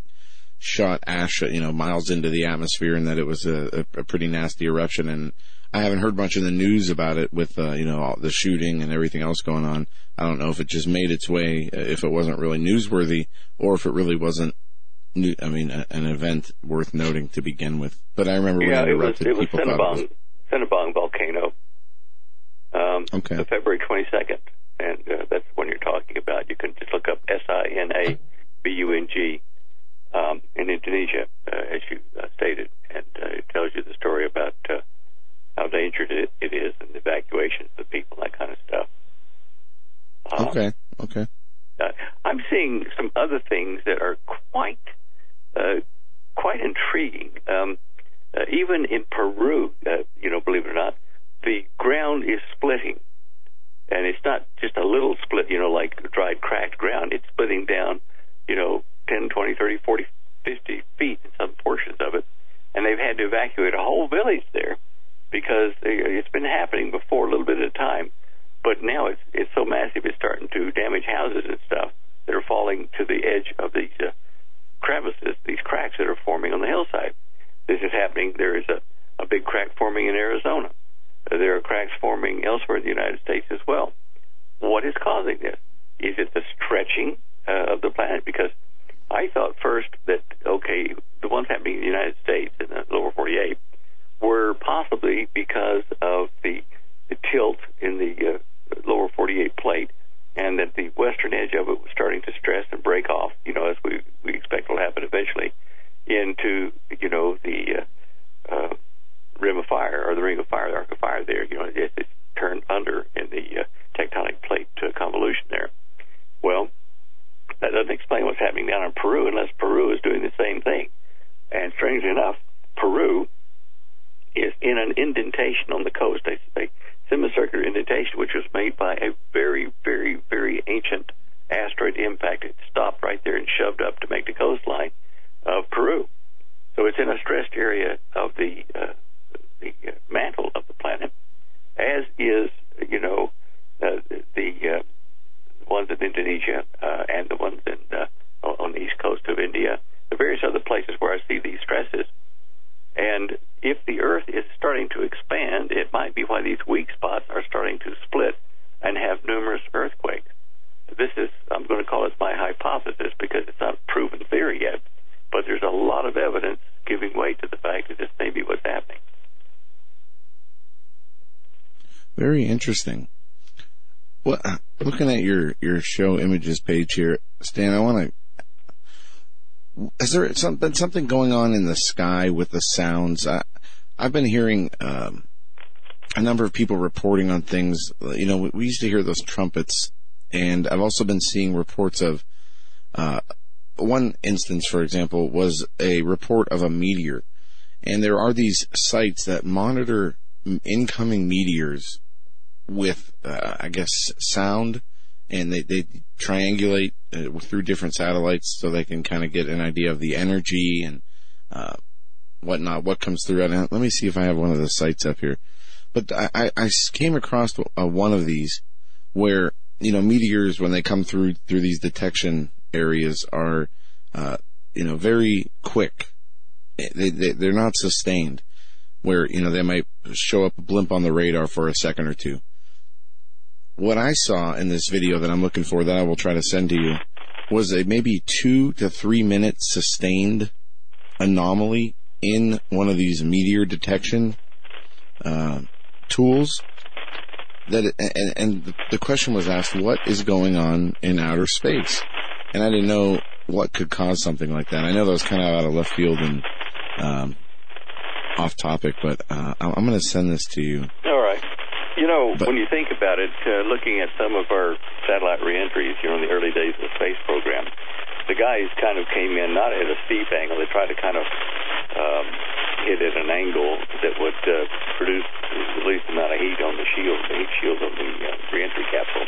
shot ash, you know, miles into the atmosphere and that it was a, a, pretty nasty eruption. And I haven't heard much in the news about it with, uh, you know, the shooting and everything else going on. I don't know if it just made its way, uh, if it wasn't really newsworthy or if it really wasn't, new, I mean, a, an event worth noting to begin with. But I remember yeah, when it erupted, it was, it people was thought it was... Sinabung volcano. Um, okay. February 22nd. And uh, that's when you're talking about. You can just look up S-I-N-A-B-U-N-G um, in Indonesia, uh, as you uh, stated, and uh, it tells you the story about uh, how dangerous it, it is and the evacuations of people, that kind of stuff. Um, okay, okay. Uh, I'm seeing some other things that are quite, uh, quite intriguing. Um, uh, even in Peru, uh, you know, believe it or not, the ground is splitting, and it's not just a little split, you know, like dried, cracked ground. It's splitting down, you know, 10, 20, 30, 40, 50 feet in some portions of it, and they've had to evacuate a whole village there because it's been happening before a little bit at a time, but now it's it's so massive it's starting to damage houses and stuff that are falling to the edge of these uh, crevices, these cracks that are forming on the hillside. This is happening. There is a, a big crack forming in Arizona. There are cracks forming elsewhere in the United States as well. What is causing this? Is it the stretching uh, of the planet? Because I thought first that okay, the ones happening in the United States in the lower 48 were possibly because of the, the tilt in the uh, lower 48 plate, and that the western edge of it was starting to stress and break off. You know, as we we expect will happen eventually, into you know the uh, uh, rim of fire or the ring of fire, the arc of fire. There, you know, it, it's turned under in the uh, tectonic plate uh, convolution there. Well, that doesn't explain what's happening down in Peru unless Peru is doing the same thing. And strangely enough, Peru is in an indentation on the coast, a, a semicircular indentation, which was made by a very, very, very ancient asteroid impact. It stopped right there and shoved up to make the coastline of Peru. So it's in a stressed area of the uh, the uh, mantle of the planet, as is you know uh, the uh, ones in Indonesia uh, and the ones in uh, on the east coast of India, the various other places where I see these stresses. to expand, it might be why these weak spots are starting to split and have numerous earthquakes. This is, I'm going to call it my hypothesis because it's not a proven theory yet, but there's a lot of evidence giving weight to the fact that this may be what's happening. Very interesting. Well, looking at your, your show images page here, Stan, I want to has there some, been something going on in the sky with the sounds? I, I've been hearing um, a number of people reporting on things. You know, we, we used to hear those trumpets, and I've also been seeing reports of uh, one instance, for example, was a report of a meteor, and there are these sites that monitor incoming meteors with, uh, I guess, sound, and they, they triangulate uh, through different satellites so they can kind of get an idea of the energy and uh, whatnot, what comes through. And let me see if I have one of the sites up here. But I, I came across uh, one of these where you know meteors when they come through through these detection areas are uh, you know very quick. They, they they're not sustained. Where you know they might show up a blimp on the radar for a second or two what I saw in this video that I'm looking for that I will try to send to you was a maybe two to three minute sustained anomaly in one of these meteor detection uh, tools. That and, and the question was asked, what is going on in outer space? And I didn't know what could cause something like that. I know that was kind of out of left field and um, off topic, but uh, I'm going to send this to you. All right. You know, but, when you think about it, uh, looking at some of our satellite reentries, you know, in the early days of the space program, the guys kind of came in not at a steep angle. They tried to kind of um, hit at an angle that would uh, produce the least amount of heat on the shield, the heat shield of the uh, reentry capsule.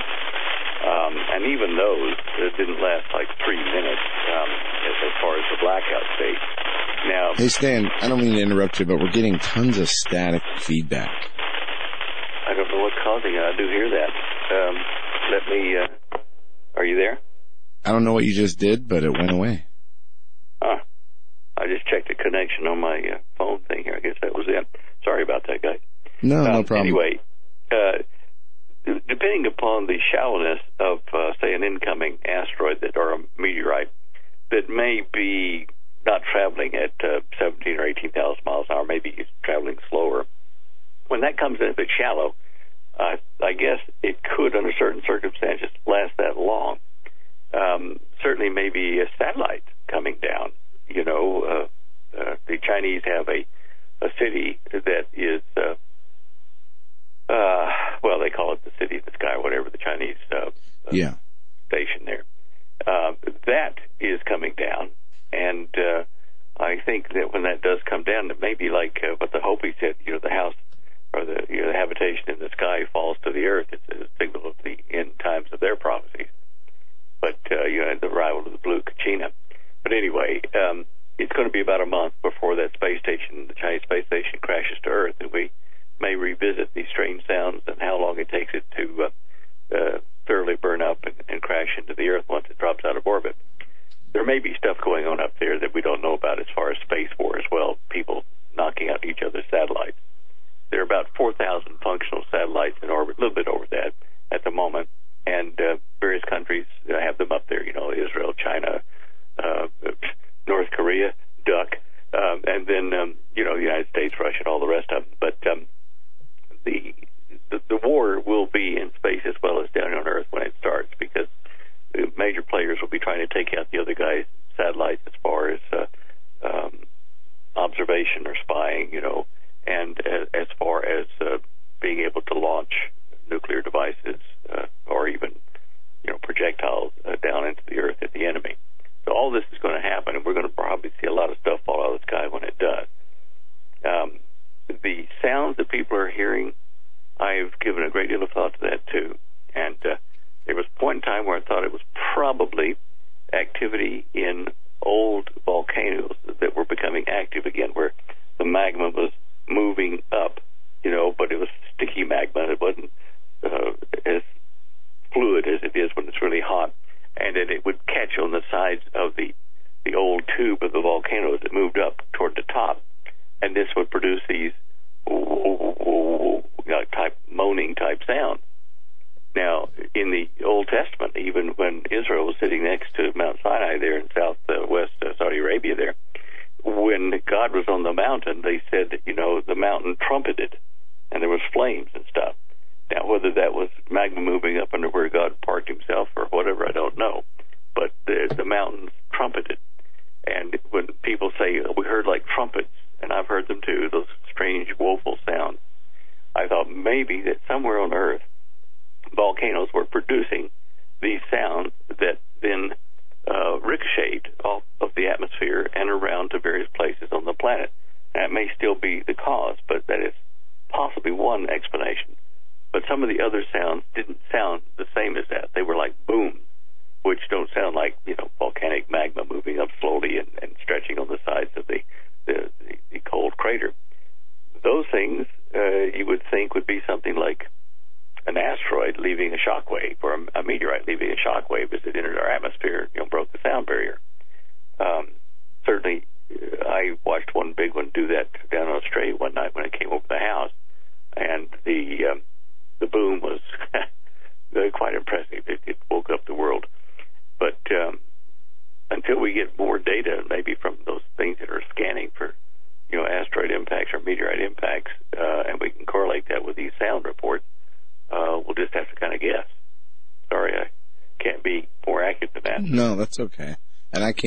Um, and even those uh, didn't last like three minutes um, as, as far as the blackout state. Now, hey Stan, I don't mean to interrupt you, but we're getting tons of static feedback. I don't know what's causing it. I do hear that. Um, let me. Uh, are you there? I don't know what you just did, but it went away. Huh. I just checked the connection on my uh, phone thing here. I guess that was it. Sorry about that, guy. No, um, no problem. Anyway, uh, depending upon the shallowness of, uh, say, an incoming asteroid that or a meteorite that may be not traveling at uh, 17 or 18,000 miles an hour, maybe traveling slower when that comes in a bit shallow, uh, I guess it could, under certain circumstances, last that long. Um, certainly, maybe a satellite coming down. You know, uh, uh, the Chinese have a a city that is, uh, uh, well, they call it the city of the sky, whatever the Chinese uh, uh yeah. station there. Uh, that is coming down, and uh, I think that when that does come down, it may be like uh, what the Hopi said. You know, the house or the, you know, the habitation in the sky falls to the earth. It's a signal of the end times of their prophecies. But uh, you know, the arrival of the blue Kachina. But anyway, um, it's going to be about a month before that space station, the Chinese space station, crashes to Earth, and we may revisit these strange sounds and how long it takes it to uh, uh, thoroughly burn up and, and crash into the Earth once it drops out of orbit. There may be stuff going on up there that we don't know about as far as space war as well. People knocking out each other's satellites. There are about 4,000 functional satellites in orbit, a little bit over that at the moment, and uh, various countries have them up there. You know, Israel, China, uh, North Korea, duck, um, and then um, you know the United States, Russia, and all the rest of them. But um, the, the the war will be in space as well as down on Earth when it starts, because major players will be trying to take out the other guy's satellites as far as uh, um, observation or spying. You know, and as far as uh, being able to launch nuclear devices uh, or even you know projectiles uh, down into the earth at the enemy. So all this is going to happen, and we're going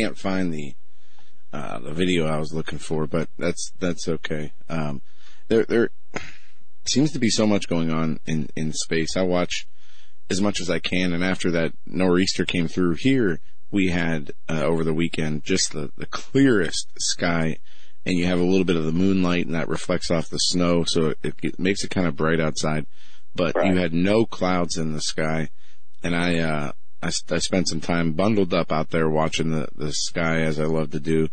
can't find the uh, the video I was looking for, but that's that's okay. Um, there there seems to be so much going on in in space. I watch as much as I can, and after that nor'easter came through here, we had uh, over the weekend just the the clearest sky, and you have a little bit of the moonlight, and that reflects off the snow, so it, it makes it kind of bright outside. But Right. you had no clouds in the sky, and I uh, I, I spent some time bundled up out there watching the the sky as I love to do,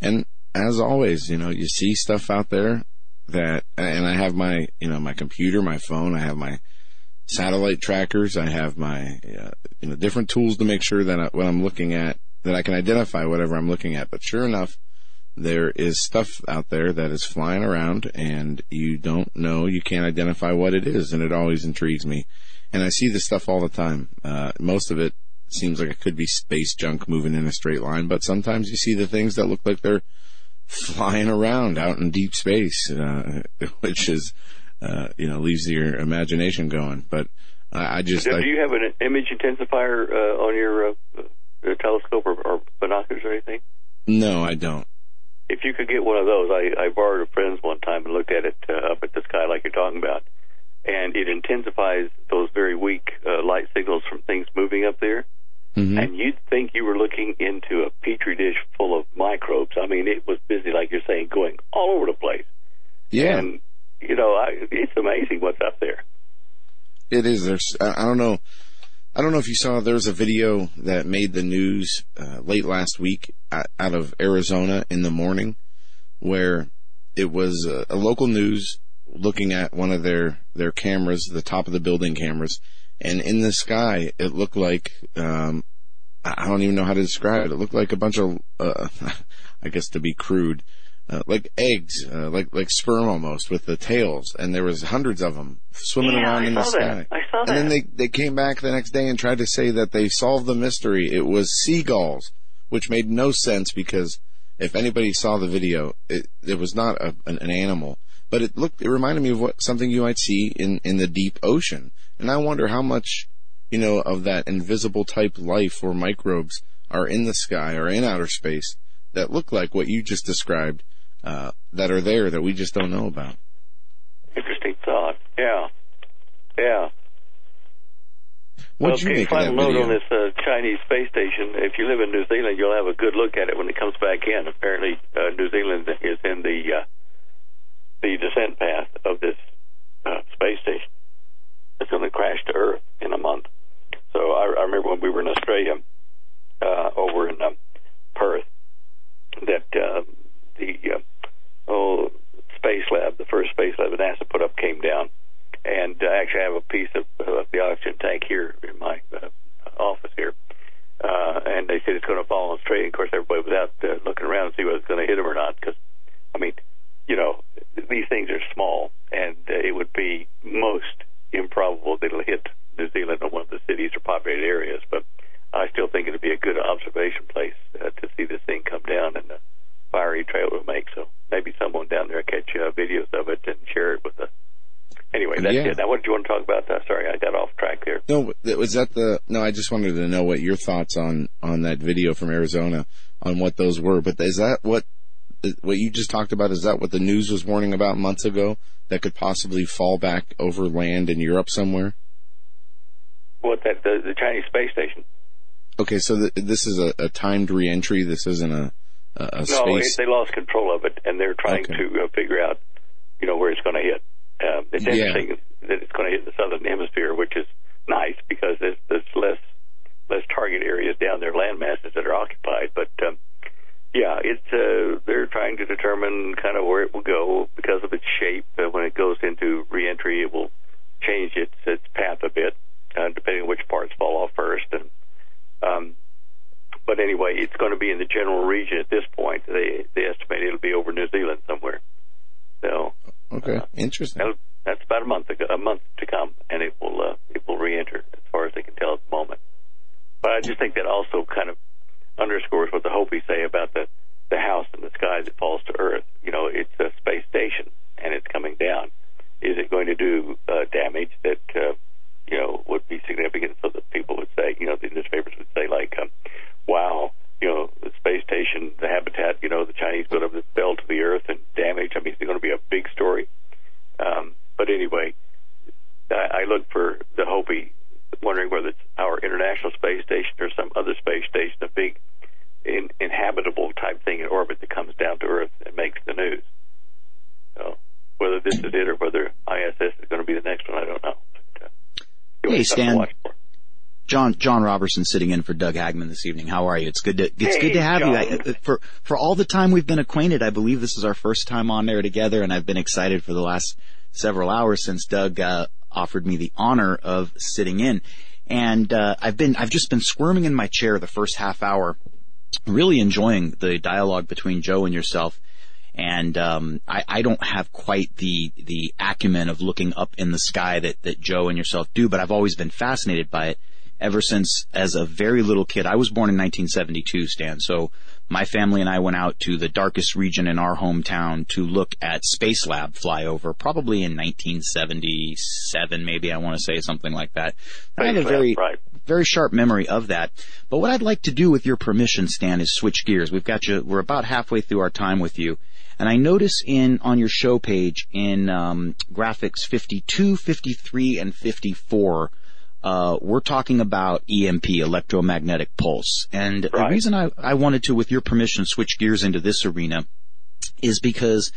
and as always, you know, you see stuff out there that, and I have my, you know, my computer, my phone, I have my satellite trackers, I have my, uh, you know, different tools to make sure that I, what I'm looking at, that I can identify whatever I'm looking at. But sure enough, there is stuff out there that is flying around and you don't know, you can't identify what it is, and it always intrigues me. And I see this stuff all the time. Most of it seems like it could be space junk moving in a straight line, but sometimes you see the things that look like they're flying around out in deep space, uh, *laughs* which is, uh, you know, leaves your imagination going. But I I just, Do, I, you have an image intensifier uh, on your uh, uh, telescope or, or binoculars or anything? no, I don't. if you could get one of those, I, I borrowed a friend's one time and looked at it uh, up at the sky like you're talking about, and it intensifies those very weak uh, light signals from things moving up there. Mhm. And you'd think you were looking into a petri dish full of microbes. I mean, it was busy, like you're saying, going all over the place. Yeah. And you know, I, it's amazing what's up there. It is. There's. I don't know. I don't know if you saw. There was a video that made the news uh, late last week out out of Arizona in the morning, where it was a, a local news looking at one of their their cameras, the top of the building cameras, and in the sky it looked like um, I don't even know how to describe it. It looked like a bunch of, uh, *laughs* I guess to be crude, uh, like eggs, uh, like like sperm almost with the tails, and there was hundreds of them swimming Yeah, around I in the sky. that. I saw and then they they came back the next day and tried to say that they solved the mystery. It was seagulls, which made no sense because if anybody saw the video, it it was not a, an, an animal, but it looked it reminded me of what something you might see in in the deep ocean, and I wonder how much you know of that invisible type life or microbes are in the sky or in outer space that look like what you just described uh, that are there that we just don't know about. Interesting thought. Yeah. Yeah. What'd well, you make of final that note video? on this uh, Chinese space station. If you live in New Zealand, you'll have a good look at it when it comes back in. Apparently, uh, New Zealand is in the uh, the descent path of this uh, space station. It's going to crash to Earth in a month. So I, I remember when we were in Australia, uh, over in um, Perth, that uh, the uh, oh space lab, the first space lab that NASA put up, came down, and uh, actually I have a piece of uh, the oxygen tank here in my uh, office here, uh, and they said it's going to fall on straight. And of course, everybody was out uh, looking around to see whether it's going to hit them or not, because I mean, you know, these things are small, and uh, it would be most improbable that it'll hit New Zealand or one of the cities or populated areas. But I still think it'd be a good observation place uh, to see this thing come down and the fiery trail it would make. So maybe someone down there catch uh, videos of it and share it with us. Anyway, that's Yeah. it. Now, what did you want to talk about? Uh, sorry, I got off track there. No, th- was that the? No, I just wanted to know what your thoughts on on that video from Arizona on what those were. But is that what what you just talked about? Is that what the news was warning about months ago that could possibly fall back over land in Europe somewhere? What that the, the Chinese space station? Okay, so th- this is a, a timed reentry. This isn't a a, a No, it, they lost control of it, and they're trying Okay. to uh, figure out, you know, where it's going to hit. Um, it's Yeah. interesting that it's going to hit the southern hemisphere, which is nice because there's, there's less less target areas down there, land masses that are occupied. But um, yeah, it's uh, they're trying to determine kind of where it will go because of its shape. Uh, when it goes into reentry, it will change its its path a bit, uh, depending on which parts fall off first. And um, but anyway, it's going to be in the general region at this point. They they estimate it'll be over New Zealand somewhere. So okay, interesting. that'll, that's about a month ago, a month to come, and it will uh, it will re-enter as far as they can tell at the moment. But I just think that also kind of underscores what the Hopi say about the the house in the sky that falls to Earth. You know, it's a space station and it's coming down. Is it going to do uh, damage that uh, you know would be significant? So that people would say, you know, the newspapers would say like, um, "Wow, you know, the space station, the habitat, you know, the Chinese put up this fell to the Earth and damage." I mean, it's going to be a big story. Um, but anyway, I, I look for the Hopi, wondering whether it's our International Space Station or some other space station, a big in, inhabitable type thing in orbit that comes down to Earth and makes the news. So whether this is it or whether ISS is going to be the next one, I don't know. But, uh, Hey, something to Stan. watch for. John John Robertson sitting in for Doug Hagmann this evening. How are you? It's good to it's Hey, good to have you. I, for for all the time we've been acquainted, I believe this is our first time on there together, and I've been excited for the last several hours since Doug uh, offered me the honor of sitting in. And uh, I've been I've just been squirming in my chair the first half hour, really enjoying the dialogue between Joe and yourself. And um, I, I don't have quite the the acumen of looking up in the sky that that Joe and yourself do, but I've always been fascinated by it ever since as a very little kid. I was born in 1972, Stan. So my family and I went out to the darkest region in our hometown to look at Space Lab flyover, probably in 1977, maybe I want to say something like that. I have a Lab, very right. Very sharp memory of that. But what I'd like to do with your permission, Stan, is switch gears. We've got you. We're about halfway through our time with you, and I notice in on your show page in um, graphics 52, 53, and 54. Uh, we're talking about EMP, electromagnetic pulse. And the reason I, I wanted to, with your permission, switch gears into this arena is because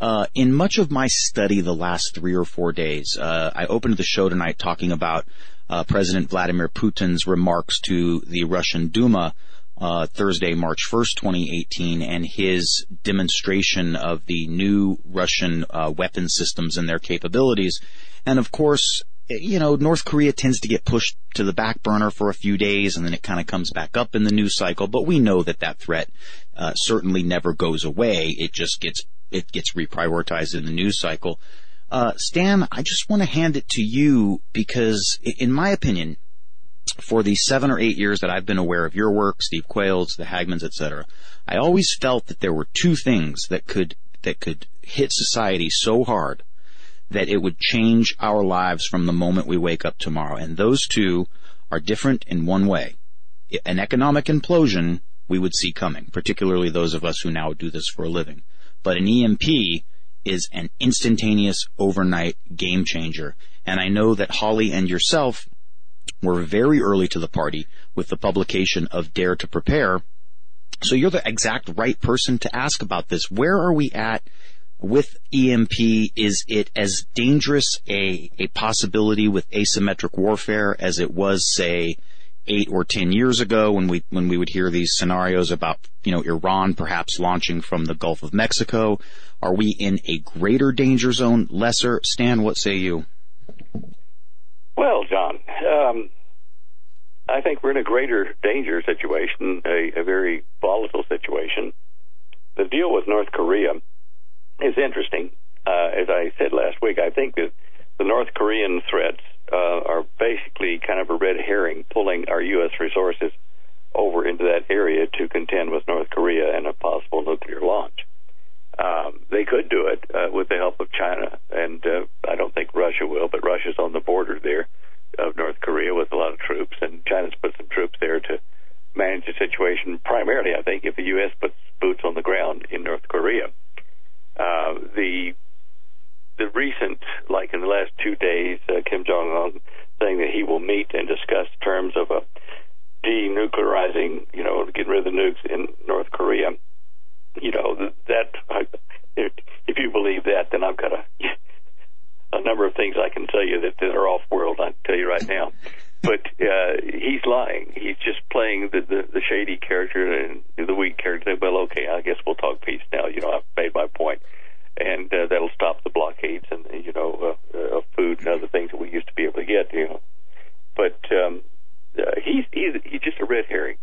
uh, in much of my study the last three or four days, uh, I opened the show tonight talking about uh, President Vladimir Putin's remarks to the Russian Duma uh, Thursday, March 1st, 2018, and his demonstration of the new Russian uh, weapon systems and their capabilities. And of course, you know, North Korea tends to get pushed to the back burner for a few days and then it kind of comes back up in the news cycle. But we know that that threat uh, certainly never goes away. It just gets it gets reprioritized in the news cycle. Uh, Stan, I just want to hand it to you because, in my opinion, for the seven or eight years that I've been aware of your work, Steve Quayle's, the Hagmanns, etc., I always felt that there were two things that could that could hit society so hard that it would change our lives from the moment we wake up tomorrow. And those two are different in one way. An economic implosion we would see coming, particularly those of us who now do this for a living. But an EMP is an instantaneous overnight game changer. And I know that Holly and yourself were very early to the party with the publication of Dare to Prepare. So you're the exact right person to ask about this. Where are we at with EMP? Is it as dangerous a, a possibility with asymmetric warfare as it was, say, eight or ten years ago when we when we would hear these scenarios about you know Iran perhaps launching from the Gulf of Mexico? Are we in a greater danger zone, lesser? Stan, what say you? Well, John, um, I think we're in a greater danger situation, a, a very volatile situation. The deal with North Korea is interesting. Uh, as I said last week, I think that the North Korean threats uh, are basically kind of a red herring, pulling our U.S. resources over into that area to contend with North Korea and a possible nuclear launch. Um, they could do it uh, with the help of China, and uh, I don't think Russia will, but Russia's on the border there of North Korea with a lot of troops, and China's put some troops there to manage the situation. Primarily, I think, if the U.S. puts boots on the ground in North Korea. Uh, the the recent, like in the last two days, uh, Kim Jong Un saying that he will meet and discuss terms of a denuclearizing, you know, getting rid of the nukes in North Korea you know that if you believe that, then I've got a a number of things I can tell you that, that are off world. I can tell you right now. But uh, he's lying. He's just playing the, the the shady character and the weak character. Well, okay, I guess we'll talk peace now. You know, I've made my point, and uh, that'll stop the blockades and you know uh, of food and other things that we used to be able to get. You know, but um, uh, he's he's he's just a red herring.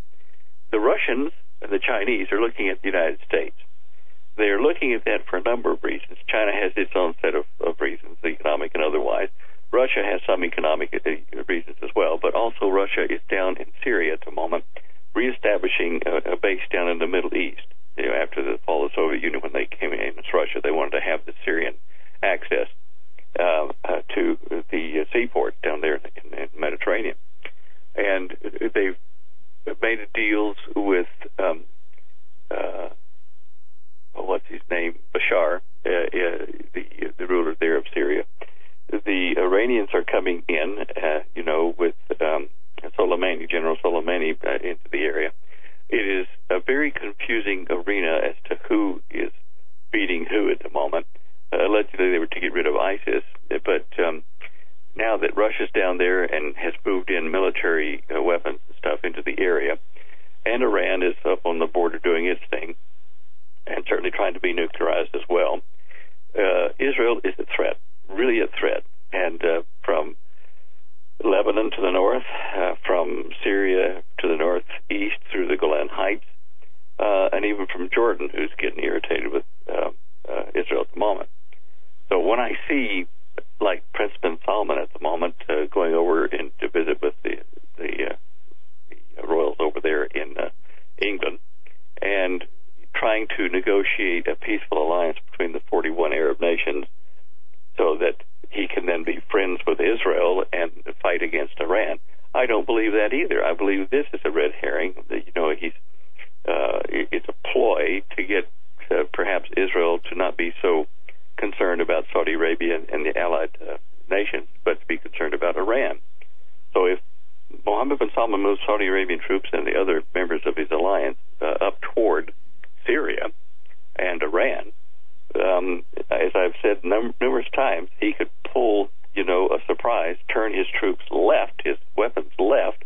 The Russians and the Chinese are looking at the United States. They are looking at that for a number of reasons. China has its own set of, of reasons, economic and otherwise. Russia has some economic uh, reasons as well, but also Russia is down in Syria at the moment, reestablishing a, a base down in the Middle East. You know, after the fall of the Soviet Union, when they came in against Russia, they wanted to have the Syrian access uh, uh, to the seaport down there in the Mediterranean, and they've made deals with um, uh, what's his name, Bashar, uh, uh, the the ruler there of Syria. The Iranians are coming in, uh, you know, with um, Soleimani, General Soleimani, into the area. It is a very confusing arena as to who is beating who at the moment. Uh, allegedly, they were to get rid of ISIS, but um, now that Russia's down there and has moved in military uh, weapons and stuff into the area, and Iran is up on the border doing its thing, and certainly trying to be nuclearized as well, uh, Israel is a threat, really a threat. And uh, from Lebanon to the north, uh, from Syria to the northeast through the Golan Heights, uh, and even from Jordan, who's getting irritated with uh, uh, Israel at the moment. So when I see like Prince bin Salman at the moment, uh, going over in, to visit with the the, uh, the royals over there in England, and trying to negotiate a peaceful alliance between the 41 Arab nations, so that he can then be friends with Israel and fight against Iran. I don't believe that either. I believe this is a red herring. That, you know, he's uh, it's a ploy to get uh, perhaps Israel to not be so concerned about Saudi Arabia and the allied uh, nations, but to be concerned about Iran. So if Mohammed bin Salman moves Saudi Arabian troops and the other members of his alliance uh, up toward Syria and Iran, um, as I've said num- numerous times, he could pull, you know, a surprise, turn his troops left, his weapons left,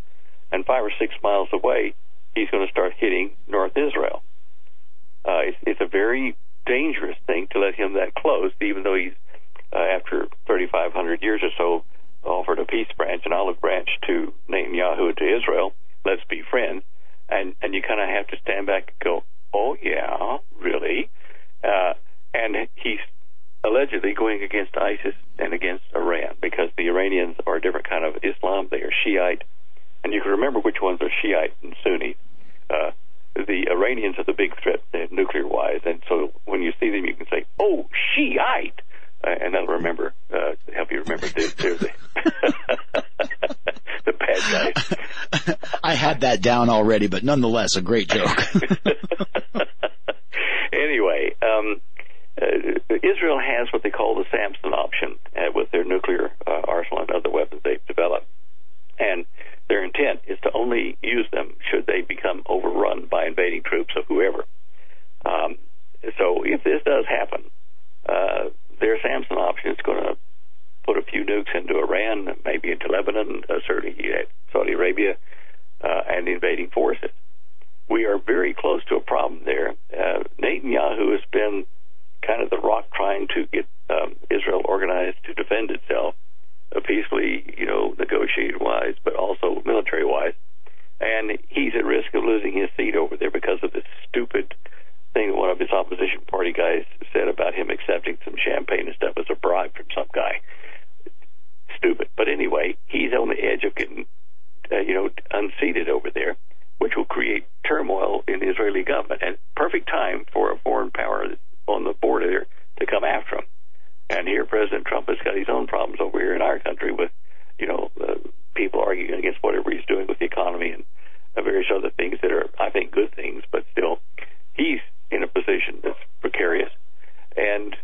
and five or six miles away, he's going to start hitting North Israel. Uh, it's, it's a very dangerous thing to let him that close, even though he's, uh, after 3,500 years or so, offered a peace branch, an olive branch to Netanyahu and to Israel. Let's be friends. And, and you kind of have to stand back and go, oh, yeah, really? Uh, and he's allegedly going against ISIS and against Iran because the Iranians are a different kind of Islam. They are Shiite. And you can remember which ones are Shiite and Sunni. Uh, the Iranians are the big threat uh, nuclear wise, and so when you see them, you can say, "Oh, Shiite," uh, and that'll remember uh, help you remember they're, they're the, the bad guys. I had that down already, but nonetheless, a great joke. *laughs* *laughs* anyway, um, uh, Israel has what they call the Samson option uh, with their nuclear uh, arsenal and other weapons they've developed, and their intent is to only use them should they become overrun by invading troops of whoever. Um, so if this does happen, uh, their Samson option is going to put a few nukes into Iran, maybe into Lebanon, uh, certainly Saudi Arabia, and invading forces. We are very close to a problem there. Netanyahu has been kind of the rock trying to get um, Israel organized to defend itself uh, peacefully, you know, negotiated wise, but also military wise. And he's at risk of losing his seat over there because of this stupid thing one of his opposition party guys said about him accepting some champagne and stuff as a bribe from some guy. Stupid. But anyway, he's on the edge of getting, uh, you know, unseated over there which will create turmoil in the Israeli government. And perfect time for a foreign power on the border to come after him, And here, President Trump has got his own problems over here in our country with, you know, uh, people arguing against whatever he's doing with the economy and various other things that are, I think, good things. But still, he's in a position that's precarious. And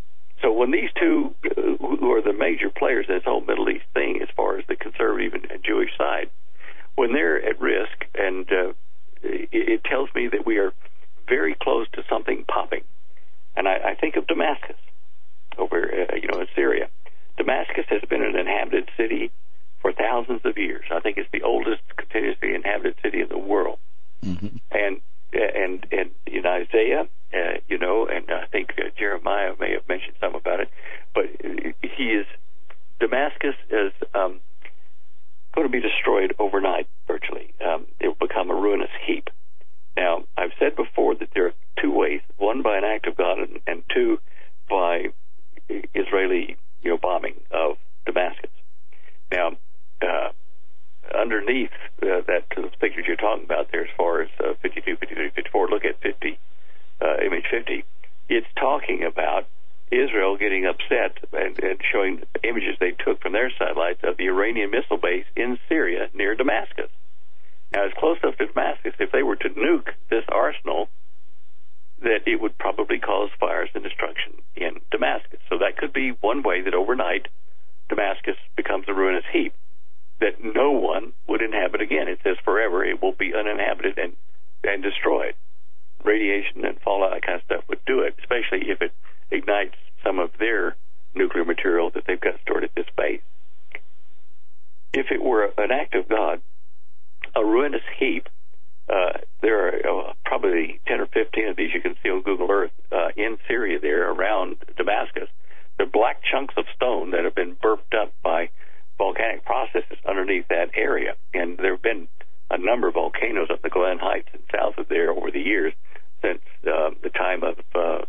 so when these two, uh, who are the major players in this whole Middle East thing, as far as the conservative and Jewish side, when they're at risk, and uh, it, it tells me that we are very close to something popping. And I, I think of Damascus over, uh, you know, in Syria. Damascus has been an inhabited city for thousands of years. I think it's the oldest continuously inhabited city in the world. Mm-hmm. And and and in Isaiah, uh, you know, and I think uh, Jeremiah may have mentioned some about it, but he is Damascus is um, going to be destroyed overnight, virtually. Um, it will become a ruinous heap. Now, I've said before that there are two ways: one by an act of God, and, and two by Israeli, you know, bombing of Damascus. Now, uh, underneath uh, that those pictures you're talking about there, as far as uh, 52, 53, 54, look at 50, uh, image 50. It's talking about Israel getting upset and, and showing images they took from their satellites of the Iranian missile base in Syria near Damascus. Now, it's close enough to Damascus. If they were to nuke this arsenal, that it would probably cause fires and destruction in Damascus. So that could be one way that overnight Damascus becomes a ruinous heap that no one would inhabit again. It says forever it will be uninhabited and and destroyed. Radiation and fallout, that kind of stuff would do it, especially if it ignites some of their nuclear material that they've got stored at this base. If it were an act of God, a ruinous heap, uh, there are uh, probably 10 or 15 of these you can see on Google Earth uh, in Syria there around Damascus. They're black chunks of stone that have been burped up by volcanic processes underneath that area. And there have been a number of volcanoes up the Golan Heights and south of there over the years since uh, the time of uh,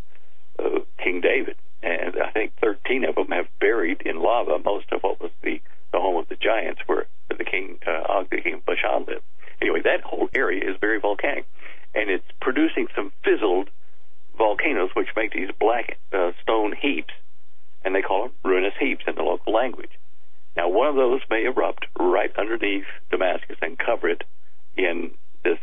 uh, King David. And I think 13 of them have buried in lava most of what was the, the home of the giants where the king, uh, Og, the king of Bashan lived. Anyway, that whole area is very volcanic. And it's producing some fizzled volcanoes, which make these black uh, stone heaps, and they call them ruinous heaps in the local language. Now, one of those may erupt right underneath Damascus and cover it in this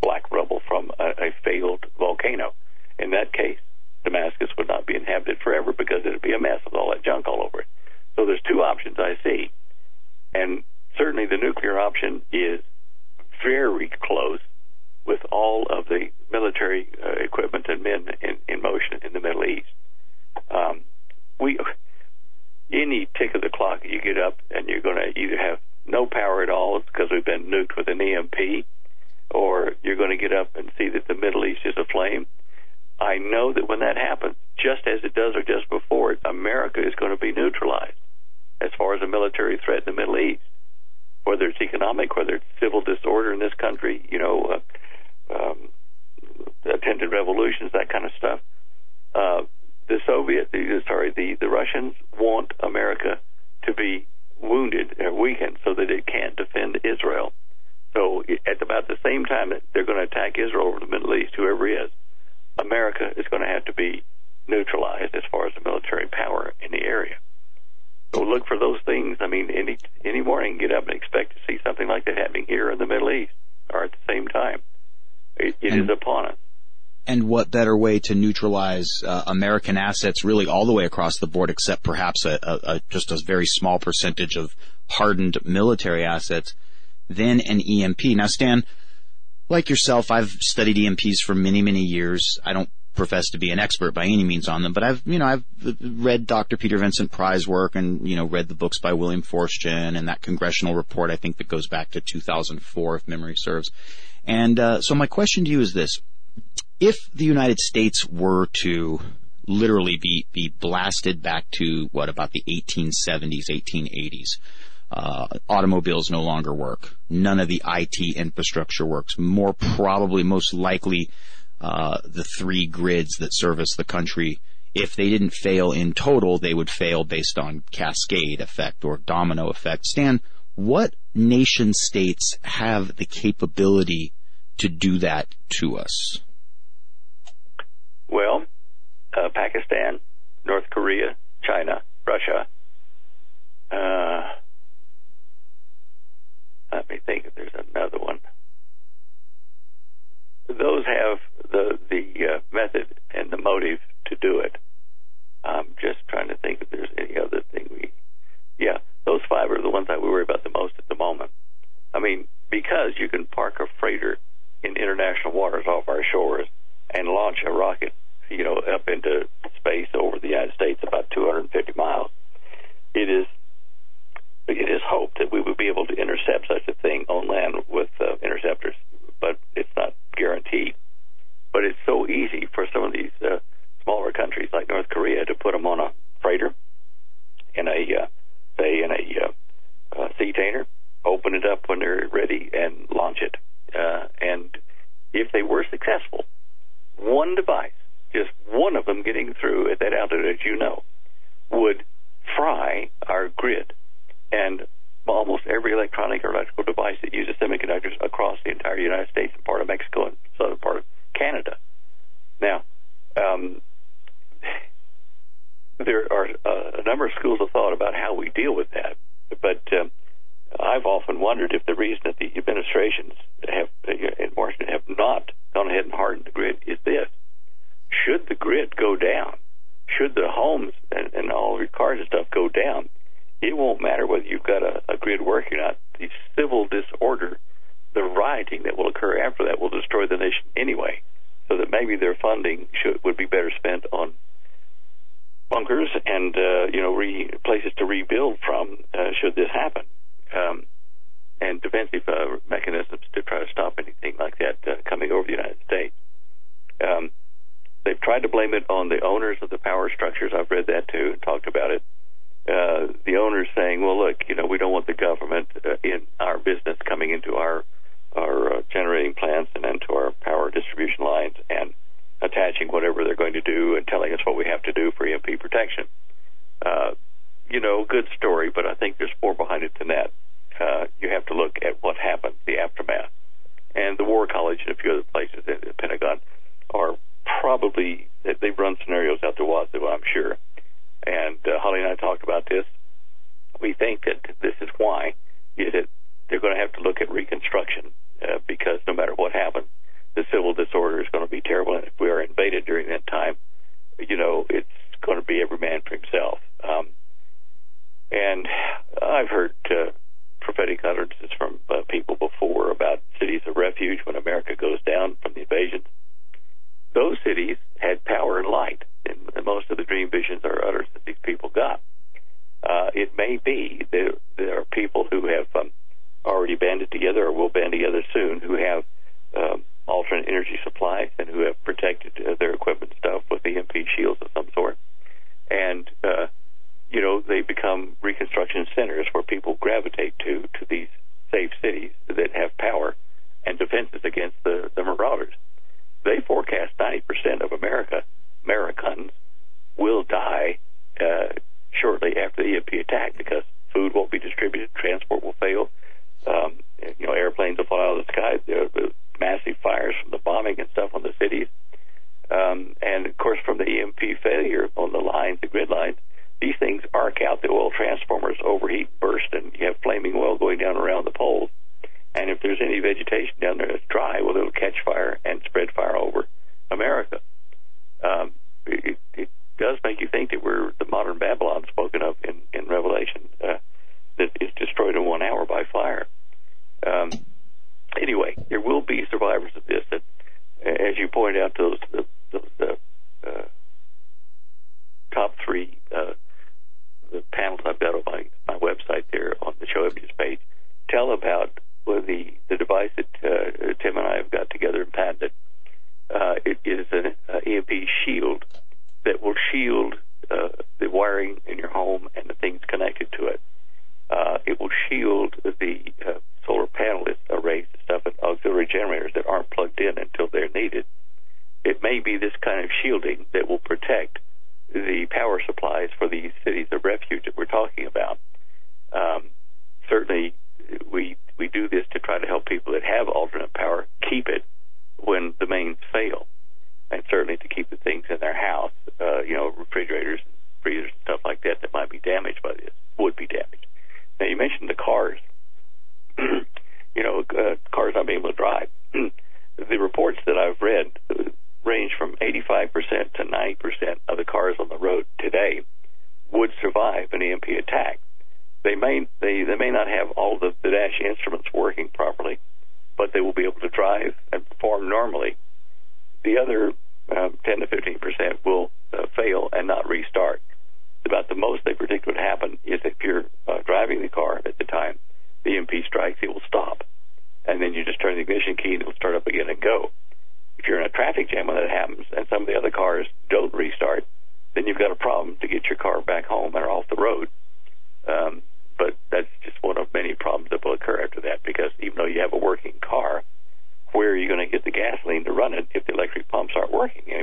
black rubble from a, a failed volcano. In that case, Damascus would not be inhabited forever because it would be a mess with all that junk all over it. So there's two options I see. And certainly the nuclear option is very close with all of the military uh, equipment and men in, in motion in the Middle East. Um, we any tick of the clock you get up and you're going to either have no power at all because we've been nuked with an EMP, or you're going to get up and see that the Middle East is aflame. I know that when that happens, just as it does or just before it, America is going to be neutralized as far as a military threat in the Middle East. Whether it's economic, whether it's civil disorder in this country, you know, uh, um, attended revolutions, that kind of stuff. Uh, the Soviet, the, sorry, the, the Russians want America to be wounded or weakened so that it can't defend Israel. So at about the same time that they're going to attack Israel over the Middle East, whoever is, America is going to have to be neutralized as far as the military power in the area. So look for those things. I mean, any any morning, get up and expect to see something like that happening here in the Middle East, or at the same time. It, it is upon us and what better way to neutralize uh, American assets really all the way across the board, except perhaps a, a, a, just a very small percentage of hardened military assets than an EMP. Now, Stan, like yourself, I've studied EMPs for many, many years. I don't profess to be an expert by any means on them, but I've, you know, I've read Dr. Peter Vincent Pry's work and, you know, read the books by William Forstchen and that congressional report, I think that goes back to 2004, if memory serves. And, uh, so my question to you is this if the United States were to literally be, be blasted back to what about the 1870s, 1880s, uh, automobiles no longer work. None of the IT infrastructure works. More probably, most likely, uh, the three grids that service the country. If they didn't fail in total, they would fail based on cascade effect or domino effect. Stan, what nation states have the capability to do that to us? Well, uh, Pakistan, North Korea, China, Russia. Uh, let me think if there's another one those have the the uh, method and the motive to do it. I'm just trying to think if there's any other thing we. Yeah, those five are the ones that we worry about the most at the moment. I mean, because you can park a freighter in international waters off our shores and launch a rocket, you know, up into space over the United States about 250 miles. It is it is hoped that we would be able to intercept such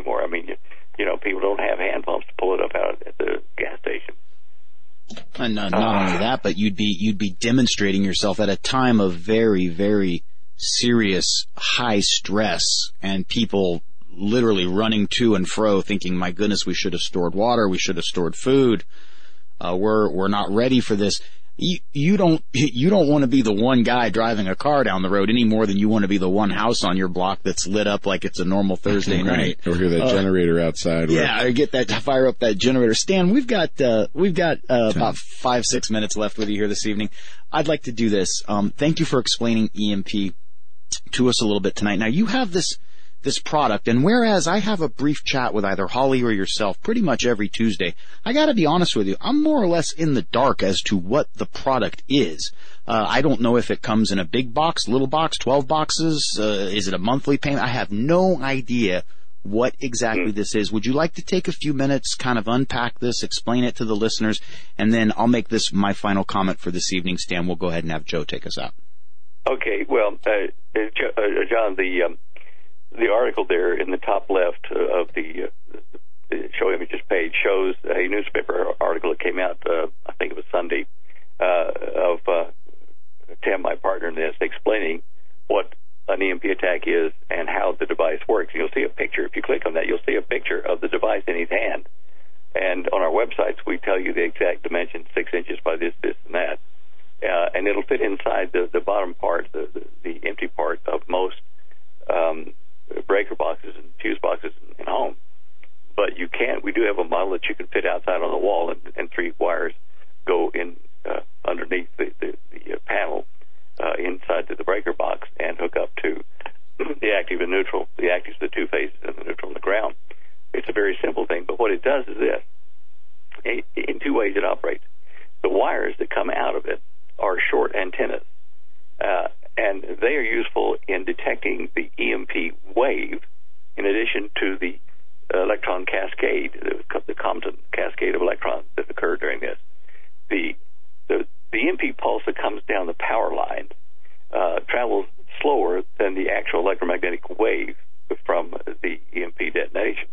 anymore? I mean, you, you know, people don't have hand pumps to pull it up out at the gas station. And uh, not only that, but you'd be you'd be demonstrating yourself at a time of very very serious high stress and people literally running to and fro thinking, my goodness, we should have stored water, we should have stored food. Uh, we're we're not ready for this you, you don't you don't want to be the one guy driving a car down the road any more than you want to be the one house on your block that's lit up like it's a normal Thursday *laughs* right. night. Or hear that uh, generator outside. Yeah, or get that fire up that generator. Stan, we've got uh, we've got uh, about five six minutes left with you here this evening. I'd like to do this. Um, thank you for explaining EMP to us a little bit tonight. Now you have this this product. And whereas I have a brief chat with either Holly or yourself pretty much every Tuesday, I gotta be honest with you, I'm more or less in the dark as to what the product is. Uh, I don't know if it comes in a big box, little box, 12 boxes, uh, is it a monthly payment? I have no idea what exactly this is. Would you like to take a few minutes, kind of unpack this, explain it to the listeners, and then I'll make this my final comment for this evening. Stan, we'll go ahead and have Joe take us out. Okay, well, uh, uh, uh John, the um, the article there in the top left of the, uh, the show images page shows a newspaper article that came out, uh, I think it was Sunday, uh, of uh, Tim, my partner in this, explaining what an EMP attack is and how the device works. You'll see a picture. If you click on that, you'll see a picture of the device in his hand. And on our websites, we tell you the exact dimensions, six inches by this, this, and that. Uh, and it'll fit inside the, the bottom part, the, the, the empty part of most um, breaker boxes and fuse boxes in home. But you can't. We do have a model that you can fit outside on the wall, and, and three wires go in uh, underneath the, the, the uh, panel uh, inside the, the breaker box and hook up to *clears throat* the active and neutral. The active is the two phases, and the neutral and the ground. It's a very simple thing, but what it does is this: in two ways it operates. The wires that come out of it are short antennas, uh, and they are useful in detecting the EMP wave in addition to the electron cascade, the Compton cascade of electrons that occur during this. The, the, the EMP pulse that comes down the power line uh, travels slower than the actual electromagnetic wave from the EMP detonation.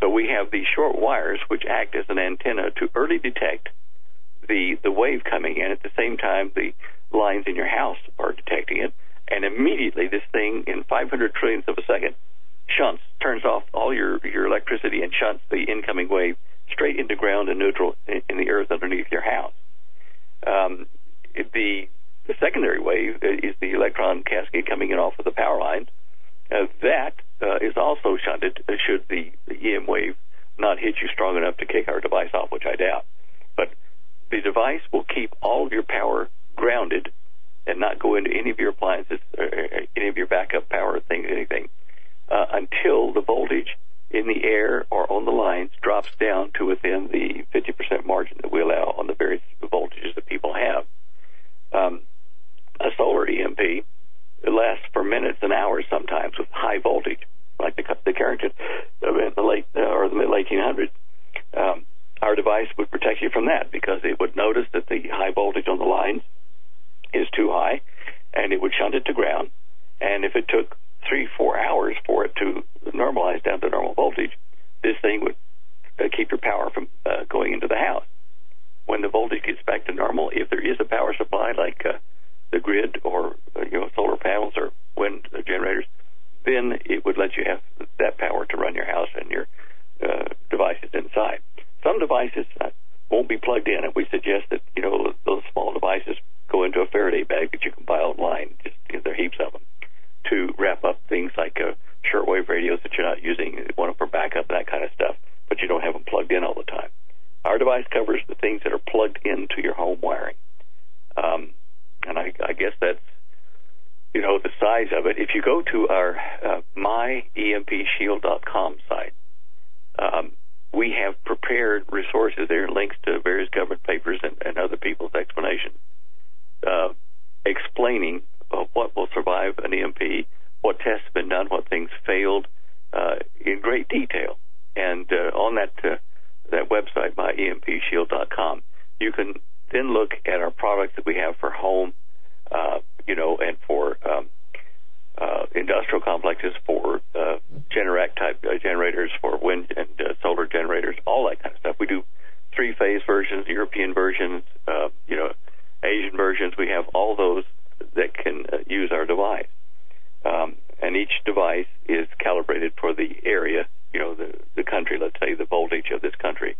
So we have these short wires which act as an antenna to early detect the, the wave coming in. At the same time, the lines in your house are detecting it, and immediately this thing, in 500 trillionths of a second, shunts, turns off all your, your electricity and shunts the incoming wave straight into ground and neutral in, in the earth underneath your house. Um, the, the secondary wave is the electron cascade coming in off of the power lines. Uh, that uh, is also shunted uh, should the, the EM wave not hit you strong enough to kick our device off, which I doubt. But the device will keep all of your power grounded and not go into any of your appliances, or any of your backup power things, anything, uh, until the voltage in the air or on the lines drops down to within the 50% margin that we allow on the various voltages that people have. Um, a solar EMP lasts for minutes and hours sometimes with high voltage, like the, the Carrington in the late uh, or the mid 1800s. Um, our device would protect you from that because it would notice that the high voltage on the lines is too high, and it would shunt it to ground. And if it took three, four hours for it to normalize down to normal voltage, this thing would uh, keep your power from uh, going into the house. When the voltage gets back to normal, if there is a power supply like uh, the grid or uh, you know solar panels or wind generators, then it would let you have that power to run your house and your uh, devices inside. Some devices uh, won't be plugged in, and we suggest that you know those small devices go into a Faraday bag that you can buy online. Just because there are heaps of them to wrap up things like uh, shortwave radios that you're not using, one for backup, that kind of stuff, but you don't have them plugged in all the time. Our device covers the things that are plugged into your home wiring, um, and I, I guess that's you know the size of it. If you go to our uh, myempshield.com site, um, we have prepared resources there, links to various government papers and, and other people's explanations uh, explaining what will survive an EMP, what tests have been done, what things failed, uh, in great detail. And uh, on that uh, that website, myempshield.com, you can then look at our products that we have for home, uh, you know, and for um, uh, industrial complexes, for Generac type generators, for wind and solar generators, all that kind of stuff. We do three phase versions, European versions, you know, Asian versions. We have all those that can uh, use our device. Um, and each device is calibrated for the area, you know, the, the country, let's say the voltage of this country.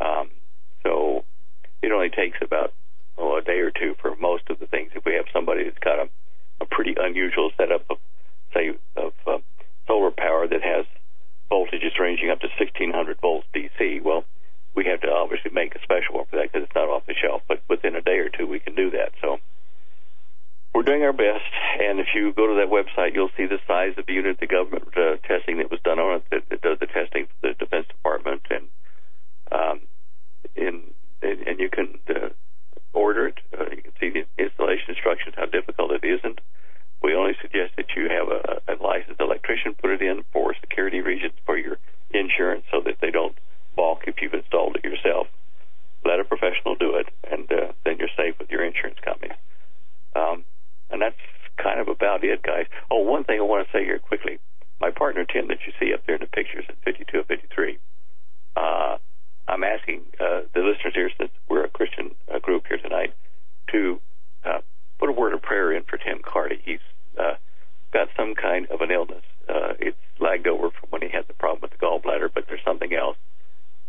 Um, so it only takes about oh, a day or two for most of the things. If we have somebody that's got a, a pretty unusual setup of, say, of uh, solar power that has voltages ranging up to 1600 volts DC, well, we have to obviously make a special one for that because it's not off the shelf. But within a day or two, we can do that. So we're doing our best. And if you go to that website, you'll see the size of the unit, the government uh, testing that was done on it, that, that does the testing for the Defense Department, and um, in and you can uh, order it. Uh, you can see the installation instructions, how difficult it isn't. We only suggest that you have a, a licensed electrician put it in for security reasons for your insurance, so that they don't balk if you've installed it yourself. Let a professional do it, and uh, then you're safe with your insurance company. Um, and that's kind of about it, guys. Oh, one thing I want to say here quickly. My partner Tim, that you see up there in the pictures at 52 and 53, uh, I'm asking uh, the listeners here, since we're a Christian uh, group here tonight, to uh, put a word of prayer in for Tim Carty. He's uh, got some kind of an illness. Uh, it's lagged over from when he had the problem with the gallbladder, but there's something else,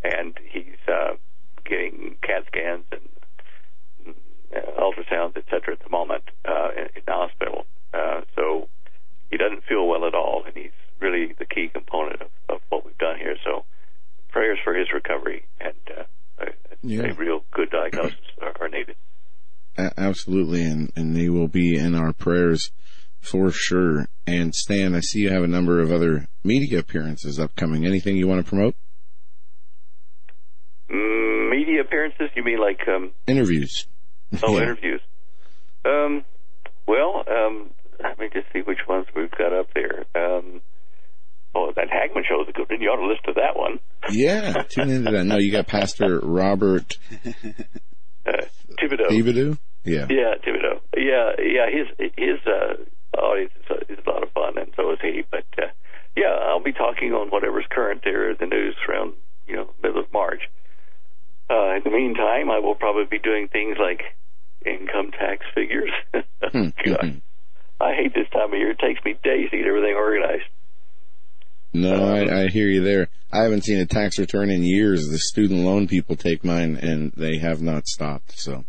and he's uh, getting CAT scans and uh, ultrasounds, etc. At the moment uh, in, in the hospital, uh, so he doesn't feel well at all, and he's really the key component of, of what we've done here. So prayers for his recovery and uh, a, yeah. a real good diagnosis are, are needed. absolutely, and and they will be in our prayers for sure. And Stan, I see you have a number of other media appearances upcoming. Anything you want to promote? Mm, media appearances? You mean like um, interviews? Oh, *laughs* yeah. interviews. Um, well, um, let me just see which ones we've got up there. Um, oh, that Hagmann show is a good one. You ought to listen to that one. Yeah, *laughs* tune into that. No, you got Pastor Robert uh, Thibodeau. Thibodeau? Yeah. Yeah, Thibodeau. Yeah, yeah. His his uh, audience is, is a lot of fun, and so is he. But uh, yeah, I'll be talking on whatever's current there in the news around you know middle of March. Uh, in the meantime, I will probably be doing things like income tax figures. Hmm, God, I hate this time of year. It takes me days to get everything organized. No, um, I, I hear you there. I haven't seen a tax return in years. The student loan people take mine, and they have not stopped. So.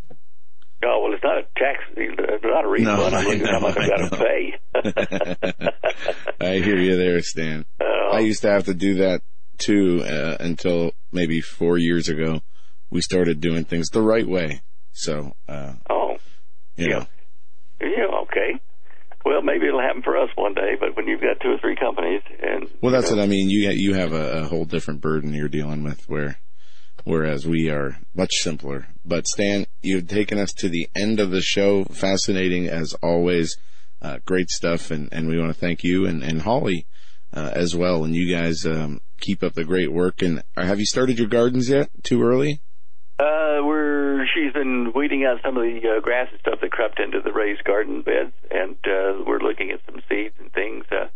Oh well, it's not a tax. It's not a refund. No, I'm looking how much I got to pay. *laughs* I hear you there, Stan. Uh, I used to have to do that too uh, until maybe four years ago. We started doing things the right way. So. Uh, oh. You yeah. Know. Yeah. Okay. Well, maybe it'll happen for us one day, but when you've got two or three companies, and well, that's what I mean. You you have a, a whole different burden you're dealing with, where whereas we are much simpler. But Stan, you've taken us to the end of the show. Fascinating as always. Uh, great stuff, and, and we want to thank you and, and Holly uh, as well. And you guys um, keep up the great work. And have you started your gardens yet? Too early? Uh, we're she's been weeding out some of the uh, grass and stuff that crept into the raised garden beds, and uh, we're looking at some seeds and things. Uh,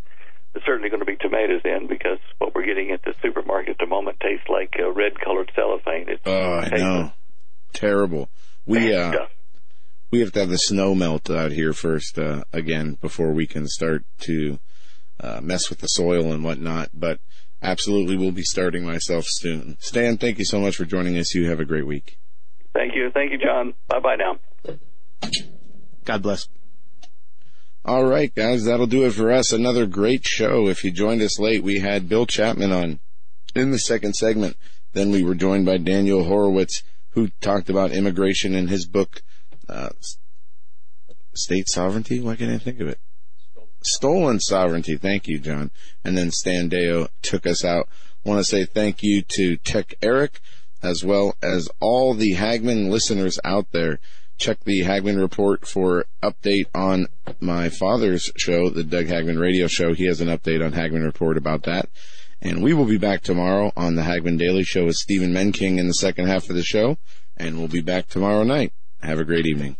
there's certainly going to be tomatoes in because what we're getting at the supermarket at the moment tastes like uh, red colored cellophane. It's oh, I know, terrible. We uh, we have to have the snow melt out here first uh, again before we can start to uh, mess with the soil and whatnot. But absolutely we'll be starting myself soon. Stan, thank you so much for joining us. You have a great week. Thank you. Thank you, John. Bye bye now. God bless. All right, guys, that'll do it for us. Another great show. If you joined us late, we had Bill Chapman on in the second segment. Then we were joined by Daniel Horowitz, who talked about immigration in his book, uh, State Sovereignty. Why can't I think of it? stolen sovereignty. Thank you, John. And then Stan Deyo took us out. I want to say thank you to Tech Eric as well as all the Hagmann listeners out there. Check the Hagmann report for update on my father's show, the Doug Hagmann radio show. He has an update on Hagmann report about that. And we will be back tomorrow on the Hagmann Daily Show with Stephen Menking in the second half of the show. And we'll be back tomorrow night. Have a great evening.